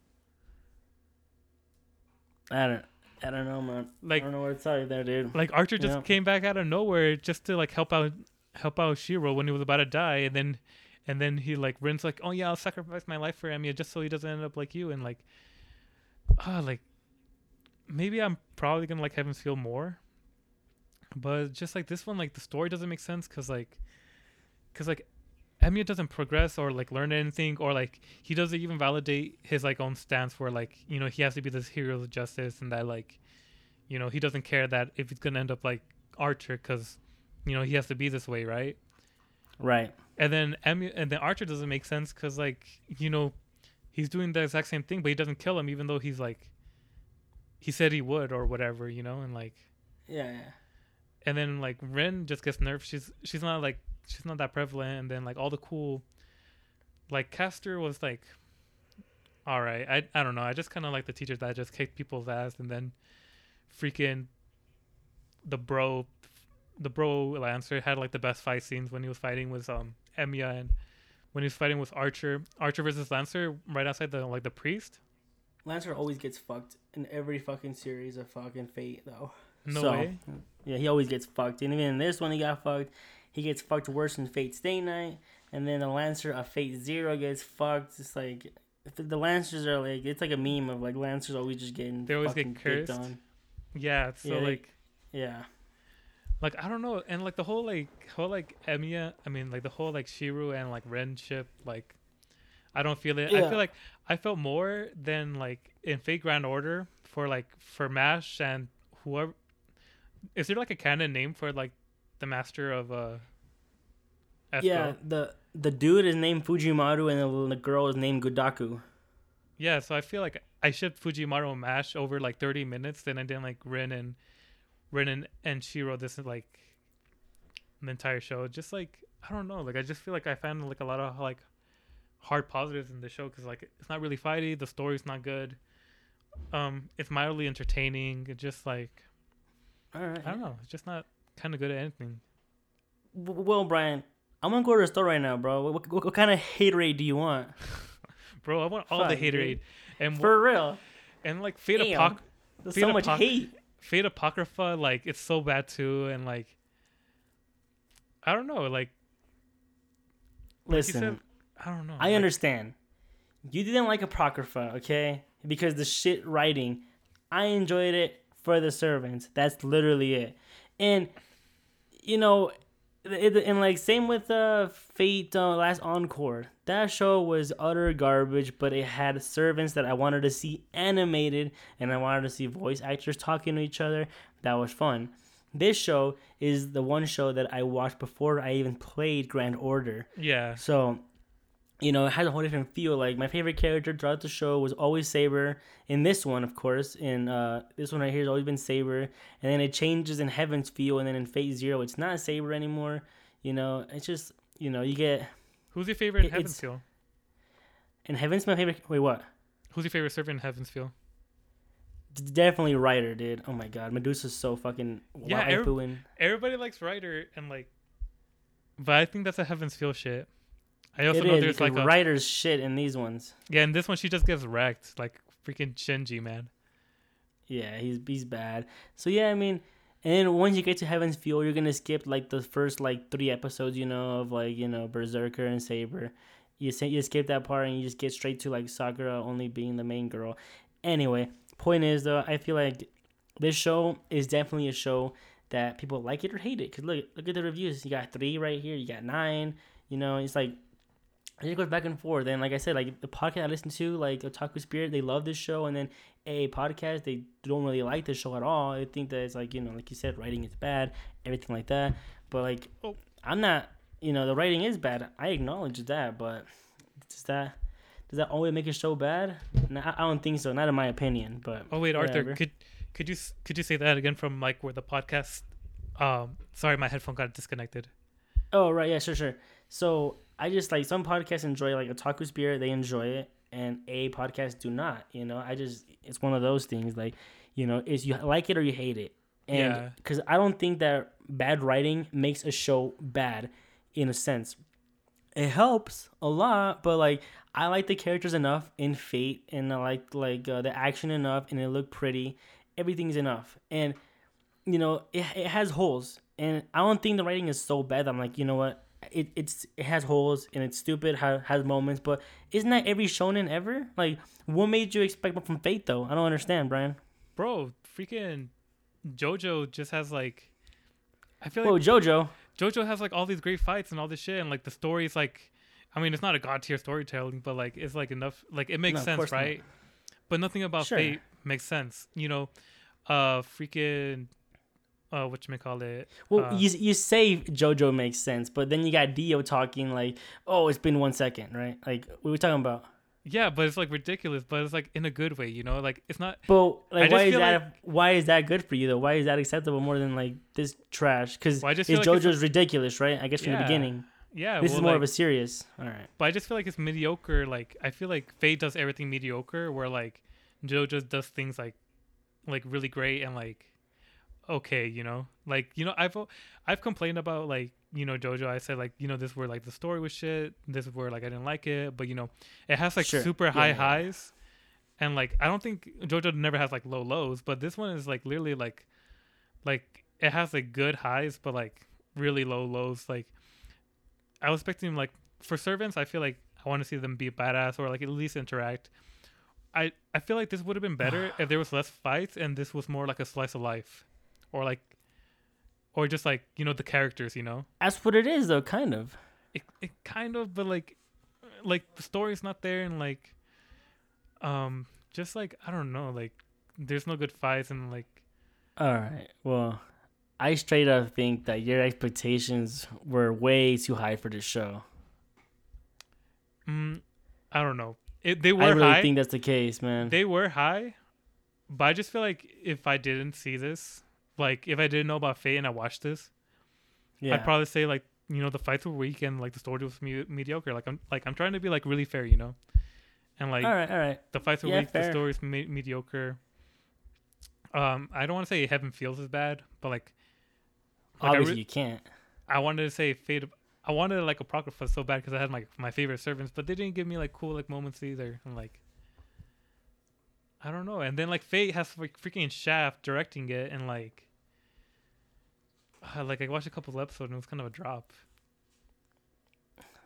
I don't, I don't know, man. Like I don't know what to tell you there, dude. Like Archer just Yeah. came back out of nowhere just to like help out help out Shiro when he was about to die and then and then he like Rin's like, Oh yeah, I'll sacrifice my life for Emiya just so he doesn't end up like you and like ah like maybe I'm probably gonna like have him feel more. But just like this one, like the story doesn't make sense because like because like Emiya doesn't progress or like learn anything or like he doesn't even validate his like own stance where like you know he has to be this hero of justice and that like you know he doesn't care that if he's gonna end up like Archer because you know he has to be this way right Right. and then Emi- and then Archer doesn't make sense because like you know he's doing the exact same thing but he doesn't kill him even though he's like he said he would or whatever you know and like Yeah, yeah. and then like Rin just gets nerfed. She's she's not like she's not that prevalent. And then like all the cool, like Caster was like, all right. I I don't know. I just kind of like the teachers that just kicked people's ass and then freaking the bro, the bro Lancer had like the best fight scenes when he was fighting with um Emiya and when he was fighting with Archer, Archer versus Lancer right outside the like the priest. Lancer always gets fucked in every fucking series of fucking Fate, though. No So, way. Yeah, he always gets fucked. And even in this one, he got fucked. He gets fucked worse in Fate Stay Night. And then the Lancer of Fate Zero gets fucked. It's like the, the Lancers are like it's like a meme of like Lancers always just getting They always get fucking picked cursed. on. Yeah. So Yeah, they- like. Yeah, like I don't know, and like the whole like whole like Emiya, I mean like the whole like Shiro and like Ren ship, like I don't feel it. I feel like I felt more than like in Fate Grand Order for like for Mash and whoever. Is there like a canon name for like the master of uh? Esco? yeah. The the dude is named Fujimaru, and the, girl is named Gudako. Yeah, so I feel like I shipped Fujimaru and Mash over like 30 minutes, then I didn't like Rin and Rin and, and Shiro this is like the entire show. Just like I don't know, like I just feel like I found like a lot of like hard positives in the show because like it's not really fighty, the story's not good, um, it's mildly entertaining. It's just like All right. I don't know, it's just not kind of good at anything. Well, Brian, I'm gonna go to the store right now, bro. What, what, what kind of haterade do you want? Bro, I want all the Fuck, dude. haterade and wha- For real. and like Fate Damn. Apoc- There's Fate so much Apoc- hate. Fate Apocrypha, like it's so bad too, and like I don't know, like like Listen, said, I don't know. I like, understand. You didn't like Apocrypha, okay? Because the shit writing. I enjoyed it for the servants. That's literally it. And you know, and like same with uh Fate uh, Last Encore. That show was utter garbage, but it had servants that I wanted to see animated, and I wanted to see voice actors talking to each other. That was fun. This show is the one show that I watched before I even played Grand Order. Yeah, So, you know, it has a whole different feel. Like my favorite character throughout the show was always Saber. In this one, of course, in uh, this one right here has always been Saber. And then it changes in Heaven's feel, and then in Fate Zero, it's not Saber anymore. You know, it's just you know you get Who's your favorite in It- it's- Heaven's Feel? and Heaven's my favorite. Wait, what? Who's your favorite servant in Heaven's Feel? D- Definitely Rider, dude. Oh my god, Medusa's so fucking Yeah, every- Everybody likes Rider and like, but I think that's a Heaven's Feel shit. I also it know is there's like a Rider's shit in these ones. yeah, and this one she just gets wrecked like freaking Shinji man. Yeah, he's he's bad. So yeah, I mean, and then once you get to Heaven's Feel, you're gonna skip like the first like three episodes, you know, of like you know Berserker and Saber. You say you skip that part and you just get straight to like Sakura only being the main girl. Anyway, point is though, I feel like this show is definitely a show that people like it or hate it. Cause look, look at the reviews. You got three right here. You got nine. You know, it's like it goes back and forth. And like I said, like the podcast I listen to, like Otaku Spirit, they love this show, and then a podcast they don't really like this show at all. I think that it's like you know, like you said, writing is bad, everything like that. But like, Oh. I'm not, you know, the writing is bad. I acknowledge that, but does that does that always make a show bad? No, I I don't think so. Not in my opinion. But Oh wait, Arthur, could could you could you say that again from like where the podcast? Um, sorry, my headphone got disconnected. Oh right, yeah, sure, sure. So I just like some podcasts enjoy like a Otaku Spirit, they enjoy it, and a podcast do not. You know, I just it's one of those things. Like, you know, is you like it or you hate it, and Yeah. because I don't think that bad writing makes a show bad, in a sense. It helps a lot, but like I like the characters enough in Fate, and I like like uh, the action enough, and it looked pretty. Everything's enough, and you know it, it has holes and i don't think the writing is so bad that i'm like you know what it, it's it has holes and it's stupid has, has moments but isn't that every shonen ever like what made you expect more from fate though i don't understand brian Bro, freaking JoJo just has like, I feel like jojo JoJo has like all these great fights and all this shit, and like the story's like, I mean, it's not a god tier storytelling, but like it's like enough, like it makes No, sense, course not. right? But nothing about Sure. Fate makes sense, you know. Uh, freaking, uh, what you may call it? well Uh, you, you say jojo makes sense but then you got dio talking like oh it's been one second right like what are we talking about Yeah, but it's like ridiculous, but it's like in a good way, you know. Like it's not. but like why is that why is that good for you though why is that acceptable more than like this trash because Well, it's like it's jojo's ridiculous right i guess from the beginning Yeah, this well, is more like, of a serious all right But I just feel like it's mediocre. Like I feel like Fate does everything mediocre, where like just does things like like really great and like okay, you know. Like you know, I've I've complained about like you know JoJo. I said like you know this where like the story was shit. This is where like I didn't like it, but you know it has like Sure. super Yeah, high yeah, highs, and like I don't think JoJo never has like low lows, but this one is like literally like like it has like good highs, but like really low lows. Like I was expecting like for servants, I feel like I want to see them be badass or like at least interact. I I feel like this would have been better if there was less fights and this was more like a slice of life, or like, or just like you know the characters, you know. That's what it is, though, kind of. It it kind of, but like, like the story's not there and like, um, just like I don't know, like there's no good fights and like All right. Well, I straight up think that your expectations were way too high for this show. mm, I don't know. It they were I really high. think that's the case, man. They were high, but I just feel like if I didn't see this, like if I didn't know about Fate and I watched this, yeah. I'd probably say like you know the fights were weak and like the story was me- mediocre. Like I'm like I'm trying to be like really fair, you know, and like all right, all right. the fights were Yeah, weak, fair. the story's me- mediocre. Um, I don't want to say Heaven Feels is bad, but like, like Obviously, re- you can't. I wanted to say Fate. I wanted like Apocrypha so bad because I had my my favorite servants, but they didn't give me like cool like moments either. I'm like, I don't know. And then like Fate has like freaking Shaft directing it, and like, uh, like I watched a couple of episodes and it was kind of a drop.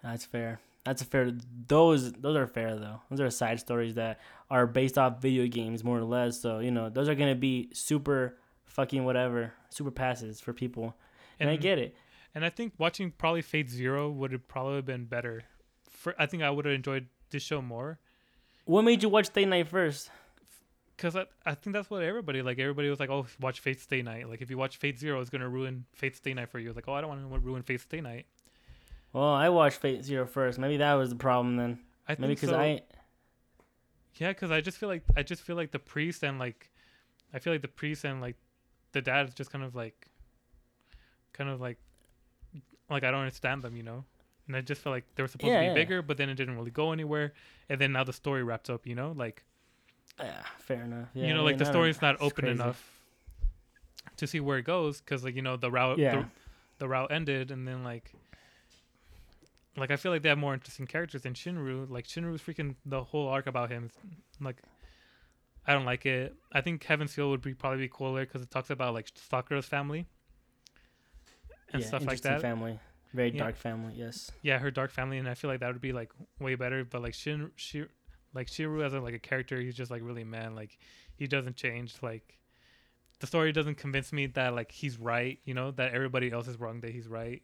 That's fair. That's a fair. Those those are fair though. Those are side stories that are based off video games more or less. So you know, those are gonna be super fucking whatever, super passes for people. And, I get it. And I think watching probably Fate Zero would have probably been better. For I think I would have enjoyed this show more. What made you watch Stay Night first? Cause I, I think that's what everybody like. Everybody was like, "Oh, watch Fate Stay Night." Like, if you watch Fate Zero, it's gonna ruin Fate Stay Night for you. Like, oh, I don't want to ruin Fate Stay Night. Well, I watched Fate Zero first. Maybe that was the problem then. I Maybe because so. I yeah, because I just feel like I just feel like the priest and like, I feel like the priest and like, the dad is just kind of like, kind of like, like I don't understand them, you know. And I just felt like they were supposed Yeah, to be yeah. bigger, but then it didn't really go anywhere. And then now the story wraps up, you know, like Yeah, fair enough. Yeah, you know, I like mean, the story's not open crazy. enough to see where it goes because like you know the route Yeah. the, the route ended and then like like I feel like they have more interesting characters than Shiro. Like Shiro's freaking the whole arc about him. Like I don't like it. I think Heaven's Feel would be probably be cooler because it talks about like Sakura's family and yeah, stuff like that. Family, very Yeah. dark family. Yes. yeah, her dark family, and I feel like that would be like way better. But like Shin, Shi, like Shiro as a, like a character, he's just like really man. Like he doesn't change. Like the story doesn't convince me that like he's right. You know that everybody else is wrong. That he's right.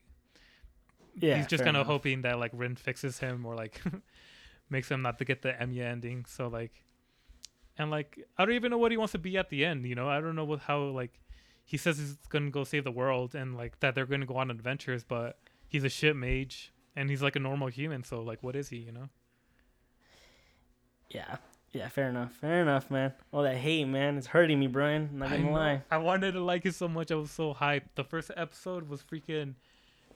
Yeah, he's just kind of hoping that like Rin fixes him or like makes him not to get the Enya ending. So like, and like I don't even know what he wants to be at the end. You know, I don't know what how like he says he's gonna go save the world and like that they're gonna go on adventures, but he's a shit mage and he's like a normal human. So like, what is he? You know? Yeah. Yeah, fair enough. Fair enough, man. All that hate, man, it's hurting me, Brian. I'm not gonna know. lie. I wanted to like it so much. I was so hyped. The first episode was freaking,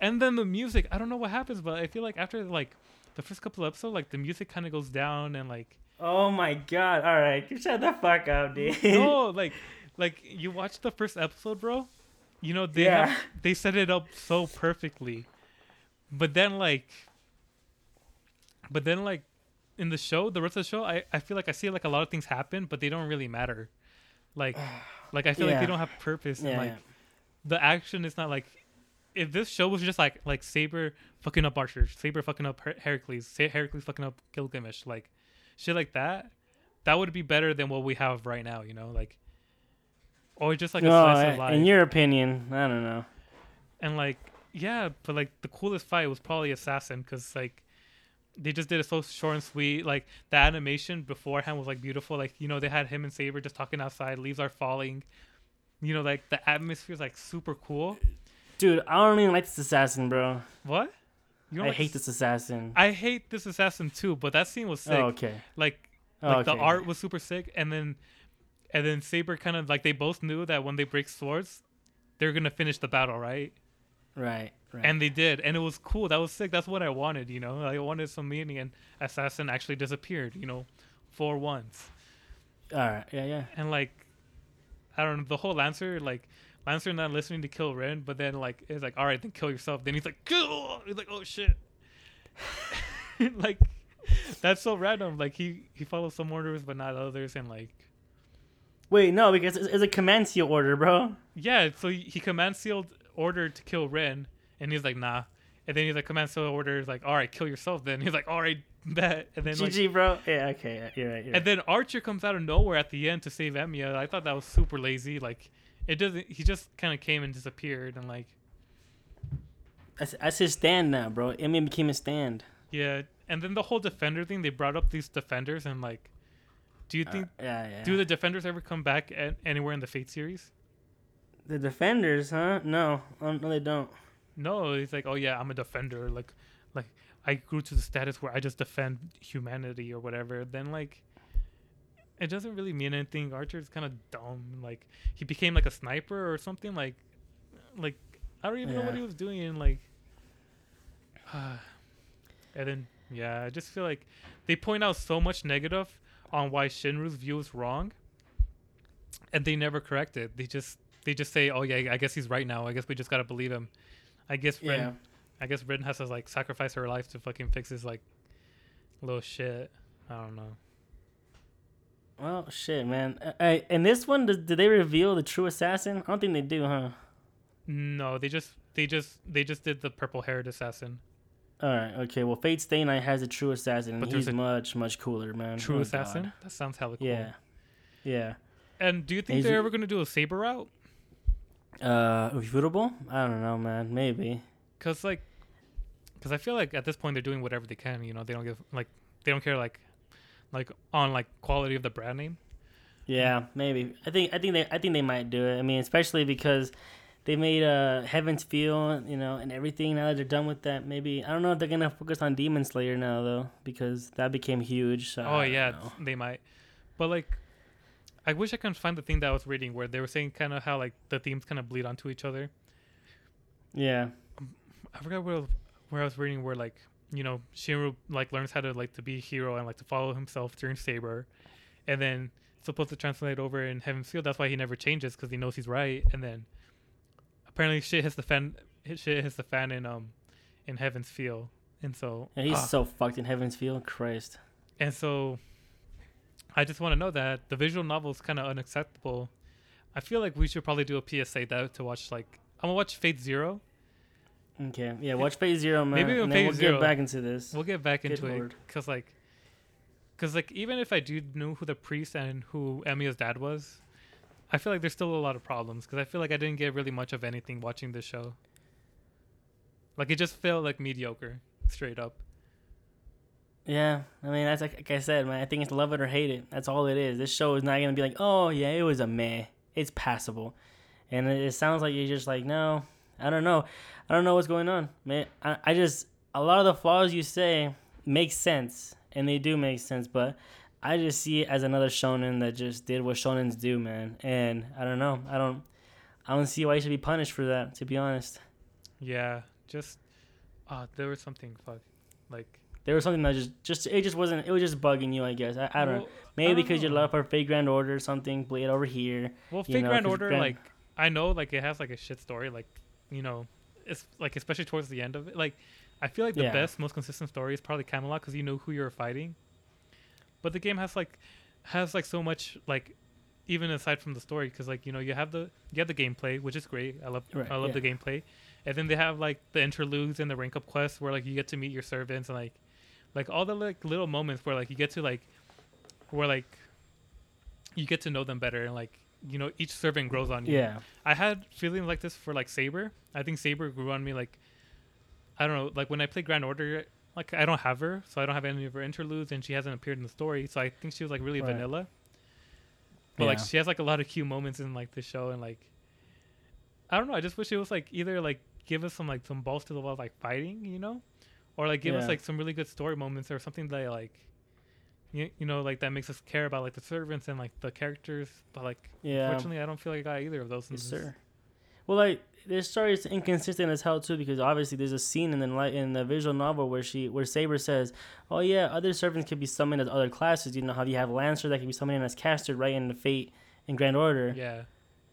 and then the music. I don't know what happens, but I feel like after like the first couple of episodes, like the music kind of goes down and like. Oh my god! All right, you shut the fuck up, dude. no, like, like you watch the first episode, bro. You know they Yeah. have, they set it up so perfectly, but then like, but then like, in the show, the rest of the show, I I feel like I see like a lot of things happen, but they don't really matter. Like, like I feel like they don't have purpose. and Yeah, like yeah. the action is not like. If this show was just like like Saber fucking up Archer, Saber fucking up Her- Heracles, Sa- Heracles fucking up Gilgamesh, like shit like that, that would be better than what we have right now. You know, like or just like a no, slice of in your opinion, I don't know. and like yeah, but like the coolest fight was probably Assassin because like they just did it so short and sweet. Like the animation beforehand was like beautiful. Like you know they had him and Saber just talking outside. Leaves are falling. You know, like the atmosphere is like super cool. Dude, I don't even like this assassin, bro. What? You don't I like hate this assassin. I hate this assassin too, but that scene was oh, sick. oh, okay. Like Oh, like the art was super sick, and then and then Saber kind of like they both knew that when they break swords, they're gonna finish the battle, right? Right, right. And they did, and it was cool. That was sick. That's what I wanted, you know. I wanted some meaning, and Assassin actually disappeared, you know, for once. All right, yeah, yeah. And like, I don't know, the whole Lancer, like Lancer not listening to kill Rin, but then like it's like, all right, then kill yourself. Then he's like, kill. He's like, oh shit. like, that's so random. Like he he follows some orders, but not others, and like. Wait, no, because it's, it's a command seal order, bro. Yeah, so he, he command sealed order to kill Rin, and he's like, nah. And then he's like, command order is like, all right, kill yourself. Then he's like, all right, bet. And then like, GG, bro. Yeah, okay, yeah, you're right. You're and then Archer comes out of nowhere at the end to save Emiya. I thought that was super lazy. Like, it doesn't. He just kind of came and disappeared, and like, That's, that's his stand now, bro. Emiya became his stand. yeah. And then the whole defender thing. They brought up these defenders, and like, do you Uh, think yeah, yeah. do the defenders ever come back at, anywhere in the Fate series? the defenders, huh? No, um, no, they don't. No, he's like, oh yeah, I'm a defender. Like, like I grew to the status where I just defend humanity or whatever. Then like, it doesn't really mean anything. Archer's kind of dumb. Like he became like a sniper or something. Like, like I don't even know what he was doing. And like, and then yeah, I just feel like they point out so much negative on why Shiro's view is wrong, and they never correct it. They just they just say, oh yeah, I guess he's right now. I guess we just gotta believe him. I guess Rin, Yeah. I guess Rin has to like sacrifice her life to fucking fix his like little shit. I don't know. Well, shit, man. Uh, in this one, did, did they reveal the true assassin? I don't think they do, huh? No, they just they just they just did the purple haired assassin. All right, okay. Well, Fate Stay Night has a true assassin, But he's much, much cooler, man. True Oh, assassin? God. That sounds hella cool. Yeah, yeah. And do you think they're ever gonna do a saber route? Uh, Ufotable? I don't know, man. Maybe. Cause like, cause I feel like at this point they're doing whatever they can. You know, they don't give like they don't care like like on like quality of the brand name. Yeah, maybe. I think I think they I think they might do it. I mean, especially because they made uh Heaven's Feel, you know, and everything. Now that they're done with that, maybe I don't know if they're gonna focus on Demon Slayer now though, because that became huge. So Oh yeah, know. they might. But like, I wish I could find the thing that I was reading where they were saying kind of how like the themes kind of bleed onto each other. yeah. I forgot where where I was reading where like you know Shiro like learns how to like to be a hero and like to follow himself during Saber, and then supposed to translate over in Heaven's Feel. That's why he never changes because he knows he's right. And then apparently shit hits the fan. Shit hits the fan in um in Heaven's Feel, and so Yeah, he's ah. so fucked in Heaven's Feel. Christ. And so I just want to know that the visual novel is kind of unacceptable. I feel like we should probably do a PSA that to watch like I'm gonna watch Fate Zero. Okay. Yeah. Watch Fate Zero, man. Maybe we'll and then we'll Zero. get back into this. We'll get back Good into it because like, because like even if I do know who the priest and who Emiya's dad was, I feel like there's still a lot of problems because I feel like I didn't get really much of anything watching this show. Like it just felt like mediocre, straight up. Yeah, I mean that's like, like I said, man. I think it's love it or hate it. That's all it is. This show is not gonna be like, oh yeah, it was a meh. It's passable, and it, it sounds like you're just like, no, I don't know, I don't know what's going on, man. I, I just a lot of the flaws you say make sense, and they do make sense, but I just see it as another shonen that just did what shonens do, man. And I don't know, I don't, I don't see why you should be punished for that. To be honest, Yeah, just uh there was something fuck like there was something that just, just it just wasn't. It was just bugging you, I guess. I, I don't know. Maybe don't because you love her Fate Grand Order or something, Blade over here. Well, Fate know, Grand Order, Grand- like I know, like it has like a shit story, like you know, it's like especially towards the end of it. Like I feel like the Yeah. best, most consistent story is probably Camelot because you know who you're fighting. But the game has like has like so much like even aside from the story because like you know you have the you have the gameplay which is great. I love Right, I love yeah. the gameplay, and then they have like the interludes and the rank up quests where like you get to meet your servants and like like all the like little moments where like you get to like where like you get to know them better and like you know each servant grows on you. Yeah, I had feelings like this for like Saber. I think Saber grew on me like I don't know, like when I played Grand Order, like I don't have her, so I don't have any of her interludes, and she hasn't appeared in the story, so I think she was like really Right. vanilla. But like she has like a lot of cute moments in like the show, and like I don't know. I just wish it was like either like give us some like some balls to the wall like fighting, you know, or like give us like some really good story moments or something that like. You, you know, like that makes us care about like the servants and like the characters, but like yeah, Unfortunately, I don't feel like I got either of those. yes, sir. Well, like this story is inconsistent as hell too, because obviously there's a scene in the light in the visual novel where she where Saber says, "Oh yeah, other servants can be summoned as other classes. You know how you have Lancer that can be summoned as caster, right in the Fate and Grand Order. Yeah,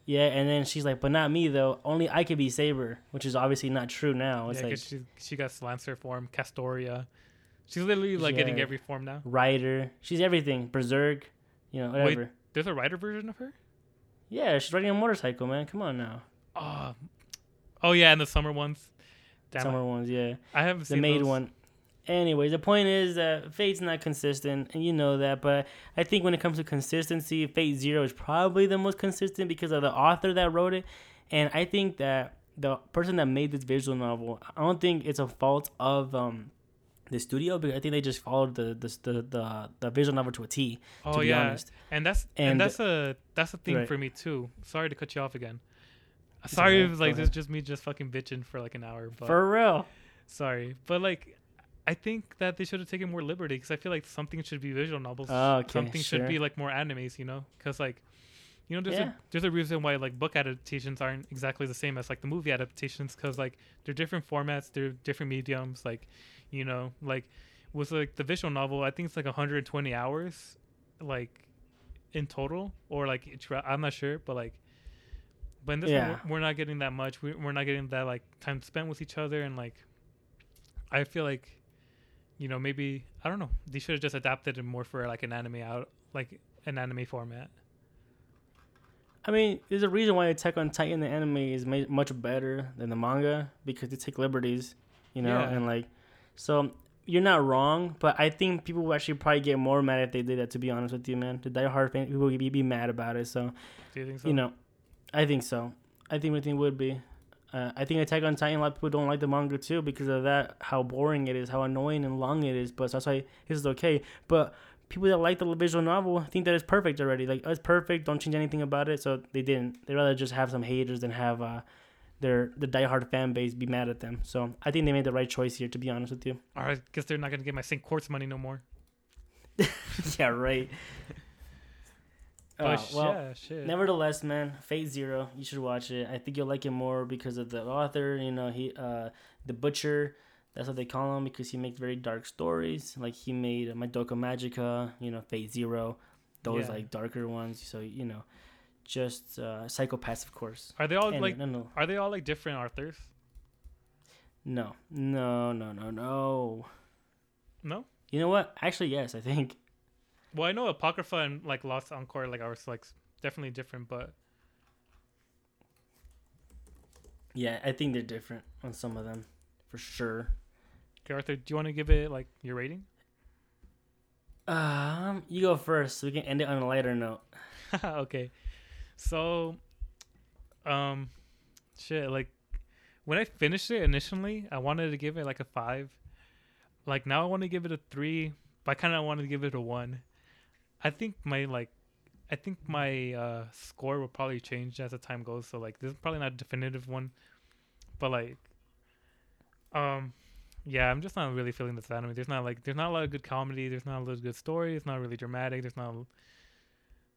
Yeah, and then she's like, but not me though. Only I could be Saber, which is obviously not true now. It's yeah, like she she got Lancer form, Castoria. She's literally like getting every form now. Rider. She's everything. Berserk. You know, whatever. Wait, There's a rider version of her. Yeah, she's riding a motorcycle, man. Come on now. Oh, oh yeah, and the summer ones. Damn Summer it. ones, yeah. I haven't The seen maid those. one. Anyways, the point is that Fate's not consistent, and you know that. But I think when it comes to consistency, Fate Zero is probably the most consistent because of the author that wrote it. And I think that the person that made this visual novel, I don't think it's a fault of um, the studio, because I think they just followed the the the, the, the visual novel to a T. Oh to be yeah, honest, and that's and, And- that's a that's a thing Right. for me too. Sorry to cut you off again. Sorry okay, if like this is just me just fucking bitching for like an hour, but for real. sorry. But like, I think that they should have taken more liberty because I feel like something should be visual novels. Oh, okay, something should be like more animes, you know? Because like, you know, there's Yeah. a there's a reason why like book adaptations aren't exactly the same as like the movie adaptations because like they're different formats, they're different mediums. Like, you know, like with like the visual novel, I think it's like 120 hours, like in total, or like each I'm not sure, but like. But in this Yeah. one, we're, we're not getting that much. We're not getting that like time spent with each other, and like, I feel like, you know, maybe I don't know. They should have just adapted it more for like an anime out, like an anime format. I mean, there's a reason why Attack on Titan, the anime, is made much better than the manga because they take liberties, you know, Yeah. and like, so you're not wrong, but I think people would actually probably get more mad if they did that. To be honest with you, man, the diehard fan people would be, be mad about it. So, Do you think so? you know, I think so. I think think would be. Uh, I think Attack on Titan. A lot of people don't like the manga too because of that, how boring it is, how annoying and long it is. But that's why this is okay. But people that like the visual novel think that it's perfect already. Like oh, it's perfect. Don't change anything about it. So they didn't. They rather just have some haters than have uh, their the diehard fan base be mad at them. So I think they made the right choice here. To be honest with you. Or I guess they're not gonna get my St. Quartz money no more. yeah. Right. But well, yeah, shit. nevertheless, man, Fate Zero, you should watch it. I think you'll like it more because of the author. You know, he, uh, the Butcher. That's what they call him because he makes very dark stories. Like he made Madoka Magica, you know, Fate Zero, those Yeah. like darker ones. So you know, just uh, Psychopaths, of course. Are they all And- like? no, no, Are they all like different authors? no, no, no, no, no. No. You know what? Actually, yes. I think Well, I know Apocrypha and like Last Encore like are like definitely different, but yeah, I think they're different on some of them, for sure. okay, Arthur, do you want to give it like your rating? Um, you go first, so we can end it on a lighter note. okay. So, um, shit. Like, when I finished it initially, I wanted to give it like a five. Like now, I want to give it a three, but I kind of wanted to give it a one. I think my like, I think my uh score will probably change as the time goes. So like, this is probably not a definitive one, but like, um, yeah, I'm just not really feeling this anime. There's not like, there's not a lot of good comedy. There's not a lot of good story. It's not really dramatic. There's not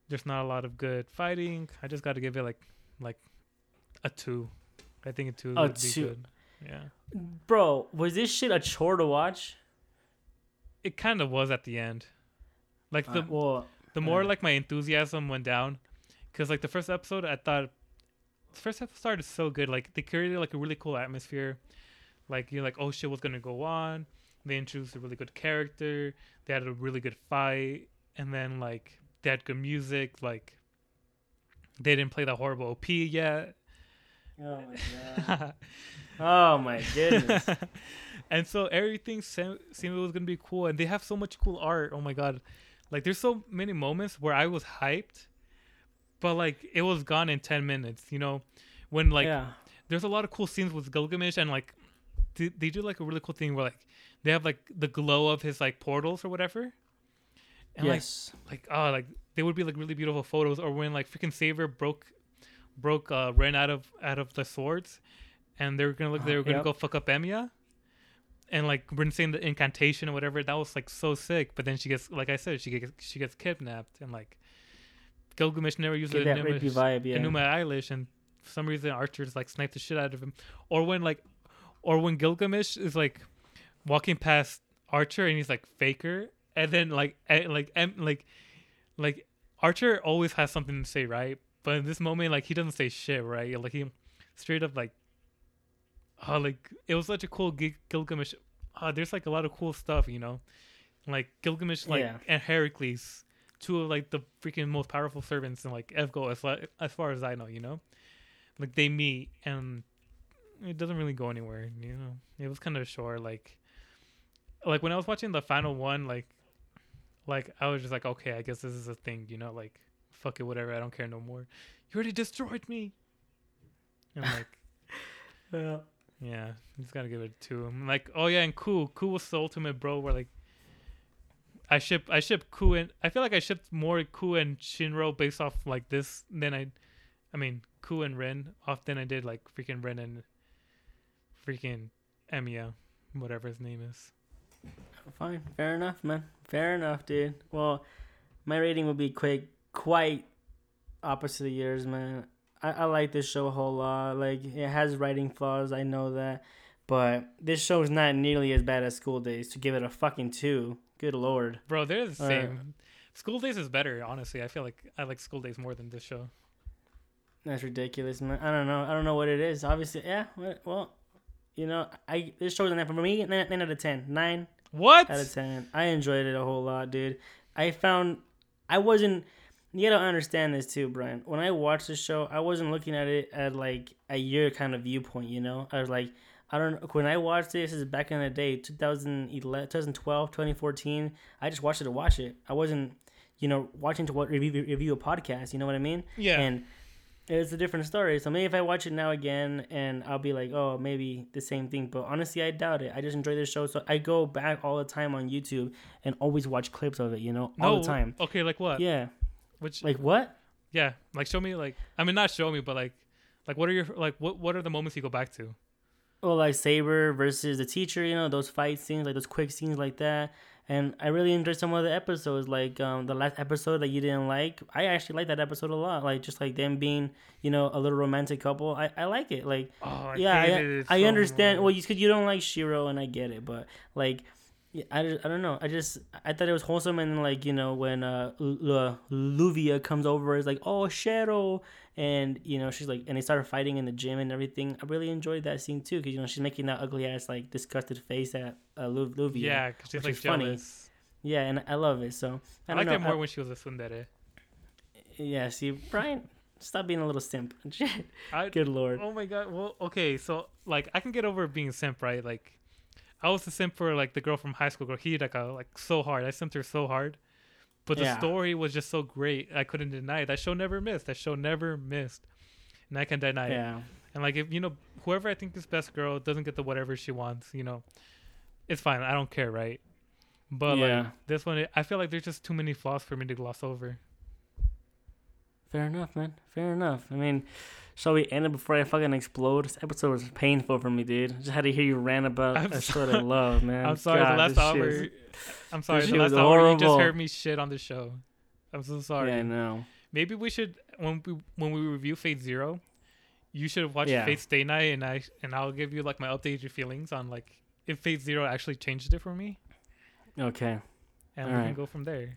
there's not a lot of good fighting. I just got to give it like like a two. I think a two A would be two. good. Yeah, Bro, was this shit a chore to watch? it kind of was at the end. Like the Uh, well, the more uh. like my enthusiasm went down, because like the first episode, I thought the first episode started so good. Like they created like a really cool atmosphere. Like you're like, oh shit, what's gonna go on? They introduced a really good character. They had a really good fight, and then like they had good music. Like they didn't play the horrible OP yet. oh my god. oh my goodness. and so everything se- seemed it was gonna be cool, and they have so much cool art. Oh my god, like there's so many moments where I was hyped, but like it was gone in ten minutes. You know, when like yeah. there's a lot of cool scenes with Gilgamesh, and like they, they do like a really cool thing where like they have like the glow of his like portals or whatever, and like yes. like oh like they would be like really beautiful photos or when like freaking Saber broke broke uh Rin out of out of the swords and they were gonna look they Oh, were gonna yep. go fuck up Emiya and like Rin saying the incantation or whatever that was like so sick. But then she gets like I said she gets she gets kidnapped and like Gilgamesh never used Get that Enuma, rapey vibe, yeah. Enuma Elish and for some reason Archer's like sniped the shit out of him. Or when like or when Gilgamesh is like walking past Archer and he's like faker and then like like em, like like Archer always has something to say right? But in this moment like he doesn't say shit right? Like he straight up like oh like it was such a cool Gil- Gilgamesh uh, there's like a lot of cool stuff you know? Like Gilgamesh like Yeah. and Heracles two of like the freaking most powerful servants in like FGO as, as far as I know you know? Like they meet and it doesn't really go anywhere you know? It was kind of short like like when i was watching the final one like like i was just like okay i guess this is a thing you know? Like fuck it whatever i don't care no more. You already destroyed me! And like Yeah. Yeah just gotta give it to him like oh yeah and Ku Ku was the ultimate bro where like I ship I ship Ku and I feel like I shipped more Ku and Shinro based off like this than I I mean Ku and Rin off than I did like freaking Rin and freaking Emiya, whatever his name is. Fine. Fair enough, man. Fair enough, dude. Well, my rating will be quick, quite opposite of yours, man. I, I like this show a whole lot. Like, it has writing flaws, I know that. But this show is not nearly as bad as School Days to give it a fucking two. Good lord. Bro, they're the Uh, same. School Days is better, honestly. I feel like I like School Days more than this show. That's ridiculous, man. I don't know. I don't know what it is. Obviously, yeah. Well, you know, I this show's an for me nine, nine out of ten. Nine What? out of ten. I enjoyed it a whole lot, dude. I found I wasn't. You gotta understand this too, Brian. When I watched the show, I wasn't looking at it at like a year kind of viewpoint. You know, I was like, I don't. When I watched this, this is back in the day, 2011, 2012, 2014. I just watched it to watch it. I wasn't, you know, watching to what review review a podcast. You know what I mean? Yeah. And it's a different story. So maybe if I watch it now again, and I'll be like, oh, maybe the same thing. But honestly, I doubt it. I just enjoy this show, so I go back all the time on YouTube and always watch clips of it. You know, all the time. Okay, like what? Yeah. Which Like what? yeah, like show me like I mean not show me, but like like what are your like what what are the moments you go back to? Well, like Saber versus the teacher. You know, those fight scenes, like those quick scenes like that. and I really enjoyed some of the episodes. Like um, the last episode that you didn't like, I actually like that episode a lot. Like just like them being, you know, a little romantic couple. I, I like it. Like Oh, I yeah, I, I so understand. much. Well, you because you don't like Shiro, and I get it, but like. Yeah, I, I don't know. I just I thought it was wholesome, and then, like you know when uh Lu- Luvia comes over, it's like oh Shiro, and you know she's like and they started fighting in the gym and everything. I really enjoyed that scene too because you know she's making that ugly ass like disgusted face at uh, Lu- Luvia. yeah, because she's like is funny. jealous. Yeah, and I love it. So I, I, don't it more I- when she was a tsundere. yeah, see, Brian, stop being a little simp. I, Good lord. Oh my god. Well, okay, so like I can get over being simp, right? Like I was a simp for like the girl from high school, girl Hidaka, like so hard. I simped her so hard. But the Yeah. story was just so great. I couldn't deny it. That show never missed. That show never missed. And I can deny it. And like if you know whoever I think is best girl doesn't get the whatever she wants, you know, it's fine. I don't care, right? But Yeah. like this one, I feel like there's just too many flaws for me to gloss over. Fair enough, man. Fair enough. I mean, shall we end it before I fucking explode? This episode was painful for me, dude. I just had to hear you rant about I'm a show sorry. I love, man. I'm sorry, God, the last hour. is- I'm sorry, the last hour you just heard me shit on the show. I'm so sorry. Yeah, I know. Maybe we should when we when we review Fate Zero, you should watch Yeah. Fate Stay Night, and I and I'll give you like my updated feelings on like if Fate Zero actually changed it for me, Okay, and we Alright. can go from there.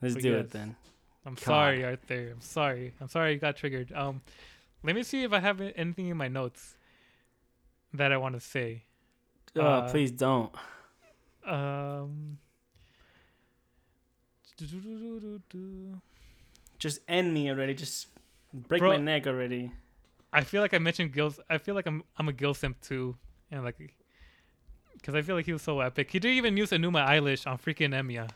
let's But do yes. it then. I'm God. sorry, Arthur. I'm sorry. I'm sorry you got triggered. Um, let me see if I have anything in my notes that I want to say. Oh, Uh, please don't. Um. Just end me already. Just break Bro- my neck already. I feel like I mentioned Gil's. I feel like I'm I'm a Gil simp too, and like, because I feel like he was so epic. He didn't even use Enuma Elish on freaking Emiya.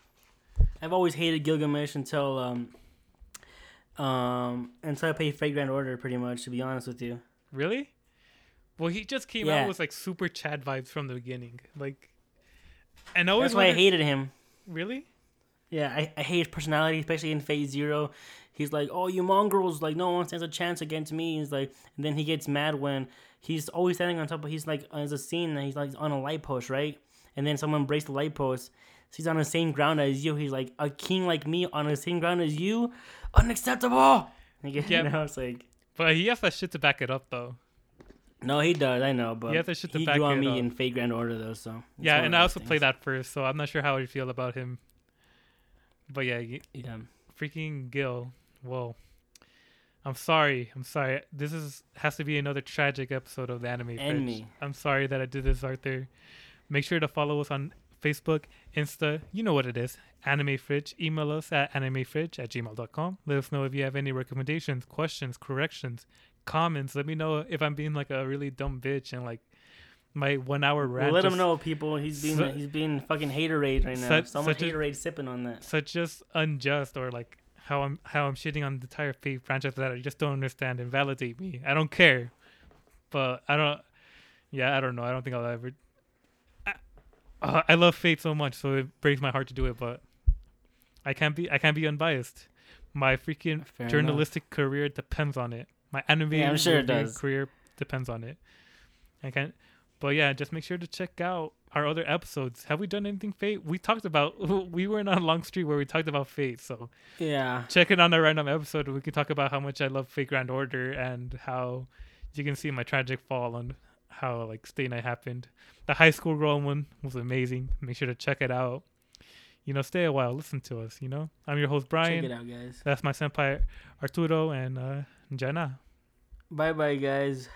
I've always hated Gilgamesh until um um and so I played Fate Grand Order. Pretty much, to be honest with you. Really? Well, he just came Yeah. out with like super Chad vibes from the beginning, like. And I always That's why I hated him. Really? Yeah, I, I hate his personality, especially in Fate Zero. He's like, "Oh, you mongrels! Like, no one stands a chance against me." He's like, and then he gets mad when he's always standing on top. Of, he's like, there's a scene that he's like on a light post, right? And then someone breaks the light post. So he's on the same ground as you. He's like, a king like me on the same ground as you, unacceptable. Get- Yeah. you know, it's like, But he has that shit to back it up, though. no, he does. I know, but He has that shit to he back grew on me up. in Fate Grand Order though. So yeah, and I also played things. that first, so I'm not sure how I feel about him. But yeah, y- Yeah. freaking Gil. Whoa. I'm sorry. I'm sorry. This is has to be another tragic episode of the anime. And me. I'm sorry that I did this, Arthur. Make sure to follow us on Facebook, Insta. You know what it is. Anime Fridge. Email us at animefridge at gmail.com. Let us know if you have any recommendations, questions, corrections, comments. Let me know if I'm being like a really dumb bitch and like my one hour rant. Let him know, people. He's being Su- he's being fucking haterade right now. Such- Someone such a- haterade sipping on that. such just unjust or like how I'm how I'm shitting on the entire Fate franchise that I just don't understand and validate me. I don't care, but I don't. Yeah, I don't know. I don't think I'll ever. I, uh, I love Fate so much, so it breaks my heart to do it, but I can't be I can't be unbiased. My freaking Fair enough. journalistic career depends on it. My anime Yeah, sure career depends on it. I can't. But yeah, just make sure to check out our other episodes. Have we done anything Fate? We talked about. We were in a long Street where we talked about Fate. So Yeah. check it on a random episode. We can talk about how much I love Fate Grand Order and how you can see my tragic fall on how like Stay Night happened. The high school girl one was amazing. Make sure to check it out. You know, stay a while, listen to us. You know, I'm your host Brian. Check it out, guys. That's my senpai Arturo and uh, Jenna. Bye bye, guys.